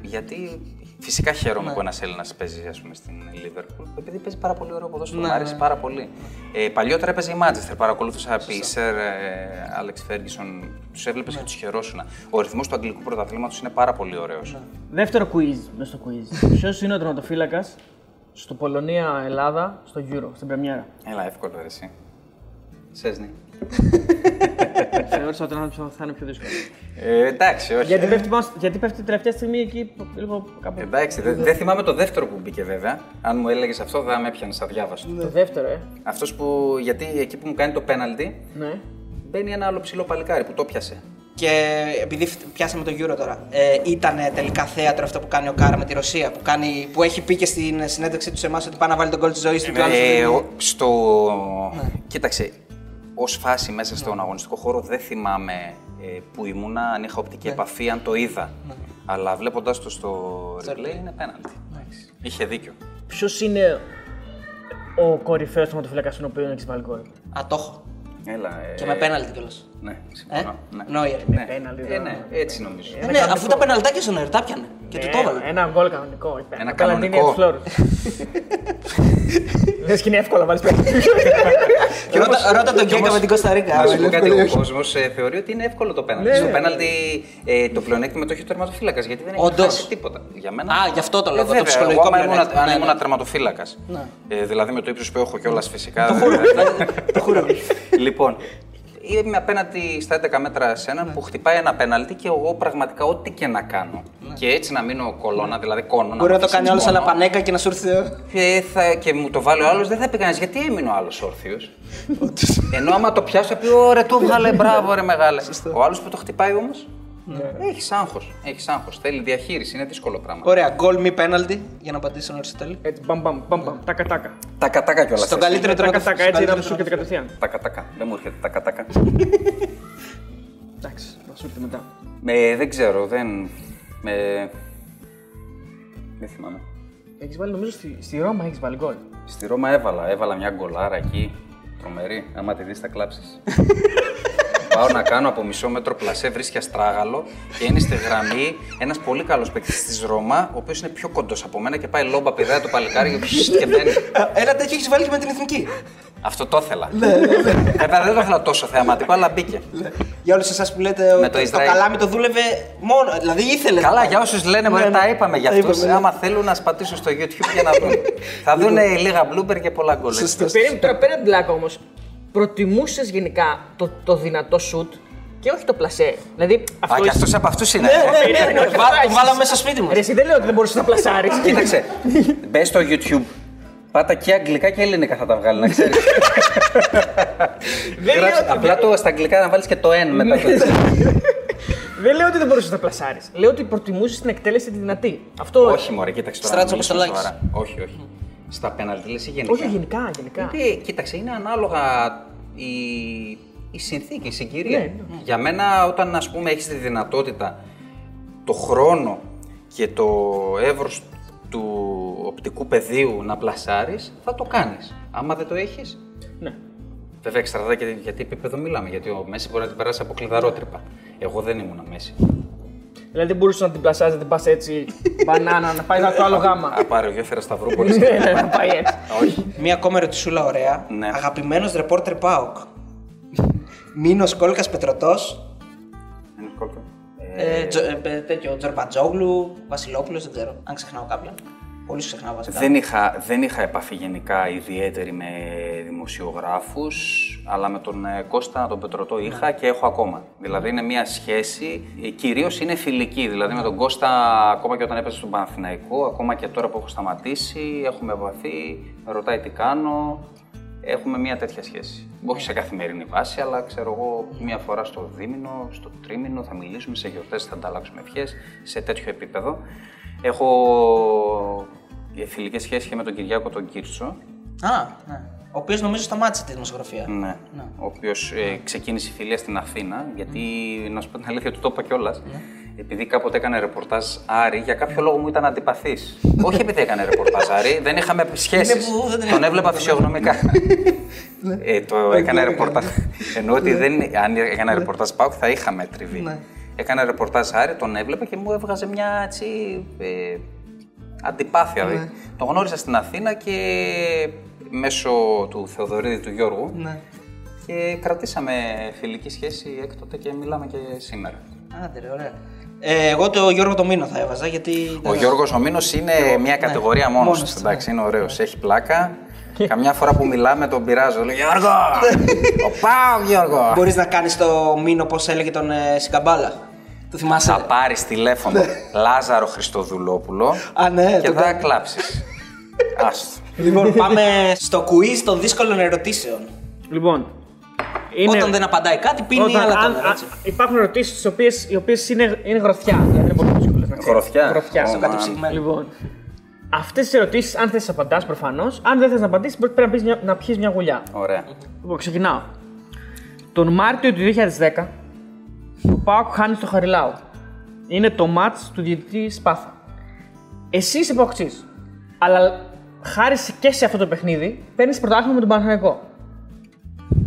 γιατί φυσικά χαίρομαι Ναι. που ένας Έλληνας παίζει ας πούμε, στην Liverpool. Επειδή παίζει πάρα πολύ ωραίο ποδόσφαιρο. Ναι, μου αρέσει ναι. πάρα πολύ. Ε, παλιότερα έπαιζε η Manchester. Παρακολούθησα Πίσερ, Άλεξ Φέργκισον. Τους έβλεπες Ναι. και τους χαιρόσουνα. Ο ρυθμός του αγγλικού πρωταθλήματος είναι πάρα πολύ ωραίος. Ναι. Δεύτερο quiz μέσα στο quiz. [laughs] Ποιος είναι ο τερματοφύλακας στο Πολωνία-Ελλάδα στο Euro, στην Πρεμιέρα; Έλα, εύκολο ρε, εσύ. Σέσνη. Θεώρησα ότι θα είναι πιο δύσκολο. Ε, εντάξει, όχι. γιατί, πέφτει, πάνω- γιατί πέφτει τελευταία στιγμή εκεί λίγο κάπου. Εντάξει, δεν δεν θυμάμαι το δεύτερο που μπήκε βέβαια. Αν μου έλεγες αυτό, θα με έπιανε αδιάβαστο. Το δεύτερο, ε. Αυτός που. Γιατί εκεί που μου κάνει το πέναλτι, Ναι. μπαίνει ένα άλλο ψηλό παλικάρι που το πιάσε. Και επειδή φ- πιάσαμε το Euro τώρα, ε, ήταν τελικά θέατρο αυτό που κάνει ο Κάρα με τη Ρωσία. Που, κάνει, που έχει πει και στην συνέντευξή του σε εμάς ότι πάει να βάλει τον κόλ της ζωής του και ο άλλος Ε, δεν- ο- στο... Κοίταξε, ως φάση μέσα στον αγωνιστικό χώρο δεν θυμάμαι ε, που ήμουνα, αν είχα οπτική επαφή, αν το είδα. Αλλά βλέποντας το στο replay είναι πέναλτι. Είχε δίκιο. Ποιος είναι ο κορυφαίος τερματοφύλακα στον οποίο έχεις βάλει γκολ; Α, το έχω. Έλα, ε, Και με πέναλτι κιόλας. Ναι, Ε, συμφωνώ. ναι. Νόιερ. Ναι. πέναλτι, Ε, τώρα. ναι, έτσι νομίζω. Ε, ναι, αφού τα πεναλτάκια στον Νόιερ τα πιανε. Και του το έβαλε. Ένα γκολ κανονικό. Ένα Πέναλτι είναι κανονικό. εύκολο. [laughs] Λες και είναι εύκολο να βάλεις πέναλτι. Και [laughs] ρώτα, ρώτα τον Γκέκα με την Κωνσταντίνα. Να σου πω κάτι, ο κόσμος θεωρεί ότι είναι εύκολο το πέναλτι. Ναι. Στο πέναλτι ε, το πλεονέκτημα το έχει ο τερματοφύλακας γιατί δεν έχει Όντως. χάσει τίποτα. Για μένα. Α, γι' αυτό το Ε, λόγο, το βέβαια, ψυχολογικό εγώ, άμα ήμουν, πλεονέκτημα. αν Ναι, ήμουν ναι. τερματοφύλακας. Ε, δηλαδή με το ύψος που έχω κιόλας φυσικά. Το χούρο. [laughs] λοιπόν, είμαι απέναντι στα 11 μέτρα σε έναν που χτυπάει ένα πέναλτι και εγώ πραγματικά ό,τι και να κάνω. Και έτσι να μείνω κολόνα, δηλαδή κόνο. Μπορεί να το κάνει όλο σαν σαν πανέκα και να σου έρθει. ο- και, θα, και μου το βάλει ο άλλος, δεν θα πει κανένα γιατί έμεινε ο άλλος όρθιος; Ενώ άμα το πιάσω, θα πει: Ωραία, το βγάλε, μπράβο, ρε μεγάλε. Ο άλλος που το χτυπάει όμως. Έχεις άγχος. Έχεις άγχος. Θέλει διαχείριση. Είναι δύσκολο πράγμα. Ωραία, γκολ μη πέναλτι για να απαντήσει στον Αριστοτέλη. Έτσι, μπαμ, μπαμ, μπαμ, μπαμ, τάκα, τάκα. Τα κατάκα κιόλας. Στον καλύτερο Τάκα, τερματοφύλακα. τάκα, έτσι να μου σου έρχεται κατευθείαν. Τα κατάκα. Δεν μου έρχεται τα κατάκα. Εντάξει, θα σου έρθει μετά. ε, δεν ξέρω, δεν. Ε, δεν θυμάμαι. Έχεις βάλει, νομίζω, στη, στη Ρώμα έχεις βάλει γκολ. Στη Ρώμα έβαλα, έβαλα μια γκολάρα εκεί. Τρομερή. Άμα τη δεις, θα κλάψεις. [laughs] Πάω να κάνω από μισό μέτρο πλασέ, βρίσκει αστράγαλο και είναι στη γραμμή ένας πολύ καλός παίκτης της Ρώμα, ο οποίος είναι πιο κοντός από μένα και πάει λόμπα, πηδάει το παλικάρι και, ψ, και μπαίνει. Ένα τέτοιο έχεις βάλει και με την εθνική. Αυτό το ήθελα. Βέβαια δεν το ήθελα τόσο θεαματικό, αλλά μπήκε. Για όλους εσάς που λέτε ότι το το, Ισραήλ. καλάμι το δούλευε μόνο. Δηλαδή ήθελε. Καλά, για όσους λένε, μωρέ, Ναι, τα ναι. είπαμε για Τα αυτούς. είπαμε, ναι. Άμα θέλουν να σπατήσουν στο YouTube για να δουν. [laughs] Θα δουν λίγα blooper και πολλά γκολ. έτσι. Περίμενε τώρα πέρα την πλάκα όμως. Προτιμούσες γενικά το, το δυνατό σουτ και όχι το πλασέ. Δηλαδή αυτό. Α, και είσαι- αυτός από αυτούς είναι. Περίμενε, όχι, Βά- τώρα Το έχεις- βάλαμε μέσα στο σπίτι μας. Ρε, εσύ δεν λέω ότι δεν μπορούσες να πλασάρεις. Κοίταξε, [laughs] μπες στο YouTube. Πάτα και αγγλικά και ελληνικά θα τα βγάλει, να ξέρεις. Δεν λέω ότι- Απλά το στα αγγλικά να βάλεις και το N μετά. το [laughs] Δεν λέω ότι δεν μπορούσες να πλασάρεις. Λέω ότι προτιμούσες την εκτέλεση τη δυνατή. Αυτό. όχι, μωρέ, κοίταξε τώρα. Στράτος να μιλήσουμε Αποστολάκης. σοβαρά. Όχι, όχι. Στα πέναλτι λες ή γενικά; Όχι, γενικά. γενικά. Ε, κοίταξε, είναι ανάλογα η, η συνθήκη, η συγκυρία. Ναι, ναι. Για μένα, όταν ας πούμε έχεις τη δυνατότητα, το χρόνο και το εύρος του οπτικού πεδίου να πλασάρεις, θα το κάνεις. Άμα δεν το έχεις, Ναι. βέβαια εξαρτάται και γιατί επίπεδο μιλάμε, γιατί ο Μέση μπορεί να την περάσει από κλειδαρότρυπα. Εγώ δεν ήμουν Μέση. Δηλαδή δεν μπορούσες να την πλασιάζεις, να την πας έτσι, [laughs] μπανάνα, να πάει στο άλλο γάμα. Α, πάρε ο Γέφυρας Σταυρούπολης. Ναι, ναι, να πάει έτσι. [laughs] Όχι. Μία ακόμα ερωτησούλα ωραία. Ναι. Αγαπημένος ρεπόρτερ Πάοκ. Μήνο Κόλκας Πετρωτός. Είναι κόλπο. Ε, τζο, ε, ε, τέτοιο Τζορμπατζόγλου, Βασιλόπουλος, δεν ξέρω. Αν ξεχνάω κάποιον. Πολύ σου ξεχνάω βασικά. Δεν είχα, δεν είχα επαφή γενικά ιδιαίτερη με δημοσιογράφους, αλλά με τον ε, Κώστα τον Πετρωτό είχα και έχω ακόμα. Δηλαδή είναι μια σχέση, ε, κυρίως είναι φιλική. Δηλαδή με τον Κώστα, ακόμα και όταν έπαιζε στον Παναθηναϊκό, ακόμα και τώρα που έχω σταματήσει, έχουμε επαφή, με ρωτάει τι κάνω. Έχουμε μια τέτοια σχέση. Όχι σε καθημερινή βάση, αλλά ξέρω εγώ μία φορά στο δίμηνο, στο τρίμηνο θα μιλήσουμε, σε γιορτές θα ανταλλάξουμε ευχές, σε τέτοιο επίπεδο. Έχω φιλικές σχέσεις και με τον Κυριάκο τον Κίρτσο, Α, ναι. Ο οποίος νομίζω σταμάτησε τη δημοσιογραφία. ναι. ο οποίος ξεκίνησε η φιλία στην Αθήνα, γιατί να σου πω την αλήθεια, του το είπα κιόλας. Ναι. Επειδή κάποτε έκανε ρεπορτάζ Άρη, για κάποιο λόγο μου ήταν αντιπαθής. [laughs] Όχι επειδή έκανε ρεπορτάζ Άρη, δεν είχαμε σχέσεις. Είναι που δεν Τον είναι. έβλεπα φυσιογνωμικά. [laughs] ε, το έκανε ρεπορτάζ. Εννοώ ότι δεν, αν έκανα ρεπορτάζ Πάουκ θα είχαμε τριβή. Ναι. Έκανα ρεπορτάζ Άρη, τον έβλεπα και μου έβγαζε μια έτσι. Ε, αντιπάθεια. Ναι. δηλαδή. Τον γνώρισα στην Αθήνα και μέσω του Θεοδωρίδη του Γιώργου Ναι. και κρατήσαμε φιλική σχέση έκτοτε και μιλάμε και σήμερα. Άντε, ρε, ωραία. Ε, εγώ το Γιώργο το Μήνο θα έβαζα γιατί. Ο Γιώργος ο Μήνος είναι μια κατηγορία μόνος Ναι. μόνος του. του, Εντάξει, είναι ωραίος, έχει πλάκα. Καμιά φορά που μιλάμε τον πειράζω. Λέω Γιώργο! Ο Πάο Γιώργο! Μπορείς να κάνεις το Μήνο πώς έλεγε τον ε, Σικαμπάλα. Το θυμάσαι; Θα πάρεις τηλέφωνο Λάζαρο Χριστοδουλόπουλο Α, ναι, και το θα κάνω. κλάψεις. [laughs] Άστο. Λοιπόν, πάμε στο quiz των δύσκολων ερωτήσεων. Λοιπόν, είναι... Όταν δεν απαντάει κάτι, πίνει Όταν- άλλα αν- τώρα. α- έτσι. υπάρχουν ερωτήσεις οι οποίες είναι, είναι γροθιά. Δηλαδή είναι πολύ δύσκολε να ξέρεις. Γροθιά. Γροθιά. Ω, στο man. Κατεψυγμένο. Λοιπόν, αυτές τις ερωτήσεις, αν θες να απαντάς προφανώς, αν δεν θες να απαντήσεις, πρέπει να, πεις μια- να πιεις μια γουλιά. Ωραία. Λοιπόν, ξεκινάω. Τον Μάρτιο του 2010, ο Πάοκ χάνει στο Χαριλάου. Είναι το μάτς του διαιτητή Σπάθα. Εσύ είσαι Παοκτσής, αλλά χάρη σε- και σε αυτό το παιχνίδι παίρνεις πρωτάθλημα με τον Παναθηναϊκό.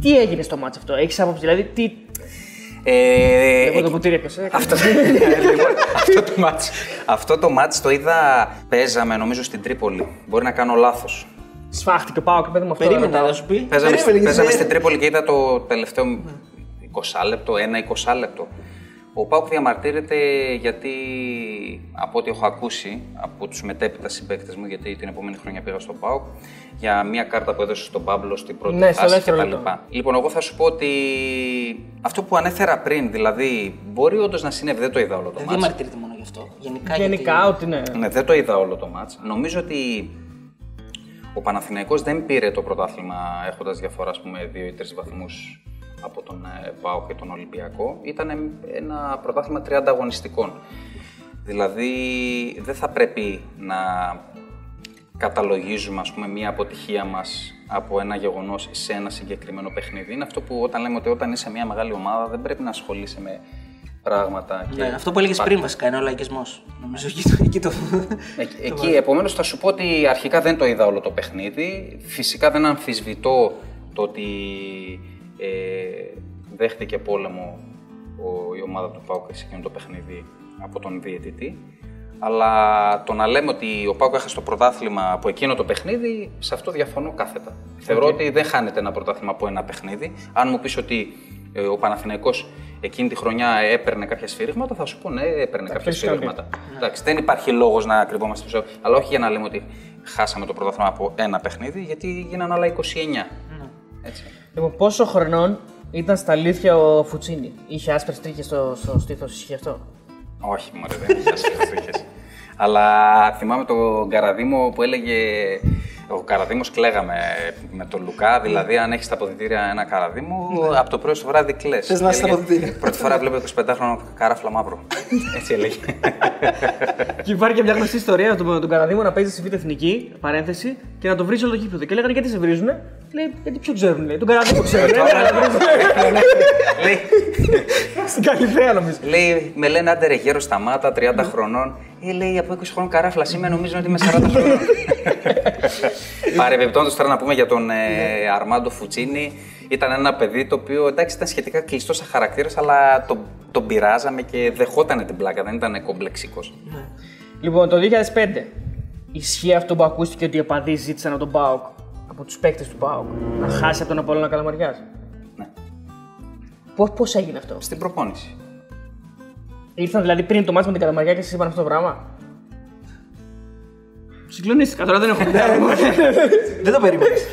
Τι έγινε στο μάτς αυτό, έχεις άποψη, δηλαδή τι. Ε, Εγώ το εκεί- ποτήρι έπιασε. Αυτό, [laughs] λοιπόν, αυτό, το μάτς, αυτό το μάτς το είδα, παίζαμε νομίζω στην Τρίπολη. Μπορεί να κάνω λάθος. Σφάχτηκε ο Πάοκ, παιδί μου αυτό. Περίμενε ρωτάω. να σου πει. Παίζαμε, Περίμενε, παίζαμε γιατί- στην Τρίπολη και είδα το τελευταίο 20 λεπτό, ένα 20 λεπτό. Ο Πάουκ διαμαρτύρεται γιατί από ό,τι έχω ακούσει από τους μετέπειτα συμπαίκτες μου, γιατί την επόμενη χρονιά πήγα στον Πάουκ, για μια κάρτα που έδωσε στον Πάμπλο στην πρώτη Ναι, στο φάση δεύτερο κτλ. λεπτό. Λοιπόν, εγώ θα σου πω ότι αυτό που ανέφερα πριν, δηλαδή μπορεί όντως να συνέβη, δεν το είδα όλο το Δεν μάτς. διαμαρτύρεται μόνο γι' αυτό. Γενικά. Γενικά, γιατί... ότι ναι. Ναι, δεν το είδα όλο το μάτς. Νομίζω ότι ο Παναθηναϊκός δεν πήρε το πρωτάθλημα έχοντας διαφορά, ας πούμε, δύο ή τρεις βαθμούς από τον ε, ΠΑΟ και τον Ολυμπιακό. Ήταν ένα πρωτάθλημα τριάντα αγωνιστικών. Δηλαδή, δεν θα πρέπει να καταλογίζουμε, ας πούμε, μία αποτυχία μας από ένα γεγονός σε ένα συγκεκριμένο παιχνίδι. Είναι αυτό που όταν λέμε ότι όταν είσαι μια μεγάλη ομάδα δεν πρέπει να ασχολείσαι με πράγματα. Ναι, και αυτό που έλεγες πα- πριν βασικά είναι ο λαϊκισμός. Νομίζω εκεί το. Εκεί το... Εκεί, εκεί επομένως, θα σου πω ότι αρχικά δεν το είδα όλο το παιχνίδι. Φυσικά δεν αμφισβητώ το ότι ε, δέχτηκε πόλεμο ο, η ομάδα του Πάουκ σε εκείνο το παιχνίδι από τον διαιτητή. Αλλά το να λέμε ότι ο Πάουκ έχασε το πρωτάθλημα από εκείνο το παιχνίδι, σε αυτό διαφωνώ κάθετα. Θεωρώ ότι δεν χάνεται ένα πρωτάθλημα από ένα παιχνίδι. Αν μου πεις ότι ε, ο Παναθηναϊκός εκείνη τη χρονιά έπαιρνε κάποια σφύριγματα, θα σου πω ναι, έπαιρνε κάποια φυσικά, σφύριγματα. Εντάξει, δεν υπάρχει λόγος να κρυβόμαστε πίσω. Αλλά όχι για να λέμε ότι χάσαμε το πρωτάθλημα από ένα παιχνίδι, γιατί γίνανε άλλα 29. Έτσι. Λοιπόν, πόσο χρονών ήταν στα αλήθεια ο Φουτσίνη; Είχε άσπρες τρίχες στο, στο στήθος, ισχύει αυτό; Όχι, μωρέ, δεν είχε ασφαλιστικές. Αλλά θυμάμαι τον Καραδίμο που έλεγε. Ο Καραδίμος κλαίγαμε με τον Λουκά, δηλαδή αν έχεις τα αποδητήρια ένα Καραδίμο, από το πρωί στο βράδυ κλαις. Ναι. Θες να Και είσαι στα έλεγε, αποδυτήρια. Πρώτη φορά βλέπω 25χρονο καράφλα μαύρο. [laughs] Έτσι έλεγε. Και υπάρχει και μια γνωστή ιστορία με τον, τον Καραδίμο να παίζει στη Β' Εθνική, παρένθεση, και να το βρεις όλο το γήπεδο. Και λέγανε γιατί σε βρίζουνε; Λέει, γιατί ποιο ξέρουν, λέει. Τον καρατέ το ξέρουν. λέει, Στην Καλυθέα νομίζω. λέει, με λένε άντε ρε γέρο σταμάτα, 30 χρονών. Ε, λέει από 20 χρόνων καράφλα είμαι, νομίζω ότι είμαι 40 χρονών. [laughs] Παρεμπιπτόντως τώρα να πούμε για τον ε, Αρμάντο Φουτσίνη. Ήταν ένα παιδί το οποίο εντάξει ήταν σχετικά κλειστός σαν χαρακτήρας, αλλά τον, τον πειράζαμε και δεχόταν την πλάκα, δεν ήταν κομπλεξικός. Λοιπόν, το 2005 ισχύει αυτό που ακούστηκε ότι οι οπαδοί ζήτησαν από τον Πάοκ, από τους παίκτες του Πάοκ, να χάσει από τον Απόλλωνα Καλαμαριάς; Ναι. Πώς πώς έγινε αυτό; Στην προπόνηση. Ήρθαν δηλαδή πριν το μάτι με την Καλαμαριά και σας είπαν αυτό το πράγμα. Συγκλονίστηκα τώρα, δεν έχω ιδέα. [laughs] Δεν το περίμενες.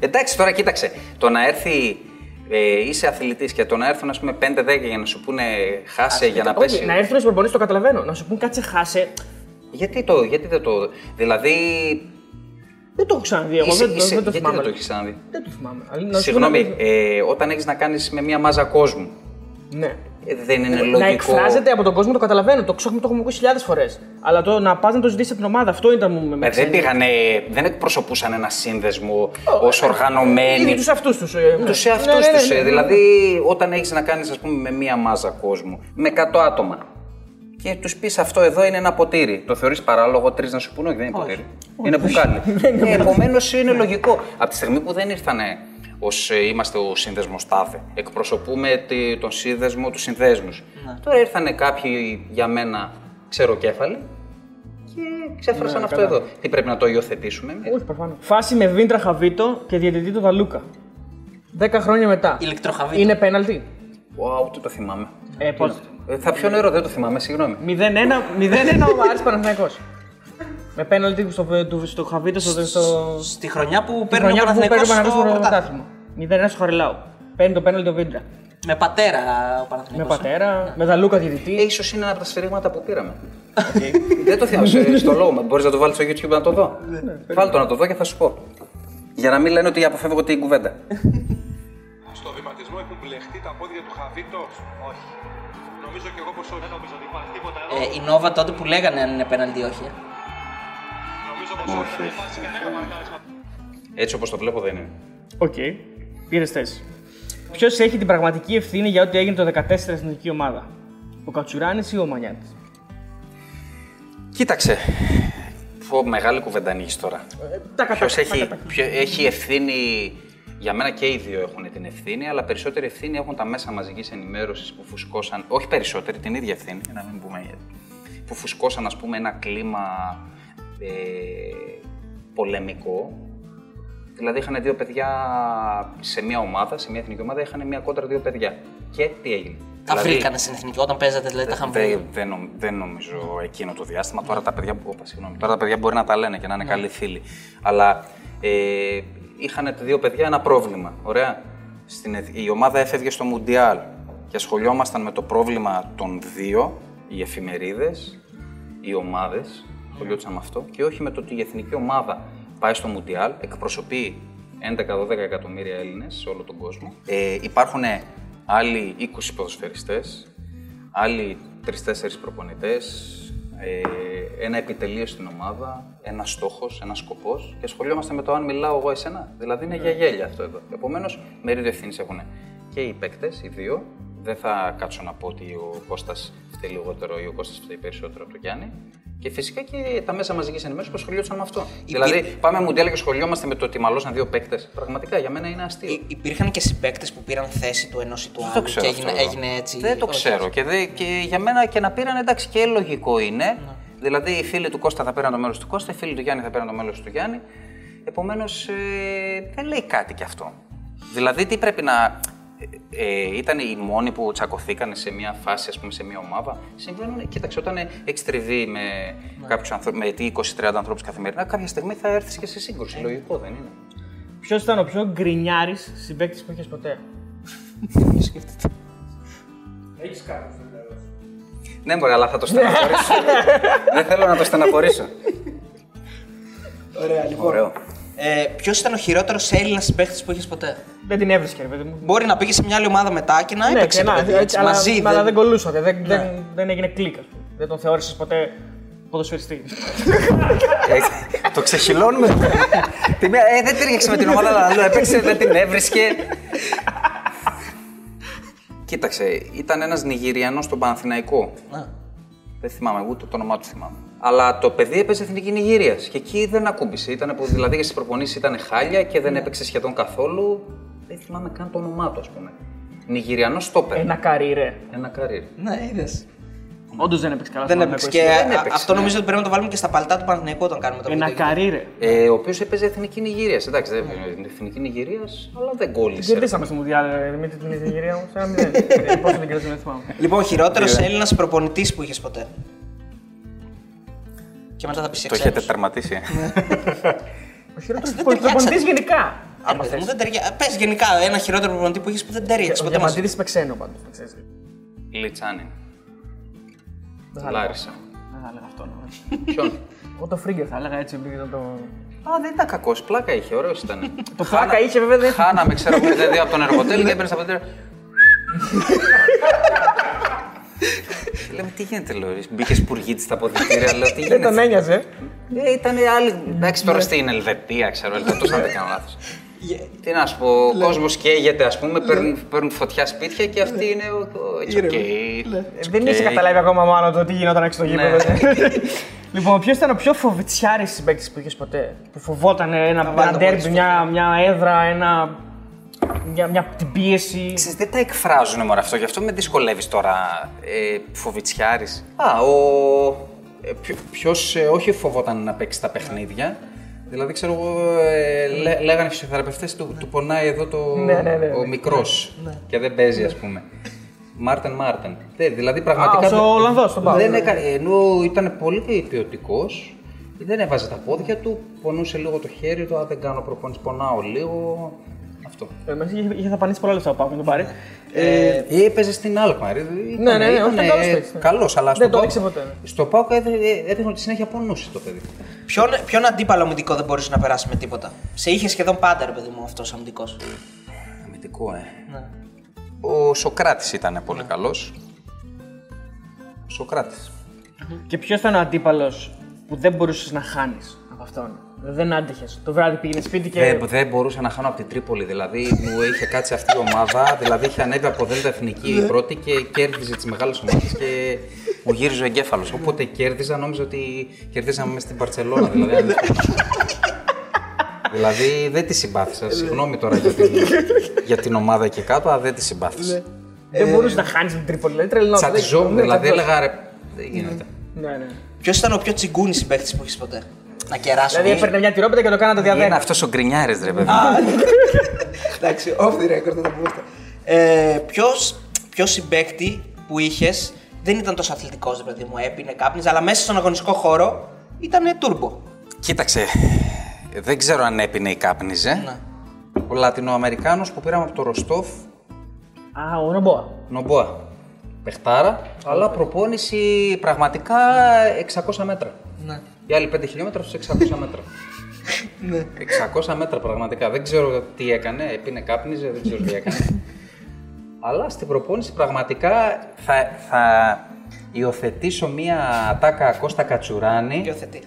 Εντάξει, τώρα κοίταξε. Το να έρθει. Ε, είσαι αθλητής και το να έρθουν ας πούμε 5-10 για να σου πούνε χάσε για να πέσει. Όχι, να έρθουν στου προπονήσει το καταλαβαίνω. Να σου πούν κάτσε χάσε. Γιατί, το, γιατί δεν το. Δηλαδή. Δεν το έχω ξαναδεί. Εγώ είσαι- δεν, είσαι- δεν το γιατί θυμάμαι. δεν το έχεις ξαναδεί; Δεν το θυμάμαι. Αλλά να σου Συγγνώμη, πούνε- ε, όταν έχεις να κάνεις με μια μάζα κόσμου, Ναι. Ε, δεν είναι λογικό. Να εκφράζεται από τον κόσμο το καταλαβαίνω. Το ξέρω, το έχουμε ακούσει χιλιάδες φορές. Αλλά το να πας να το ζητήσεις από την ομάδα, αυτό ήταν μου με Ε, δεν πήγανε, δεν εκπροσωπούσαν ένα σύνδεσμο ω οργανωμένοι. Ήδη τους εαυτού τους. Τους εαυτούς τους. Δηλαδή, όταν έχεις να κάνεις, ας πούμε, με μία μάζα κόσμου, με 100 άτομα, και τους πεις αυτό εδώ είναι ένα ποτήρι. Το θεωρείς παράλογο, τρεις να σου πούνε, όχι, δεν είναι ποτήρι. Είναι μπουκάλι. [laughs] Επομένως, είναι λογικό. Από τη στιγμή που δεν ήρθανε ω είμαστε ο σύνδεσμος τάδε, εκπροσωπούμε τη- τον σύνδεσμο τους συνδέσμους. Τώρα ήρθανε κάποιοι για μένα ξεροκέφαλοι και ξέφρασαν αυτό εδώ. Τι πρέπει να το υιοθετήσουμε εμείς; Όχι, προφανώς. Φάση με Βίντρα Χαβίτο και διαιτητή του Δαλούκα. Δέκα χρόνια μετά. Ηλεκτροχαβίτο. Είναι πέναλτι. Wow, ούτε το θυμάμαι. Ε, πώς; Ε, θα πιω νερό, δεν το θυμάμαι, συγγνώμη. 0-1 0-1 ο Άρης Παναθηναϊκός. Με πέναλτι στο, του- στο Χαβίτο στο, στο, Στη χρονιά που στη παίρνει ο χρονιά που παίρνει ο Παναθηναϊκός Παναθηναϊκός στο στο πρωτάθλημα. πρωτάθλημα. 0-1 στο Χαριλάου. Παίρνει το πέναλτι ο Βίντρα. Με πατέρα ο Με Παναθηναϊκός. πατέρα, με Δαλούκα διαιτητή. Ε, ίσως είναι ένα από τα σφυρίγματα που πήραμε. [laughs] δεν το θυμάμαι σε- στο λόγο. Μπορείς να το βάλεις στο YouTube να το δω. Βάλ το να το δω και θα σου πω. Για να μην λένε ότι αποφεύγω την κουβέντα. [laughs] Στο βηματισμό έχουν μπλεχτεί τα πόδια του Χαβίτο. Όχι. Νομίζω και εγώ πως όχι. Δεν νομίζω ότι υπάρχει τίποτα εδώ. Ε, η Νόβα τότε που λέγανε αν είναι πέναλτι ή όχι. ε. Νομίζω πως όχι. Δεν υπάρχει κανένα μαρκάρισμα. Έτσι όπως το βλέπω δεν είναι. Οκ. Πήρες θέση. Ποιος έχει την πραγματική ευθύνη για ό,τι έγινε το 14 στην εθνική ομάδα, Ο Κατσουράνης ή ο Μανιάτης; Κοίταξε. Πω, μεγάλη κουβέντα ανοίγεις τώρα. Τα Ποιος κατά. έχει, ποιο- έχει ευθύνη. Για μένα και οι δύο έχουν την ευθύνη, αλλά περισσότερη ευθύνη έχουν τα μέσα μαζικής ενημέρωσης που φουσκώσαν. Όχι περισσότερη, την ίδια ευθύνη, για να μην πούμε γιατί. Που φουσκώσαν, ας πούμε, ένα κλίμα ε, πολεμικό. Δηλαδή, είχαν δύο παιδιά σε μια ομάδα, σε μια εθνική ομάδα, είχαν μια κόντρα δύο παιδιά. Και τι έγινε. Τα Δηλαδή, βρήκανε στην εθνική. Όταν παίζατε, δηλαδή τα είχαν δεν, βρει. δεν, νομ- δεν νομίζω εκείνο το διάστημα. Τώρα τα παιδιά, όπα, συγγνώμη, τώρα τα παιδιά μπορεί να τα λένε και να είναι καλοί φίλοι. Αλλά ε, είχαν δύο παιδιά ένα πρόβλημα. Ωραία. Στην, εθ- η ομάδα έφευγε στο Μουντιάλ και ασχολιόμασταν με το πρόβλημα των δύο, οι εφημερίδες, οι ομάδες, ασχολιόντουσαν με αυτό και όχι με το ότι η εθνική ομάδα πάει στο Μουντιάλ, εκπροσωπεί 11-12 εκατομμύρια Έλληνες σε όλο τον κόσμο. Ε, υπάρχουν άλλοι 20 ποδοσφαιριστές, άλλοι 3-4 προπονητές, ε, ένα επιτελείο στην ομάδα, ένας στόχος, ένας σκοπός και ασχολιόμαστε με το αν μιλάω εγώ εσένα. Δηλαδή είναι για γέλια αυτό εδώ. Επομένως, μερίδιο ευθύνης έχουν και οι παίκτες, οι δύο. Δεν θα κάτσω να πω ότι ο Κώστας φταίει λιγότερο ή ο Κώστας φταίει περισσότερο από τον Γιάννη. Και φυσικά και τα μέσα μαζικής ενημέρωσης που ασχολιόντουσαν με αυτό. Δηλαδή, πάμε μουντιάλ και ασχολιόμαστε με το ότι μαλώσαν δύο παίκτες. Πραγματικά για μένα είναι αστείο. Υ- Υπήρχαν και συμπαίκτες που πήραν θέση του ενός ή του Δεν άλλου το ξέρω και έγινε, αυτό, έγινε έτσι. Δεν το όχι. ξέρω. Και, δε, και για μένα και να πήραν εντάξει και λογικό είναι. Ναι. Δηλαδή οι φίλοι του Κώστα θα πήραν το μέρος του Κώστα, οι φίλοι του Γιάννη θα πήραν το μέρος του Γιάννη. Επομένως ε, δεν λέει κάτι κι αυτό. Δηλαδή τι πρέπει να. Ε, ε, ήταν οι μόνοι που τσακωθήκαν σε μια φάση, ας πούμε, σε μια ομάδα. Συμβαίνουν. Κοίταξε, όταν έχεις τριβεί με Ναι. κάποιους ανθρώπους, με τι 20-30 ανθρώπους καθημερινά, κάποια στιγμή θα έρθεις και σε Ε. σύγκρουση. Λογικό δεν είναι. Ποιος ήταν ο πιο γκρινιάρης συμπαίκτης που είχε ποτέ; [laughs] Έχεις κάποιο στο τέλο. Ναι, μπορεί, αλλά θα το στεναχωρήσω. [laughs] δεν θέλω να το στεναχωρήσω. Ωραία, λοιπόν. Ωραίο. Ε, Ποιος ήταν ο χειρότερος Έλληνας συμπαίκτης που είχες ποτέ; Δεν την έβρισκε, ρε παιδί μου. Μπορεί να πήγε σε μια άλλη ομάδα μετά και να Ναι, έπαιξε και να, παιδί, έτσι, έτσι, αλλά, μαζί. αλλά δεν- δεν κολούσατε. Δεν, δεν, δεν έγινε κλικ, ας πούμε. Δεν τον θεώρησες ποτέ ποδοσφαιριστή. Ε, το ξεχυλώνουμε. Τη μία, ε, δεν τύριαξε με την ομάδα, αλλά άλλο έπαιξε, δεν την έβρισκε. Κοίταξε, ήταν ένας Νιγηριανός στον Παναθηναϊκό. Να. Δεν θυμάμαι, ούτε το όνομά του θυμάμαι. Αλλά το παιδί έπαιζε εθνική Νιγηρία και εκεί δεν ακούμπησε. Ήταν που δηλαδή στις προπονήσεις ήταν χάλια και δεν έπαιξε σχεδόν καθόλου. Δεν θυμάμαι καν το όνομά του, ας πούμε. Νιγηριανός στόπερ. Ένα καρύρε. Ένα καρύρ. Ναι, είδες. Όντως δεν έπαιξε καλά. Δεν στον έπαιξε. Παναθηναϊκό, Και εσύ. α- έπαιξε, αυτό ναι. νομίζω ότι πρέπει να το βάλουμε και στα παλτά του Παναθηναϊκού όταν κάνουμε το Ένα βίντεο. καρύρε. Ε, ο οποίος έπαιζε εθνική Νιγηρία. Εντάξει, δεν έπαιζε εθνική Νιγηρία, αλλά δεν κόλλησε. Κερδίσαμε στο Μουντιάλ ε, με την Νιγηρία όμως. Ένα μηδέν. Ε, Πόσο δεν κερδίσαμε, δεν θυμάμαι. Λοιπόν, χειρότερος Δύο, ε. Έλληνας προπονητής που είχες ποτέ; Και μετά θα πει Το έχετε τερματίσει. Ο χειρότερος δεν προπονητής ταιριάξατε. γενικά. Άμα θες. Πες γενικά ένα χειρότερο προπονητή που είχε που δεν ταιριάξει Ο ποτέ μαζί. Διαμαντίδης είπε ξένο πάντως. να ξέρεις. Λιτσάνιν. Δεν θα έλεγα. Λάρισα. Δεν θα έλεγα αυτό. νομίζω. Ποιον; Εγώ το Φρίγκερ θα έλεγα έτσι επειδή ήταν το. Α, δεν ήταν κακός. Πλάκα είχε, ωραίος ήταν. [laughs] Το πλάκα είχε βέβαια δεν. Χάναμε, ξέρω, 0-2 από τον Εργοτέλ και [laughs] έπαιρνε στα παντέρα. [laughs] Λέμε τι γίνεται, λέω. ρε, Μπήκες σπουργίτη στα αποδητήρια, λέω τι Δεν τον γίνεται. ένοιαζε. Ε, ήταν άλλοι. Εντάξει, τώρα στην Ελβετία, ξέρω, Ελβετό αν δεν κάνω λάθος. Τι να σου πω, ο κόσμος καίγεται, ας πούμε, παίρνουν, παίρνουν φωτιά σπίτια και αυτή είναι ο. ο- It's okay. Ε, Δεν είχε καταλάβει ακόμα μάλλον το τι γινόταν έξω στο γήπεδο. [laughs] Λοιπόν, ποιος ήταν ο πιο φοβητσιάρης συμπαίκτη που είχες ποτέ. Που φοβόταν ένα, βάλω ένα το ντέρμπι, πόδι μια, μια έδρα, ένα. Μια, μια την πίεση. Ξέρεις, δεν τα εκφράζουν μόνο αυτό, γι' αυτό με δυσκολεύεις τώρα. Ε, Φοβιτσιάρης. Α, ο. Ε, ποιο, ποιος, ε, όχι φοβόταν να παίξει τα παιχνίδια. Δηλαδή, ξέρω εγώ, ε, λέ, λέγανε οι φυσιοθεραπευτές του, του πονάει εδώ το, Ναι, ναι, ναι, ο ναι. μικρός και δεν παίζει, ας πούμε. Μάρτεν Μάρτεν. Δεν, δηλαδή, πραγματικά. Α, ο Ολλανδός, τον πάω. Δεν έκανε, ενώ ήταν πολύ ποιοτικός, δεν έβαζε τα πόδια του, πονούσε λίγο το χέρι του. Α, δεν κάνω προπόνηση, πονάω λίγο. Αυτό. Ε, μέσα είχε, είχε δαπανίσει πολλά λεφτά ο Πάκου να τον πάρει. Ε, Ή έπαιζες στην Alkmaar. Ναι, ναι, ναι, όχι, ήταν καλός παίκτης, ναι. Καλός, αλλά Δεν στο το Πάοκ- έδειξε ποτέ, ναι. Στο Πάοκ έδε- έδειχνε ότι συνέχεια πονούσε το παιδί. ποιον, ποιον αντίπαλο αμυντικό δεν μπορούσε να περάσει με τίποτα; Σε είχε σχεδόν πάντα, ρε παιδί μου, αυτός αμυντικός. Αμυντικό, ε. Ναι. Ο Σοκράτης ήταν πολύ καλός. Ο Σοκράτης. Και ποιος ήταν ο αντίπαλος που δεν μπορούσες να χάνεις από αυτόν; Δεν άντυχες. Το βράδυ πήγαινε σπίτι και. Δεν, δεν μπορούσα να χάνω από την Τρίπολη. Δηλαδή μου είχε κάτσει αυτή η ομάδα, δηλαδή είχε ανέβει από Δέλτα Εθνική η πρώτη και κέρδιζε τις μεγάλες ομάδες και μου γύριζε ο εγκέφαλος. Οπότε κέρδιζα, νόμιζα ότι κερδίζαμε μέσα στην Παρσελόνα. Δηλαδή, αν- δηλαδή δεν τη συμπάθησα. Συγγνώμη τώρα για την, για την ομάδα εκεί κάτω, αλλά δεν τη συμπάθησα. Δεν μπορούσες να χάνεις με την Τρίπολη. Δηλαδή τρελνός. Τσατιζόμουν, δηλαδή έλεγα ρε. Δεν γίνεται. Ναι, ναι. Ποιος ήταν ο πιο τσιγκούνι συμπαίκτης που είχε ποτέ; Να κεράσω. Δηλαδή έφερνε μια τυρόπιτα και το κάνατε Είναι διαδέκα. αυτός ο γκρινιάρης, ρε παιδί. Εντάξει, off the record θα το πούμε. Ε, ποιος, ποιος συμπαίκτη που είχες δεν ήταν τόσο αθλητικός, ρε παιδί μου, έπινε, κάπνιζε, αλλά μέσα στον αγωνιστικό χώρο ήταν τούρμπο. Κοίταξε, δεν ξέρω αν έπινε ή κάπνιζε. Ναι. Ο Λατινοαμερικάνος που πήραμε από το Ροστόφ, Α, ο Ρομπόα. Νομπόα. Πεχτάρα, αλλά προπόνηση πραγματικά 600 μέτρα. Ναι. Οι άλλοι 5 χιλιόμετρα στους 600 μέτρα. [laughs] ναι. 600 μέτρα πραγματικά. Δεν ξέρω τι έκανε, έπινε, κάπνιζε, δεν ξέρω τι έκανε. [laughs] αλλά στην προπόνηση πραγματικά θα, θα υιοθετήσω μία ατάκα Κώστα Κατσουράνη, Υιοθετεί.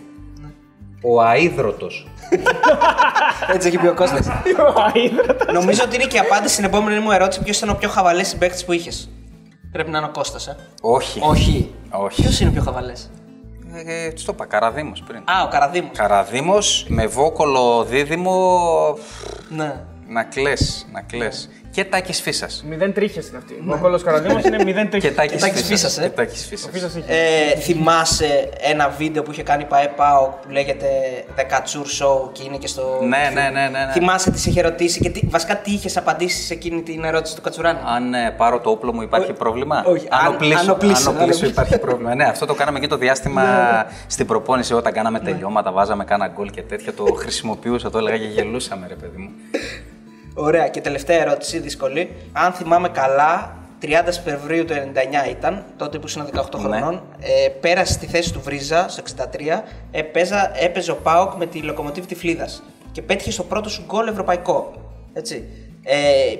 ο αίδρωτος. [laughs] Έτσι έχει πει ο Κώστας. Νομίζω ότι είναι και η απάντηση στην επόμενη μου ερώτηση: Ποιος ήταν ο πιο χαβαλές συμπαίκτης που είχες. Πρέπει να είναι ο Κώστας, ε. Όχι. Όχι. Όχι. Ποιος είναι ο πιο χαβαλές; Ε, του το είπα, Καραδίμος πριν. Α, ο Καραδίμος. Καραδίμος με βόκολο δίδυμο Ναι. να κλαις, να κλαις. Και τάκης φύσας. Μηδέν τρίχες είναι αυτή. Ο κόλλος Καραδίμο είναι μηδέν τρίχες. Και τάκης Τάκης φύσας. Φύσας, ε. Και τάκης Ο φύσας. Φύσας είχε. Ε, θυμάσαι ένα βίντεο που είχε κάνει η ΠαΕ ΠΑΟΚ που λέγεται The Katsur Show και είναι και στο. Ναι, ναι, ναι, ναι, ναι. Θυμάσαι τις σε είχε ρωτήσει και τι, βασικά τι είχες απαντήσει σε εκείνη την ερώτηση του Κατσουράνη. Αν ε, πάρω το όπλο μου υπάρχει Ω- πρόβλημα; όχι, αν αν- οπλίσω, αν οπλίσω, αν αν οπλίσω οπλίσω. υπάρχει πρόβλημα. ναι, αυτό το κάναμε και το διάστημα στην προπόνηση όταν κάναμε τελειώματα, βάζαμε κάνα γκολ και τέτοια. Το χρησιμοποιούσα, το έλεγα και γελούσαμε, ρε παιδί μου. Ωραία, και τελευταία ερώτηση, δύσκολη. Αν θυμάμαι καλά, 30 Φεβρουαρίου του 99 ήταν, τότε που ήσουν 18 Ναι. χρονών. Ε, πέρασε στη θέση του Βρίζα στο 63. Έπαιζα, έπαιζε ο Πάοκ με τη Λοκομοτίβ Τυφλίδας και πέτυχε στο πρώτο σου γκολ ευρωπαϊκό. Έτσι. Ε,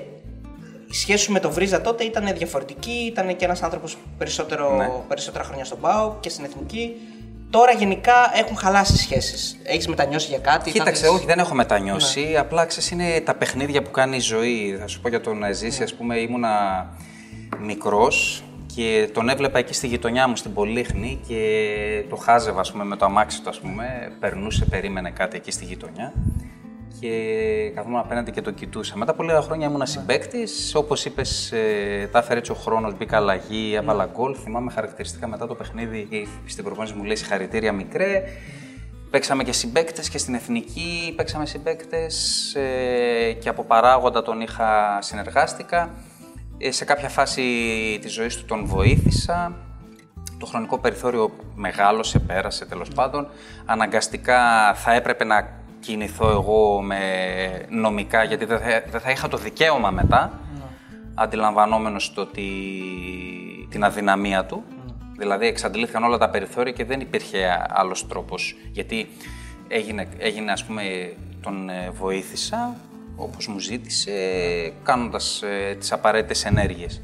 η σχέση σου με τον Βρίζα τότε ήταν διαφορετική. Ήταν και ένας άνθρωπος περισσότερο, Ναι. περισσότερα χρόνια στον Πάοκ και στην εθνική. Τώρα γενικά έχουν χαλάσει σχέσεις. Έχεις μετανιώσει για κάτι. θα Κοίταξε, θες- όχι, δεν έχω μετανιώσει. Απλά ξέρεις, είναι τα παιχνίδια που κάνει η ζωή. Θα σου πω για τον Ζήση, ας πούμε, ήμουνα μικρός και τον έβλεπα εκεί στη γειτονιά μου στην Πολύχνη και το χάζευα, ας πούμε, με το αμάξι του, ας πούμε. Περνούσε, περίμενε κάτι εκεί στη γειτονιά και καθόμουν απέναντι και τον κοιτούσα. Μετά από λίγα χρόνια ήμουν συμπαίκτης. Όπως είπες, ε, τα έφερε έτσι ο χρόνος, μπήκα αλλαγή, έβαλα γκολ. Θυμάμαι χαρακτηριστικά μετά το παιχνίδι στην προπόνηση μου λέει συγχαρητήρια μικρέ. Παίξαμε και συμπαίκτες και στην εθνική παίξαμε συμπαίκτες ε, και από παράγοντα τον είχα συνεργάστηκα. Ε, σε κάποια φάση της ζωής του τον βοήθησα. Το χρονικό περιθώριο μεγάλωσε, πέρασε τέλος πάντων. Αναγκαστικά θα έπρεπε να κινηθώ εγώ με νομικά γιατί δεν θα, δεν θα είχα το δικαίωμα μετά αντιλαμβανόμενος το ότι την αδυναμία του. Δηλαδή εξαντλήθηκαν όλα τα περιθώρια και δεν υπήρχε άλλος τρόπος. Γιατί έγινε, έγινε ας πούμε, τον ε, βοήθησα όπως μου ζήτησε, κάνοντας ε, τις απαραίτητες ενέργειες.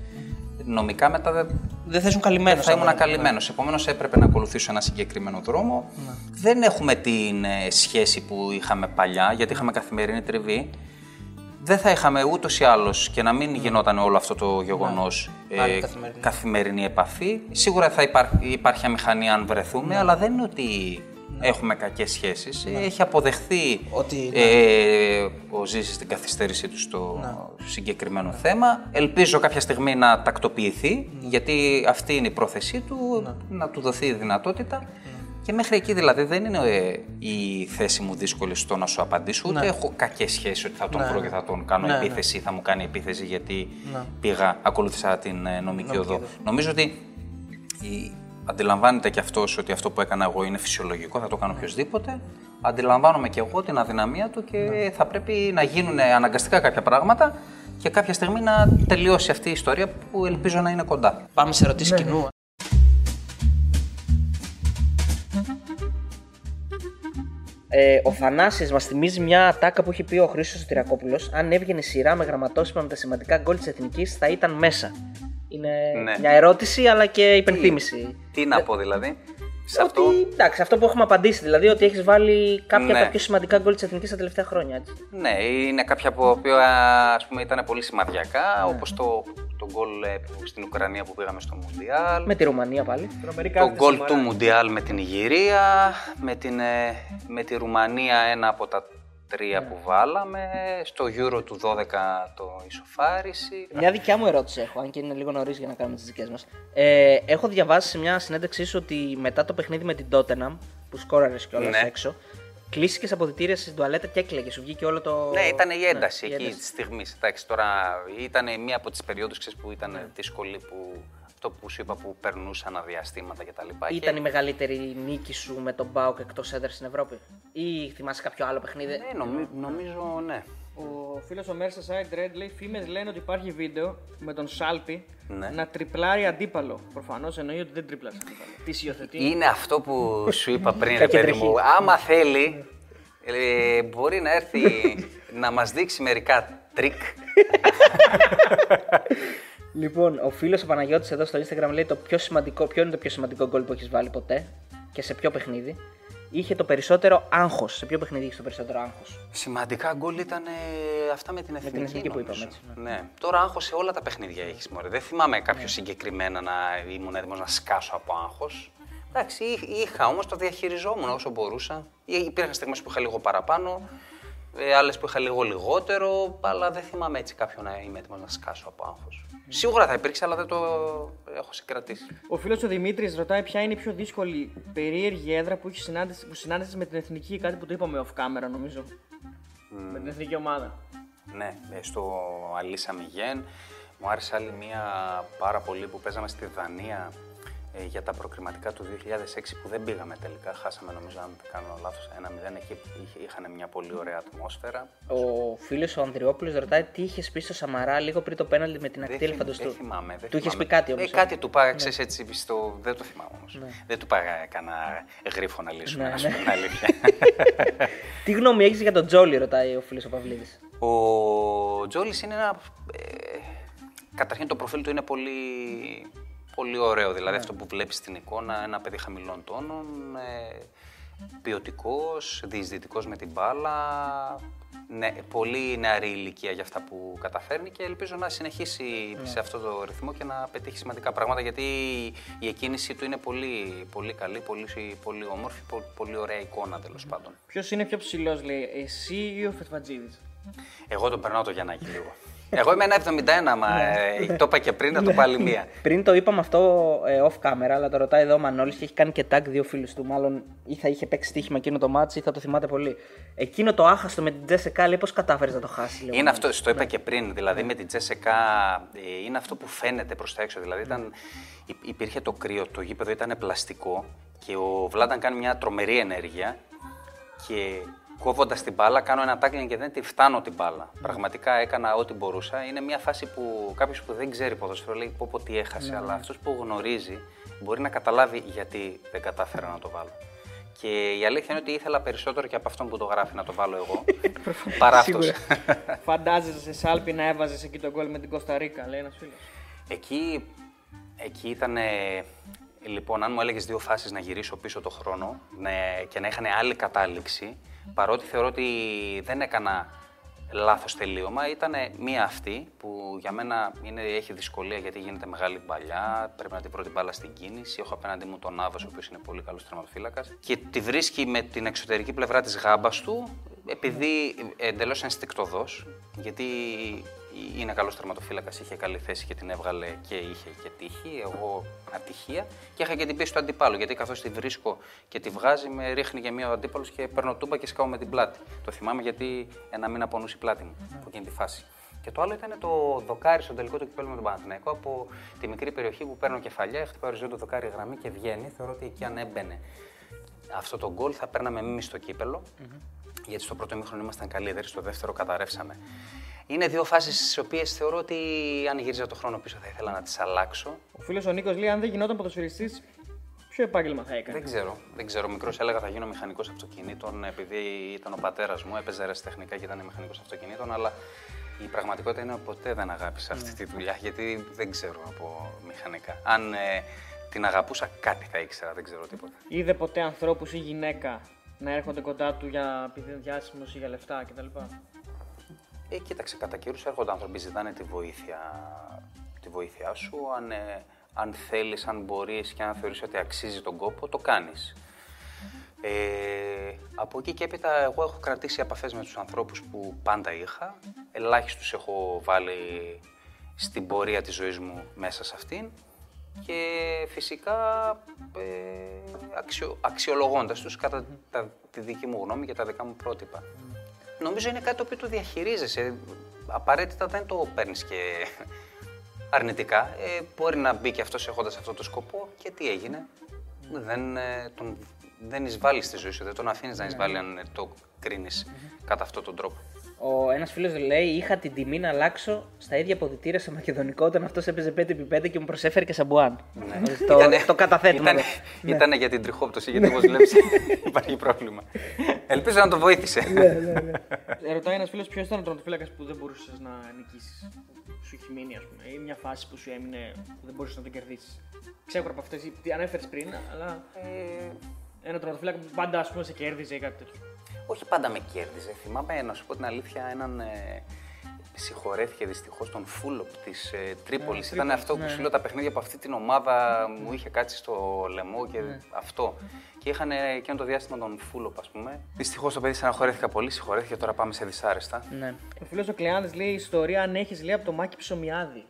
Νομικά μετά δεν, Δεν θα ήσουν καλυμμένος. θα ήμουν καλυμμένος. Επομένως, έπρεπε να ακολουθήσω ένα συγκεκριμένο δρόμο. Δεν έχουμε την ε, σχέση που είχαμε παλιά, γιατί είχαμε καθημερινή τριβή. Δεν θα είχαμε ούτως ή άλλως και να μην γινόταν όλο αυτό το γεγονός Πάλι καθημερινή. καθημερινή επαφή. Σίγουρα θα υπάρχει, υπάρχει αμηχανία αν βρεθούμε, αλλά δεν είναι ότι έχουμε κακές σχέσεις. Έχει αποδεχθεί Ότι, ε, ο Ζήσης την καθυστέρησή του στο συγκεκριμένο θέμα. Ελπίζω κάποια στιγμή να τακτοποιηθεί, γιατί αυτή είναι η πρόθεσή του, να του δοθεί η δυνατότητα. Και μέχρι εκεί δηλαδή δεν είναι ε, η θέση μου δύσκολη στο να σου απαντήσω, ούτε έχω κακές σχέσεις ότι θα τον βρω και θα τον κάνω Ναι, ναι. επίθεση ή θα μου κάνει επίθεση γιατί πήγα, ακολούθησα την ε, νομική οδό. Νομίζω ότι η- αντιλαμβάνεται και αυτός ότι αυτό που έκανα εγώ είναι φυσιολογικό, θα το κάνω οποιοδήποτε. Αντιλαμβάνομαι και εγώ την αδυναμία του και θα πρέπει να γίνουν αναγκαστικά κάποια πράγματα και κάποια στιγμή να τελειώσει αυτή η ιστορία που ελπίζω να είναι κοντά. Πάμε σε ερωτήσεις κοινού. Ε, ο Θανάσης μας θυμίζει μια ατάκα που είχε πει ο Χρήστος Τυρακόπουλος. Αν έβγαινε σειρά με γραμματόσημα με τα σημαντικά γκολ της Εθνικής θα ήταν μέσα. Είναι Ναι. μια ερώτηση αλλά και υπενθύμηση. Τι να πω δηλαδή, σε Ότι, αυτό εντάξει, αυτό που έχουμε απαντήσει, δηλαδή ότι έχεις βάλει κάποια από Ναι. τα πιο σημαντικά γκολ της Εθνικής τα τελευταία χρόνια. Έτσι. Ναι, είναι κάποια από τα οποία ας πούμε, ήταν πολύ σημαδιακά, όπως το, το γκολ ε, που- στην Ουκρανία που πήγαμε στο Μουντιάλ. Με τη Ρουμανία πάλι. Το γκολ του Μουντιάλ με την Ιγυρία, με, την, ε, με τη Ρουμανία ένα από τα τρία που βάλαμε, στο Euro του 12 το ισοφάριση. Μια δικιά μου ερώτηση έχω, αν και είναι λίγο νωρίς για να κάνουμε τις δικές μας. Ε, έχω διαβάσει σε μια συνέντευξή σου ότι μετά το παιχνίδι με την Tottenham, που σκόραρες κιόλας Ναι. έξω, κλείστηκες αποδητήρια στην τουαλέτα και έκλαιγες. Σου βγήκε όλο το. Ναι, ήταν η ένταση Ναι, η εκεί ένταση. της στιγμής. Εντάξει, τώρα ήταν μία από τις περιόδους που ήταν δύσκολη που. Αυτό που σου είπα που περνούσαν αδιαστήματα κτλ. Ήταν η μεγαλύτερη νίκη σου με τον Μπάουκ εκτός έδρα στην Ευρώπη, ή θυμάσαι κάποιο άλλο παιχνίδι; Ναι, νομι- νομίζω ναι. Ο φίλος ο Mersa Side Red λέει: Φήμες λένε ότι υπάρχει βίντεο με τον Σάλπι Ναι. να τριπλάρει αντίπαλο. Προφανώς εννοεί ότι δεν τρίπλασε αντίπαλο. Τι υιοθετεί. Είναι αυτό που σου είπα [laughs] πριν, ρε Κακή παιδί τρεχή. μου. Άμα θέλει, ε, μπορεί να έρθει να μας δείξει μερικά τρίκ. [laughs] Λοιπόν, ο φίλος ο Παναγιώτης εδώ στο Instagram λέει το πιο σημαντικό, ποιο είναι το πιο σημαντικό γκολ που έχεις βάλει ποτέ και σε ποιο παιχνίδι; Είχε το περισσότερο άγχος. Σε ποιο παιχνίδι είχε το περισσότερο άγχος; Σημαντικά γκολ ήταν ε, αυτά με την εθνική. εθνική που νομίζω. είπαμε, έτσι, ναι. Τώρα άγχος σε όλα τα παιχνίδια έχεις. Μωρέ. Δεν θυμάμαι κάποιο συγκεκριμένα να ήμουν έτοιμος να σκάσω από άγχος. Εντάξει, εί- είχα όμως, το διαχειριζόμουν όσο μπορούσα. Ή- Υπήρχαν στιγμές που είχα λίγο παραπάνω, ε, άλλες που είχα λίγο λιγότερο, αλλά δεν θυμάμαι έτσι κάποιον να είμαι έτοιμος να σκάσω από άγχος. Σίγουρα θα υπήρξε, αλλά δεν το έχω συγκρατήσει. Ο φίλος ο Δημήτρης ρωτάει ποια είναι η πιο δύσκολη περίεργη έδρα που, έχει συνάντηση, που συνάντησες με την εθνική, κάτι που το είπαμε off camera νομίζω. Με την εθνική ομάδα. Ναι, ε, στο Αλίσα Μιγέν. Μου άρεσε άλλη μία πάρα πολύ που παίζαμε στη Δανία ε, για τα προκριματικά του 2006 που δεν πήγαμε τελικά. Χάσαμε νομίζω, αν δεν κάνω λάθος, ένα μηδέν. Εκεί είχε- είχαν μια πολύ ωραία ατμόσφαιρα. Ο φίλος ο Ανδριόπουλος ρωτάει τι είχες πει στο Σαμαρά λίγο πριν το πέναλτι με την Δεν, ακτή θυμ- ελεφαντοστού; δεν θυμάμαι. Δεν Του είχες θυμάμαι. πει κάτι όμως. Ε, κάτι του πάγα, ξέρεις, έτσι, στο... δεν το θυμάμαι όμως. Δεν του πάγα κανένα γρίφο να λύσουμε, Ναι, να σου ναι. πω την αλήθεια. [laughs] Τι γνώμη έχεις για τον Τζόλι, ρωτάει ο φίλος ο Παυλίδης. Ο Τζόλης είναι ένα... Ε, καταρχήν το προφίλ του είναι πολύ πολύ ωραίο. Δηλαδή αυτό που βλέπεις στην εικόνα, ένα παιδί χαμηλών τόνων, ε, ποιοτικός, διεισδυτικός με την μπάλα, ναι, πολύ νεαρή ηλικία για αυτά που καταφέρνει και ελπίζω να συνεχίσει σε αυτό το ρυθμό και να πετύχει σημαντικά πράγματα γιατί η εκκίνηση του είναι πολύ, πολύ καλή, πολύ, πολύ όμορφη, πολύ, πολύ ωραία εικόνα τέλος πάντων. Ποιος είναι πιο ψηλός, λέει, εσύ ή ο Φετφατζίδης. Εγώ τον περνάω το Γιαννάκη λίγο. Εγώ είμαι ένα 71, μα ε, το είπα και πριν, να το πάλι μία. Πριν το είπαμε αυτό ε, off camera, αλλά το ρωτάει εδώ ο Μανώλης και έχει κάνει και tag δύο φίλους του. Μάλλον ή θα είχε παίξει στοίχημα εκείνο το ματς ή θα το θυμάται πολύ. Εκείνο το άχαστο με την ΤΣΣΚΑ, λέει πώς κατάφερες να το χάσεις. Λίγο, Είναι αυτό, το είπα και πριν. Δηλαδή με την ΤΣΣΚΑ ε, είναι αυτό που φαίνεται προς τα έξω. Δηλαδή ήταν, υ- υπήρχε το κρύο, το γήπεδο ήταν πλαστικό και ο Βλάνταν κάνει μια τρομερή ενέργεια και κόβοντας την μπάλα, κάνω ένα τάκλινγκ και δεν τη φτάνω την μπάλα. Πραγματικά έκανα ό,τι μπορούσα. Είναι μια φάση που κάποιος που δεν ξέρει ποδόσφαιρο λέει πω, πω τι έχασε. Αλλά αυτός που γνωρίζει μπορεί να καταλάβει γιατί δεν κατάφερα να το βάλω. Και η αλήθεια είναι ότι ήθελα περισσότερο και από αυτόν που το γράφει να το βάλω εγώ. [laughs] παρά αυτός. [laughs] Φαντάζεσαι σε Σάλπι να έβαζες εκεί τον γκολ με την Κωνσταντίνα, λέει ένας φίλος. Εκεί, εκεί ήταν. Λοιπόν, αν μου έλεγες δύο φάσεις να γυρίσω πίσω το χρόνο ναι, και να είχαν άλλη κατάληξη, παρότι θεωρώ ότι δεν έκανα λάθος τελείωμα, ήταν μία αυτή που για μένα είναι, έχει δυσκολία γιατί γίνεται μεγάλη παλιά. Πρέπει να την πρώτη μπάλα στην κίνηση. Έχω απέναντί μου τον Άβα, ο οποίος είναι πολύ καλός τερματοφύλακας. Και τη βρίσκει με την εξωτερική πλευρά της γάμπας του, επειδή εντελώς ενστικτοδός, γιατί είναι καλός τερματοφύλακας, είχε καλή θέση και την έβγαλε και είχε και τύχη. Εγώ ατυχία. Και είχα και την πίεση του αντιπάλου, γιατί καθώς τη βρίσκω και τη βγάζει, με ρίχνει για μία ο αντίπαλος και παίρνω τούμπα και σκάω με την πλάτη. Το θυμάμαι γιατί ένα μήνα πονούσε η πλάτη μου από εκείνη τη φάση. Και το άλλο ήταν το δοκάρι στο τελικό του κυπέλου με τον Παναθηναϊκό από τη μικρή περιοχή που παίρνω κεφαλιά, χτυπάει οριζόντιο δοκάρι γραμμή και βγαίνει. Θεωρώ ότι εκεί αν έμπαινε αυτό το γκολ θα παίρναμε εμείς στο κυπελο Γιατί στο πρώτο μήχρονο ήμασταν καλύτεροι, στο δεύτερο καταρρεύσαμε. Είναι δύο φάσεις στις οποίες θεωρώ ότι αν γύριζα το χρόνο πίσω θα ήθελα να τις αλλάξω. Ο φίλος ο Νίκος λέει: Αν δεν γινόταν ποδοσφαιριστής, ποιο επάγγελμα θα έκανε; Δεν ξέρω. Δεν ξέρω. Μικρός έλεγα θα γίνω μηχανικός αυτοκινήτων επειδή ήταν ο πατέρας μου, έπαιζε αεραστεχνικά και ήταν μηχανικός αυτοκινήτων. Αλλά η πραγματικότητα είναι ότι ποτέ δεν αγάπησα αυτή τη δουλειά γιατί δεν ξέρω από μηχανικά. Αν ε, την αγαπούσα, κάτι θα ήξερα, δεν ξέρω τίποτα. Είδε ποτέ ανθρώπους ή γυναίκα να έρχονται κοντά του για επειδή είναι διάσημο ή για λεφτά κτλ. Ε, κοίταξε, κατά καιρούς έρχονται άνθρωποι, ζητάνε τη βοήθεια, τη βοήθειά σου. Αν, ε, αν θέλεις, αν μπορείς και αν θεωρείς ότι αξίζει τον κόπο, το κάνεις. Ε, από εκεί και έπειτα, εγώ έχω κρατήσει επαφές με τους ανθρώπους που πάντα είχα. Ελάχιστους έχω βάλει στην πορεία της ζωής μου μέσα σε αυτήν. Και φυσικά ε, αξιο, αξιολογώντας τους κατά τα, τη δική μου γνώμη και τα δικά μου πρότυπα. Νομίζω είναι κάτι το οποίο το διαχειρίζεσαι. Απαραίτητα δεν το παίρνεις και αρνητικά. Ε, μπορεί να μπει και αυτός έχοντας αυτό το σκοπό και τι έγινε; Δεν, ε, τον, δεν εισβάλλεις στη ζωή σου, δεν τον αφήνεις να εισβάλλει αν ε, το κρίνεις κατά αυτόν τον τρόπο. Ο ένας φίλος λέει: Είχα την τιμή να αλλάξω στα ίδια ποδητήρια σε μακεδονικό όταν αυτός έπαιζε 5x5 και μου προσέφερε και σαμπουάν. Ε, Το, Ήτανε- το καταθέτουμε. Ήτανε, εδώ. ήτανε για την τριχόπτωση, γιατί όπως βλέπεις [laughs] υπάρχει πρόβλημα. Ελπίζω να το βοήθησε. Ε, Ρωτάει ένας φίλος ποιος ήταν ο τερματοφύλακα που δεν μπορούσες να νικήσεις. Που σου έχει μείνει, ας πούμε, ή μια φάση που σου έμεινε που δεν μπορούσες να την κερδίσεις. Ξέρω από αυτές, τι ανέφερες πριν, αλλά Ε, ένα τερματοφύλακα που πάντα ας πούμε, σε κέρδιζε ή κάτι τέτοιο. όχι πάντα με κέρδιζε. Θυμάμαι, να σου πω την αλήθεια, έναν. Ε, συγχωρέθηκε δυστυχώς τον Φούλοπ της ε, Τρίπολης. Ήταν αυτό που σου λέω τα παιχνίδια από αυτή την ομάδα μου είχε κάτσει στο λαιμό και αυτό. Και είχαν ε, εκείνο το διάστημα τον Φούλοπ, ας πούμε. Δυστυχώς το παιδί στεναχωρέθηκα πολύ, συγχωρέθηκε. Τώρα πάμε σε δυσάρεστα. Ναι. Ο φίλος ο Κλεάνδης λέει ιστορία αν έχεις λέει από το μάκι ψωμιάδι.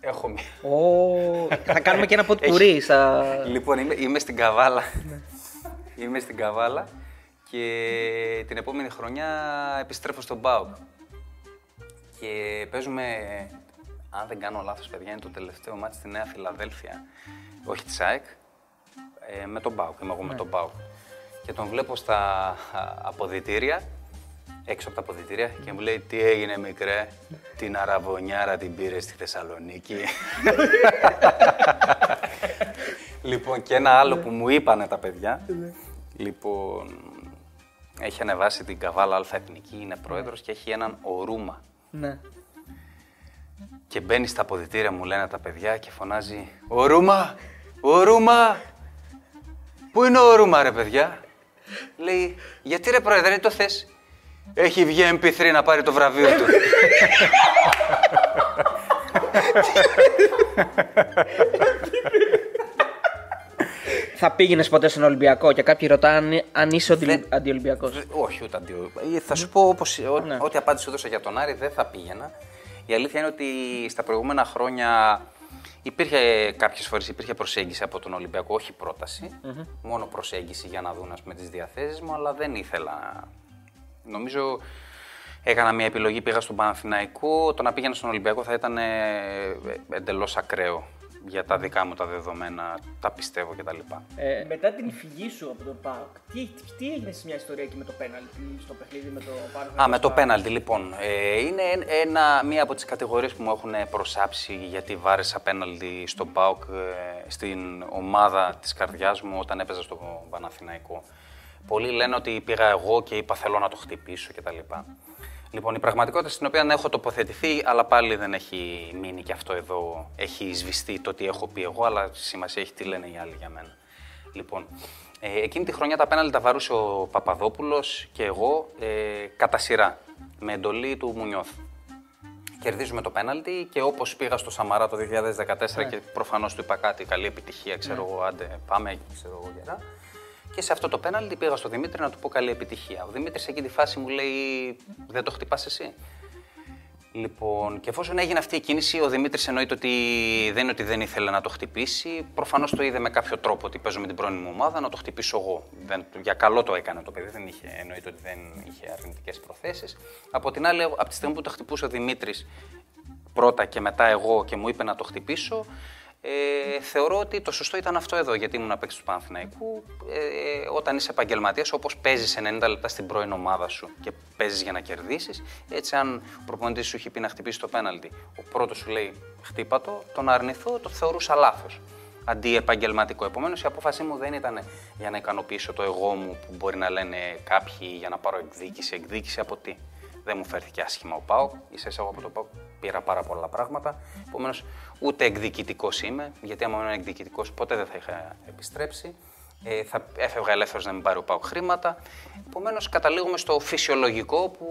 Έχω μία. Ο... θα κάνουμε και ένα ποτ πουρί. Στα... Λοιπόν, είμαι, είμαι στην Καβάλα. είμαι στην Καβάλα και την επόμενη χρονιά επιστρέφω στον ΠΑΟΚ. Και παίζουμε, αν δεν κάνω λάθος παιδιά, είναι το τελευταίο μάτι στη Νέα Φιλαδέλφια, όχι της ΑΕΚ, ε, με τον ΠΑΟΚ, είμαι εγώ με τον ΠΑΟΚ. Και τον βλέπω στα α, αποδητήρια, έξω από τα αποδητήρια και μου λέει τι έγινε μικρέ, την αραβωνιάρα την πήρε στη Θεσσαλονίκη. Λοιπόν, και ένα άλλο που μου είπανε τα παιδιά. Λοιπόν, έχει ανεβάσει την Καβάλα Αλφα Εθνική, είναι πρόεδρος και έχει έναν ορούμα. Ναι. Και μπαίνει στα αποδητήρια, μου λένε τα παιδιά και φωνάζει «Ο Ρούμα! Ο Ρούμα! Πού είναι ο Ρούμα ρε παιδιά» Λέει «Γιατί ρε πρόεδρε, δεν το θες» Έχει βγει MP3 να πάρει το βραβείο του. [laughs] Θα πήγαινες ποτέ στον Ολυμπιακό και κάποιοι ρωτάνε αν είσαι Δεν- αντιολυμπιακός. Όχι, ούτε αντίο. Ε, Θα σου πω όπως, ό, Ναι. ό,τι απάντηση σου έδωσα για τον Άρη δεν θα πήγαινα. Η αλήθεια είναι ότι στα προηγούμενα χρόνια υπήρχε κάποιες φορές υπήρχε προσέγγιση από τον Ολυμπιακό, όχι πρόταση, μόνο προσέγγιση για να δουν ας πούμε, τις διαθέσεις μου, αλλά δεν ήθελα. Νομίζω έκανα μια επιλογή, πήγα στον Παναθηναϊκό, το να πήγαινα στον Ολυμπιακό θα ήταν ε, εντελώς ακραίο για τα δικά μου τα δεδομένα, τα πιστεύω κτλ. Ε, Μετά την φυγή σου από τον ΠΑΟΚ, τι, τι έγινε σε μια ιστορία εκεί με το πέναλτι στο παιχνίδι με το πάνω. Α, με το πέναλτι λοιπόν. Ε, είναι ένα, μία από τις κατηγορίες που μου έχουν προσάψει γιατί βάρεσα πέναλτι στον ΠΑΟΚ ε, στην ομάδα της καρδιάς μου όταν έπαιζα στο Παναθηναϊκό. Πολλοί λένε ότι πήγα εγώ και είπα θέλω να το χτυπήσω κτλ. Λοιπόν, η πραγματικότητα στην οποία έχω τοποθετηθεί, αλλά πάλι δεν έχει μείνει και αυτό εδώ, έχει σβηστεί το τι έχω πει εγώ, αλλά σημασία έχει τι λένε οι άλλοι για μένα. Λοιπόν, ε, εκείνη τη χρονιά τα πέναλτι τα βαρούσε ο Παπαδόπουλος και εγώ ε, κατά σειρά, με εντολή του Μουνιώθ. Κερδίζουμε το πέναλτι και όπως πήγα στο Σαμαρά το 2014 και προφανώς του είπα κάτι, καλή επιτυχία, ξέρω εγώ, άντε πάμε, ξέρω εγώ γερά. Και σε αυτό το πέναλτι πήγα στο Δημήτρη να του πω καλή επιτυχία. Ο Δημήτρης σε εκείνη τη φάση μου λέει δεν το χτυπάς εσύ. Λοιπόν, και εφόσον έγινε αυτή η κίνηση, ο Δημήτρης εννοείται ότι δεν είναι ότι δεν ήθελε να το χτυπήσει. Προφανώς το είδε με κάποιο τρόπο ότι παίζω με την πρώην μου ομάδα να το χτυπήσω εγώ. Δεν, για καλό το έκανε το παιδί, δεν είχε, εννοείται ότι δεν είχε αρνητικές προθέσεις. Από την άλλη, από τη στιγμή που το χτυπούσε ο Δημήτρης πρώτα και μετά εγώ και μου είπε να το χτυπήσω, ε, θεωρώ ότι το σωστό ήταν αυτό εδώ, γιατί ήμουν παίκτη του Παναθηναϊκού. Ε, όταν είσαι επαγγελματίας, όπως παίζεις 90 λεπτά στην πρώην ομάδα σου και παίζεις για να κερδίσεις, έτσι αν ο προπονητής σου έχει πει να χτυπήσει το πέναλτι, ο πρώτος σου λέει χτύπα το, το να αρνηθώ το θεωρούσα λάθος. Αντί επαγγελματικό. Επομένως, η απόφασή μου δεν ήταν για να ικανοποιήσω το εγώ μου που μπορεί να λένε κάποιοι για να πάρω εκδίκηση. Εκδίκηση από τι; Δεν μου φέρθηκε άσχημα ο Πάοκ. σα εγώ από το Πάοκ πήρα πάρα πολλά πράγματα. Επομένως, ούτε εκδικητικός είμαι, γιατί άμα ήμουν εκδικητικός, ποτέ δεν θα είχα επιστρέψει. Ε, θα έφευγα ελεύθερος να μην πάρει ο Πάοκ χρήματα. Επομένως, καταλήγουμε στο φυσιολογικό που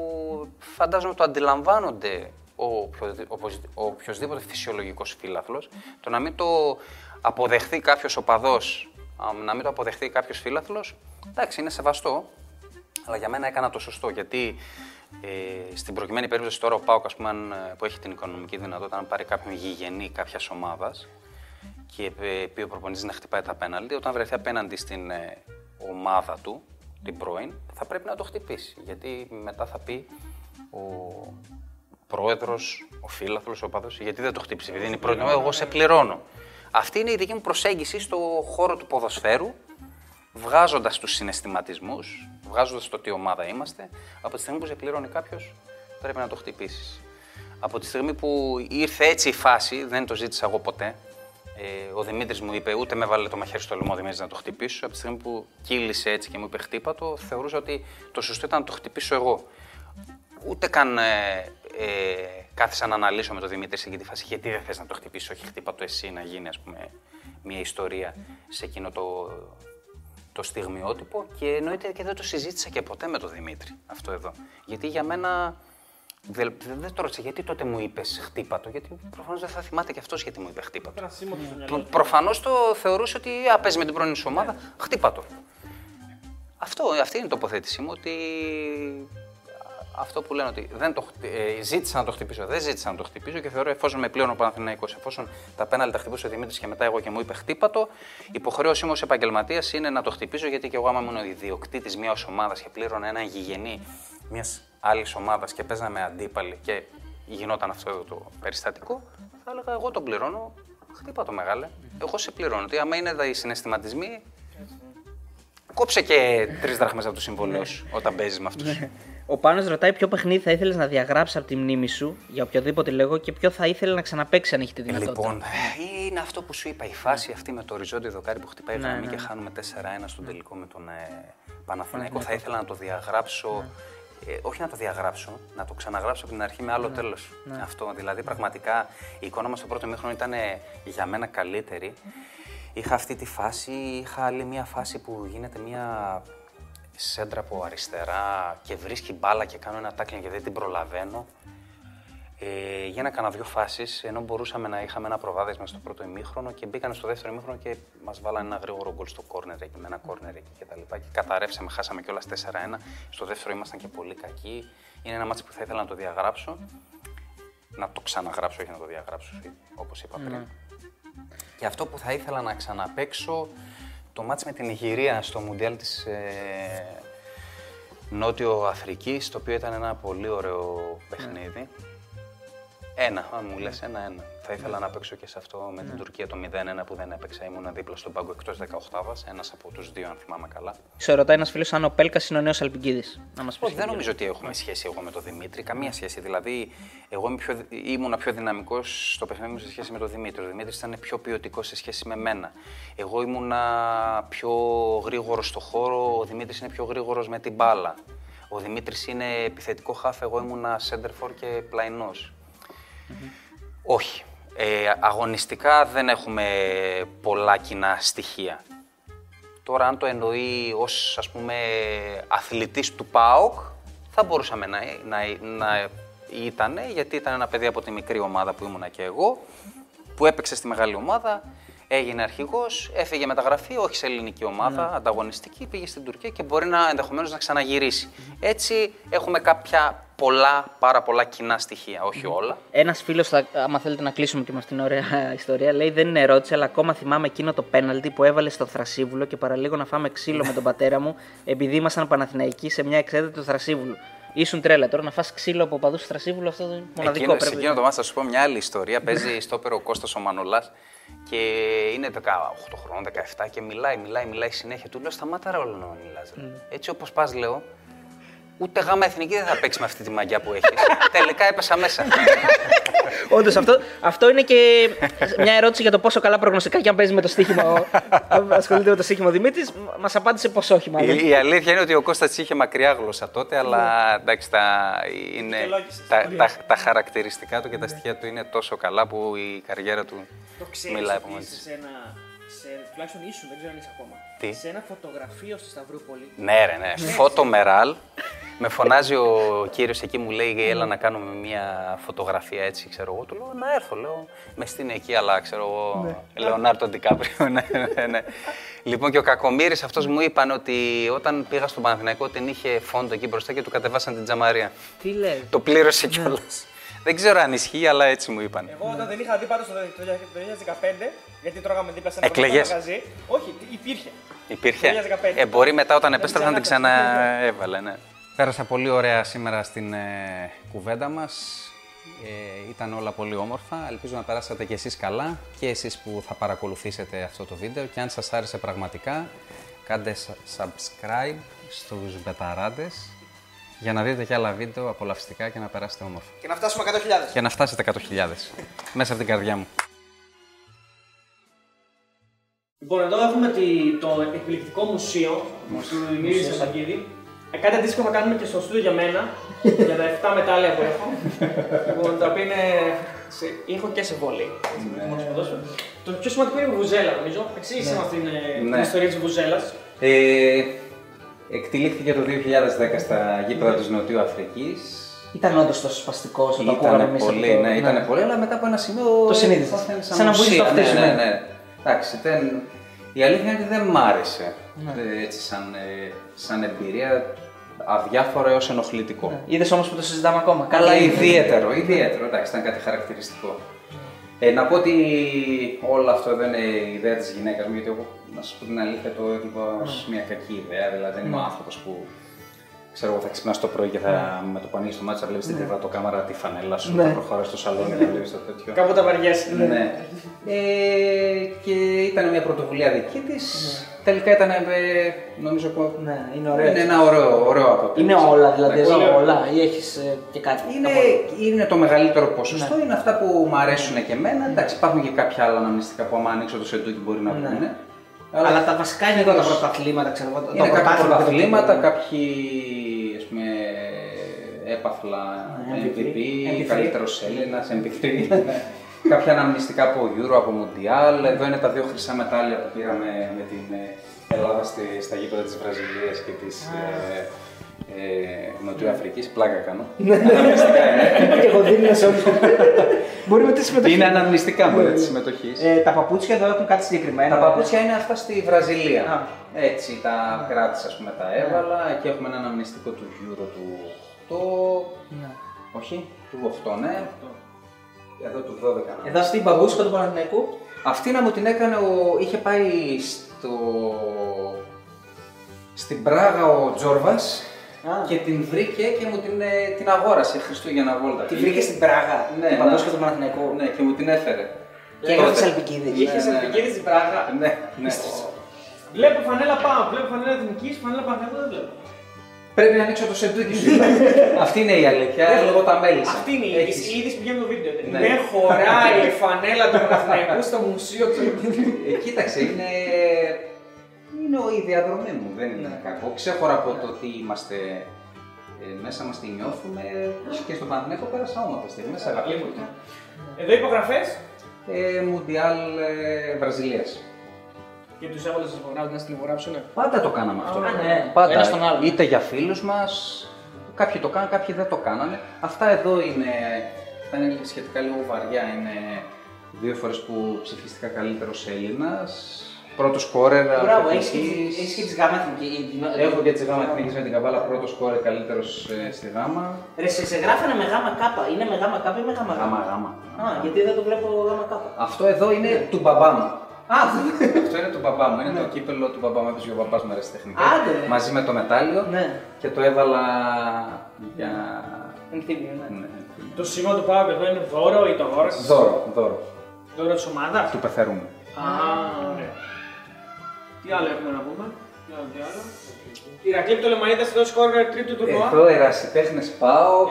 φαντάζομαι το αντιλαμβάνονται ο, οποιοδη- ο οποιοδήποτε φυσιολογικός φίλαθλος. Το να μην το αποδεχθεί κάποιος οπαδό, να μην το αποδεχθεί κάποιος φίλαθλος, εντάξει, είναι σεβαστό. Αλλά για μένα έκανα το σωστό, γιατί ε, στην προκειμένη περίπτωση τώρα ο Πάοκ, ας πούμε, αν, ε, που έχει την οικονομική δυνατότητα να πάρει κάποιον γηγενή κάποιας ομάδας και ε, πει ο προπονητής να χτυπάει τα πέναλτι, όταν βρεθεί απέναντι στην ε, ομάδα του, την πρώην, θα πρέπει να το χτυπήσει. Γιατί μετά θα πει ο πρόεδρος, ο φίλαθλος, ο παδός, γιατί δεν το χτύπησε, επειδή είναι η πρώτη μου, εγώ σε πληρώνω. Αυτή είναι η δική μου προσέγγιση στο χώρο του ποδοσφαίρου, βγάζοντας τους συναισθηματισμούς, βγάζοντας το τι ομάδα είμαστε. Από τη στιγμή που σε πληρώνει κάποιος, πρέπει να το χτυπήσεις. Από τη στιγμή που ήρθε έτσι η φάση, δεν το ζήτησα εγώ ποτέ. Ε, ο Δημήτρης μου είπε, ούτε με βάλε το μαχαίρι στο λαιμό ο Δημήτρης να το χτυπήσω. Από τη στιγμή που κύλησε έτσι και μου είπε χτύπα το, θεωρούσα ότι το σωστό ήταν να το χτυπήσω εγώ. Ούτε καν ε, ε, κάθισα να αναλύσω με τον Δημήτρη σε εκείνη τη φάση γιατί δεν θες να το χτυπήσει, όχι χτύπα το εσύ να γίνει ας πούμε μια ιστορία σε εκείνο το, το στιγμιότυπο και εννοείται και δεν το συζήτησα και ποτέ με τον Δημήτρη αυτό εδώ. Γιατί για μένα δεν, δεν το ρώτησα γιατί τότε μου είπες χτύπα το, γιατί προφανώς δεν θα θυμάται και αυτός γιατί μου είπε χτύπα το. Προ, Προφανώς το θεωρούσε ότι α, παίζει με την πρώην σου ομάδα, χτύπα το. Αυτό, αυτή είναι η τοποθέτησή μου ότι αυτό που λένε ότι δεν το, χτι- ε, ζήτησα να το χτυπήσω, δεν ζήτησα να το χτυπήσω και θεωρώ εφόσον με πλέον ο Παναθηναϊκός, εφόσον τα πέναλτι τα χτυπούσε ο Δημήτρης και μετά εγώ και μου είπε χτύπα το, υποχρέωσή μου ως επαγγελματίας είναι να το χτυπήσω γιατί και εγώ άμα ήμουν ο ιδιοκτήτης μιας ομάδας και πλήρωνα έναν γηγενή μιας άλλης ομάδας και παίζαμε αντίπαλοι και γινόταν αυτό εδώ το περιστατικό, θα έλεγα εγώ τον πληρώνω, χτύπα το μεγάλε. Εγώ σε πληρώνω. ότι άμα είναι οι συναισθηματισμοί, κόψε και τρεις δραχμές από το συμβόλαιο σου όταν παίζεις με αυτούς. Ο Πάνος ρωτάει ποιο παιχνίδι θα ήθελες να διαγράψει από τη μνήμη σου για οποιοδήποτε λόγο και ποιο θα ήθελε να ξαναπέξει αν έχει τη δυνατότητα. Λοιπόν, είναι αυτό που σου είπα, η φάση αυτή με το οριζόντιο δοκάρι που χτυπάει ναι, ναι. και χάνουμε 4-1 στον τελικό με τον ε, Παναθηναϊκό. Θα ήθελα να το διαγράψω ε, όχι να το διαγράψω, να το ξαναγράψω από την αρχή με άλλο τέλος. Αυτό, δηλαδή πραγματικά η εικόνα μας στο πρώτο μήχρονο ήταν ε, για μένα καλύτερη. Είχα αυτή τη φάση, είχα άλλη μια φάση που γίνεται μια σέντρα από αριστερά και βρίσκει μπάλα και κάνω ένα τάκλινγκ και δεν την προλαβαίνω. Ε, γίνανε κανένα δύο φάσεις, ενώ μπορούσαμε να είχαμε ένα προβάδισμα στο πρώτο ημίχρονο και μπήκαν στο δεύτερο ημίχρονο και μας βάλανε ένα γρήγορο γκολ στο κόρνερ εκεί, με ένα κόρνερ εκεί κτλ. Και, και καταρρεύσαμε, χάσαμε κιόλας 4-1. Στο δεύτερο ήμασταν και πολύ κακοί. Είναι ένα μάτσο που θα ήθελα να το διαγράψω. Να το ξαναγράψω, όχι να το διαγράψω, όπως είπα πριν. Και αυτό που θα ήθελα να ξαναπέξω το μάτς με την Ιγυρία στο Μουντιάλ της ε, Νότιο Αφρικής, το οποίο ήταν ένα πολύ ωραίο παιχνίδι. Ένα, αν μου λες ένα-ένα. Θα ήθελα να παίξω και σε αυτό με την Τουρκία το 0-1 που δεν έπαιξα. Ήμουν δίπλα στον πάγκο εκτός 18 ένας από τους δύο, αν θυμάμαι καλά. Σε ρωτάει ένας φίλος αν ο Πέλκας είναι ο νέος Αλπιγκίδη. Να μας πεις. Όχι, δεν νομίζω ότι έχουμε σχέση εγώ με τον Δημήτρη. Καμία σχέση. Δηλαδή, εγώ είμαι πιο, ήμουν πιο δυναμικός στο παιχνίδι μου σε σχέση με τον Δημήτρη. Ο Δημήτρης ήταν πιο ποιοτικός σε σχέση με μένα. Εγώ ήμουν πιο γρήγορος στο χώρο. Ο Δημήτρης είναι πιο γρήγορος με την μπάλα. Ο Δημήτρης είναι επιθετικό χάφ. Εγώ ήμουν center και πλαϊνός. Όχι. Ε, αγωνιστικά δεν έχουμε πολλά κοινά στοιχεία. Τώρα, αν το εννοεί ως, ας πούμε, αθλητής του ΠΑΟΚ, θα μπορούσαμε να, να, να ήταν, γιατί ήταν ένα παιδί από τη μικρή ομάδα που ήμουνα και εγώ, που έπαιξε στη μεγάλη ομάδα, έγινε αρχηγός, έφυγε μεταγραφή, όχι σε ελληνική ομάδα, ανταγωνιστική, πήγε στην Τουρκία και μπορεί να ενδεχομένως να ξαναγυρίσει. Έτσι έχουμε κάποια πολλά, πάρα πολλά κοινά στοιχεία, όχι όλα. Ένας φίλος, άμα θέλετε να κλείσουμε και με αυτήν την ωραία [laughs] ιστορία, λέει: Δεν είναι ερώτηση, αλλά ακόμα θυμάμαι εκείνο το πέναλτι που έβαλε στο Θρασίβουλο και παραλίγο να φάμε ξύλο με τον πατέρα μου, επειδή ήμασταν Παναθηναϊκοί σε μια εξέδρα του Θρασίβουλου. Ήσουν τρέλα τώρα να φας ξύλο από παδού του Θρασίβουλου, αυτό είναι μοναδικό Εκείνο, πρέπει. Σε εκείνο το μάτι θα σου πω μια άλλη ιστορία. Παίζει στο όπερο Κώστας ο Μανολάς και είναι 18 χρόνων, 17 και μιλάει, μιλάει, μιλάει συνέχεια. Του λέω σταμάτα ρε όλο να μιλάς. ρε». Έτσι όπως πας λέω, ούτε γάμα εθνική δεν θα παίξει με αυτή τη μαγιά που έχεις. [laughs] Τελικά έπεσα μέσα. Όντως, αυτό, αυτό είναι και μια ερώτηση για το πόσο καλά προγνωστικά και αν παίζεις με το στοίχημα. ο- αν ασχολείται με το στοίχημα ο Δημήτρης, μας απάντησε πως όχι, μάλλον. η, η αλήθεια είναι ότι ο Κώστας είχε μακριά γλώσσα τότε, αλλά εντάξει, τα, είναι, τα, τα, τα χαρακτηριστικά του και τα στοιχεία του είναι τόσο καλά που η καριέρα του Το ξέρεις μιλάει από ότι μόνη είσαι της. σε ένα. Σε, τουλάχιστον ήσουν, δεν ξέρω αν είσαι ακόμα. Τι? Σε ένα φωτογραφείο στη Σταυρούπολη. Ναι, ρε, ναι. Φώτο Μεράλ. Με φωνάζει ο κύριο εκεί, μου λέει: Έλα να κάνουμε μια φωτογραφία έτσι, ξέρω εγώ. Του λέω: Να έρθω, λέω. Με στην εκεί, αλλά ξέρω εγώ. Λεωνάρτο Ντικάπριο. ναι, ναι, ναι. Λοιπόν, και ο Κακομήρη αυτό μου είπαν ότι όταν πήγα στον Παναθηναϊκό την είχε φόντο εκεί μπροστά και του κατεβάσαν την τζαμαρία. Τι λέει. Το πλήρωσε κιόλα. Δεν ξέρω αν ισχύει, αλλά έτσι μου είπαν. Εγώ όταν δεν είχα δει πάντω το 2015, γιατί τρώγαμε δίπλα σε ένα Εκλεγές. κομμάτι μαγαζί. Όχι, υπήρχε. Υπήρχε. 2015. Ε, μπορεί μετά όταν Να επέστρεφα να την ξανά- ξαναέβαλε, ναι. Πέρασα πολύ ωραία σήμερα στην ε, κουβέντα μας. Ε, ήταν όλα πολύ όμορφα. Ελπίζω να περάσατε κι εσείς καλά και εσείς που θα παρακολουθήσετε αυτό το βίντεο. Και αν σας άρεσε πραγματικά, κάντε sa- subscribe στους μπεταράντες για να δείτε και άλλα βίντεο απολαυστικά και να περάσετε όμορφα. Και να φτάσουμε 100.000. Και να φτάσετε 100.000 μέσα από την καρδιά μου. Λοιπόν, εδώ έχουμε τη- το εκπληκτικό μουσείο του Δημήτρη Σαντακίδη. Ε, κάτι αντίστοιχο θα κάνουμε και στο στούντιο για μένα, για τα 7 μετάλλια που έχω. λοιπόν, τα οποία είναι. Σε, έχω και σε βολή. μόνος στο ποδόσφαιρο. Το πιο σημαντικό είναι η βουζέλα, νομίζω. Εξήγησε μας την, ε, την Ναι. ιστορία της βουζέλας. Ε, εκτελήχθηκε το 2010 στα γήπεδα της Νοτιού Αφρικής. Ήταν όντως τόσο σπαστικό όταν το ακούγαμε Ήταν εμείς. πολύ, ναι, ήταν πολύ, αλλά μετά από ένα σημείο. Το συνείδησες. πάθαινε Σαν να μπούζεις ουσία, το αυτί σου, ναι, ναι. ναι, ναι. Εντάξει, δεν... η αλήθεια είναι ότι δεν μ' άρεσε Ναι. ε, έτσι σαν, ε, σαν εμπειρία. Αδιάφορο έως ενοχλητικό. Είδες όμως που το συζητάμε ακόμα. Αλλά είναι. ιδιαίτερο, ιδιαίτερο, εντάξει, ήταν κάτι χαρακτηριστικό. Ε, να πω ότι όλο αυτό δεν είναι η ιδέα της γυναίκας μου, γιατί εγώ, να σου πω την αλήθεια, το έβλεπα ως Ναι. μια κακή ιδέα. Δηλαδή, δεν είμαι ο άνθρωπος που ξέρω εγώ, θα ξυπνάς το πρωί και θα με το πανί στο μάτι θα βλέπεις την κρεβατοκάμαρα τη φανέλα σου, Ναι. θα προχωράς στο σαλόνι και θα βλέπεις το τέτοιο. Κάπου τα βαριέσαι. Ναι. Ε, και ήταν μια πρωτοβουλία δική της. Τελικά ήταν, ε, νομίζω, πω- Ναι, είναι ωραίο. είναι ένα ωραίο, ωραίο αποτέλεσμα. Είναι όλα δηλαδή Εντάξει. εδώ, όλα. Ή έχεις και κάτι. Είναι, από όλα. είναι το μεγαλύτερο ποσοστό, Ναι. είναι αυτά που μου αρέσουν και εμένα. Εντάξει, υπάρχουν και κάποια άλλα αναμνηστικά που άμα ανοίξω το σεντούκι μπορεί να Ναι. βγουν. Αλλά τα βασικά είναι εδώ τα Συνήθως πρωταθλήματα, ξέρω εγώ. το Είναι κάποια πρωτάθλημα και το πρωταθλήματα, κύπελλο. κάποιοι ας πούμε, έπαθλα Ναι, MVP, MVP. καλύτερος Έλληνας, MVP. [laughs] Κάποια αναμνηστικά από Euro, από Mundial. Εδώ είναι τα δύο χρυσά μετάλλια που πήραμε με την ε, Ελλάδα στη- στα γήπεδα της Βραζιλίας και της ε, ε, Νοτιοαφρικής. Πλάκα κάνω. Αναμνηστικά είναι. [laughs] και εγώ δίνω σε όλους. Μπορεί με τη συμμετοχή. Είναι αναμνηστικά μου τη συμμετοχή. Ε, τα παπούτσια εδώ έχουν κάτι συγκεκριμένο. Τα παπούτσια είναι αυτά στη Βραζιλία. Α. Έτσι, τα κράτησα, ας πούμε, τα έβαλα. Εκεί έχουμε ένα αναμνηστικό του Euro του 8. Ναι. Όχι, του 8, ναι. Εδώ του 12. ναι. Εδώ στην μπαμπούσκα του Παναθηναϊκού. Αυτή να μου την έκανε ο... Είχε πάει στο... Στην Πράγα ο Τζόρβας Α. και την βρήκε και μου την, ε, την αγόρασε Χριστούγεννα Βόλτα. Τη βρήκε στην Πράγα. Ναι, την να. μπαμπούσκα του Παναθηναϊκού. Ναι, και μου την έφερε. Και έγραφε Τότε. Αλπικίδη. Είχε ναι, ναι. ελπικίδη στην Πράγα. Ναι, ναι. Βλέπω φανέλα πάω, βλέπω φανέλα εθνικής, φανέλα Παναθηναϊκού δεν βλέπω. Πρέπει να ανοίξω το σεντούκι σου. [laughs] Αυτή είναι η αλήθεια. Εγώ τα μέλησα. Αυτή είναι η Έχεις- είδηση, η είδηση που βγαίνει το βίντεο. Ναι. Δεν χωράει η φανέλα του Παναθηναϊκού στο μουσείο του Ε, κοίταξε, είναι, είναι ο- η διαδρομή μου, δεν είναι κακό. Ξέχωρα από το ότι είμαστε ε, μέσα μας τι νιώθουμε και στον Παναθηναϊκό πέρασα όμορφες στιγμές, αγαπητές. Εδώ υπογραφές Ε, Μουντιάλ ε, Βραζιλίας. Και τους έβαλες να υπογράψουν, να στην υπογράψουν. Πάντα το κάναμε αυτό. Α, ναι. Πάντα. Ένας τον άλλον. Είτε για φίλους μας, κάποιοι το κάνουν, κάποιοι δεν το κάνανε. Αυτά εδώ είναι, αυτά είναι σχετικά λίγο βαριά. Είναι δύο φορές που ψηφίστηκα καλύτερος Έλληνας. Πρώτος σκόρερ Μπράβο, αθλητικής. έχεις και τη γάμα εθνική. Έχω και τη γάμα εθνική με την καμπάλα πρώτος σκόρερ καλύτερος στη γάμα. Ρε, σε, σε γράφανε με γάμα κάπα. Είναι με γάμα κάπα ή με γάμα Γάμα, γάμα. γάμα. Α, γιατί δεν το βλέπω γάμα κάπα. Αυτό εδώ είναι του μπαμπά μου. Α, Αυτό είναι του [laughs] μπαμπά μου. Είναι το κύπελο του μπαμπά μου. Έπαιζε ο μπαμπάς μου αεραστεχνικά. Άντε. Μαζί με το μετάλλιο. ναι. Και το έβαλα για. Ενθύμιο, ναι. ναι, Το σήμα του Πάου εδώ είναι δώρο ή το δώρο σας; Δώρο, δώρο. Δώρο της ομάδας; Του πεθερού μου. Α, ωραία. Τι άλλο έχουμε να πούμε; Τι άλλο, τι άλλο; Ηρακλή Πτολεμαίδα εδώ σκόρερ τρίτου τουρνουά. Εδώ ερασιτέχνες πάω. 97.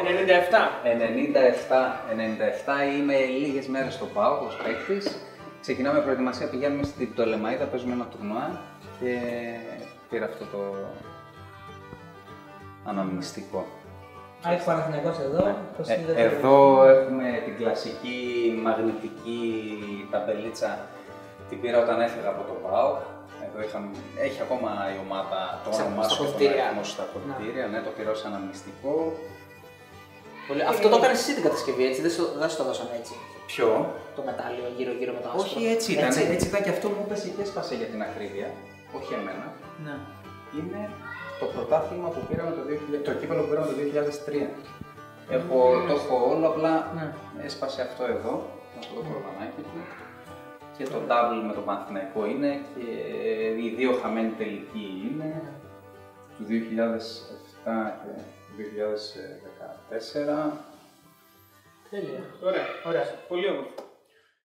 97, 97 είμαι λίγες μέρες στο ΠΑΟ ως παίκτης. Ξεκινάμε προετοιμασία, πηγαίνουμε στην Πτολεμαίδα, παίζουμε ένα τουρνουά και πήρα αυτό το αναμνηστικό. Α, έχει Παναθηναϊκός εδώ. πώς Ε, είναι, δεν το- εδώ έχουμε την κλασική μαγνητική ταμπελίτσα. Την πήρα όταν έφυγα από το ΠΑΟ. Εδώ είχαμε, έχει ακόμα η ομάδα το Στα- όνομά στα σου και τον αποδυτήρια. αριθμό σου στα αποδυτήρια. Ναι, το πήρα ως αναμνηστικό. Πολύ- Αυτό το έκανε εσύ την κατασκευή, έτσι. Δεν σου, δεν σου το δώσανε έτσι. Ποιο; Το μετάλλιο γύρω-γύρω με το άσπρο. Όχι, έτσι ήταν. Έτσι. ήταν και αυτό μου έπεσε και έσπασε για την ακρίβεια. Όχι εμένα. Ναι. Είναι το πρωτάθλημα που πήραμε το 2000, το κύπελο που πήραμε το 2003. Έχω, το έχω όλο, απλά Ναι. έσπασε αυτό εδώ, αυτό το κορδανάκι του. Και το double με το Παναθηναϊκό είναι και οι δύο χαμένοι τελικοί είναι του 2007 και 2014. Τέλεια. Ωραία. Ωραία. Πολύ όμορφο.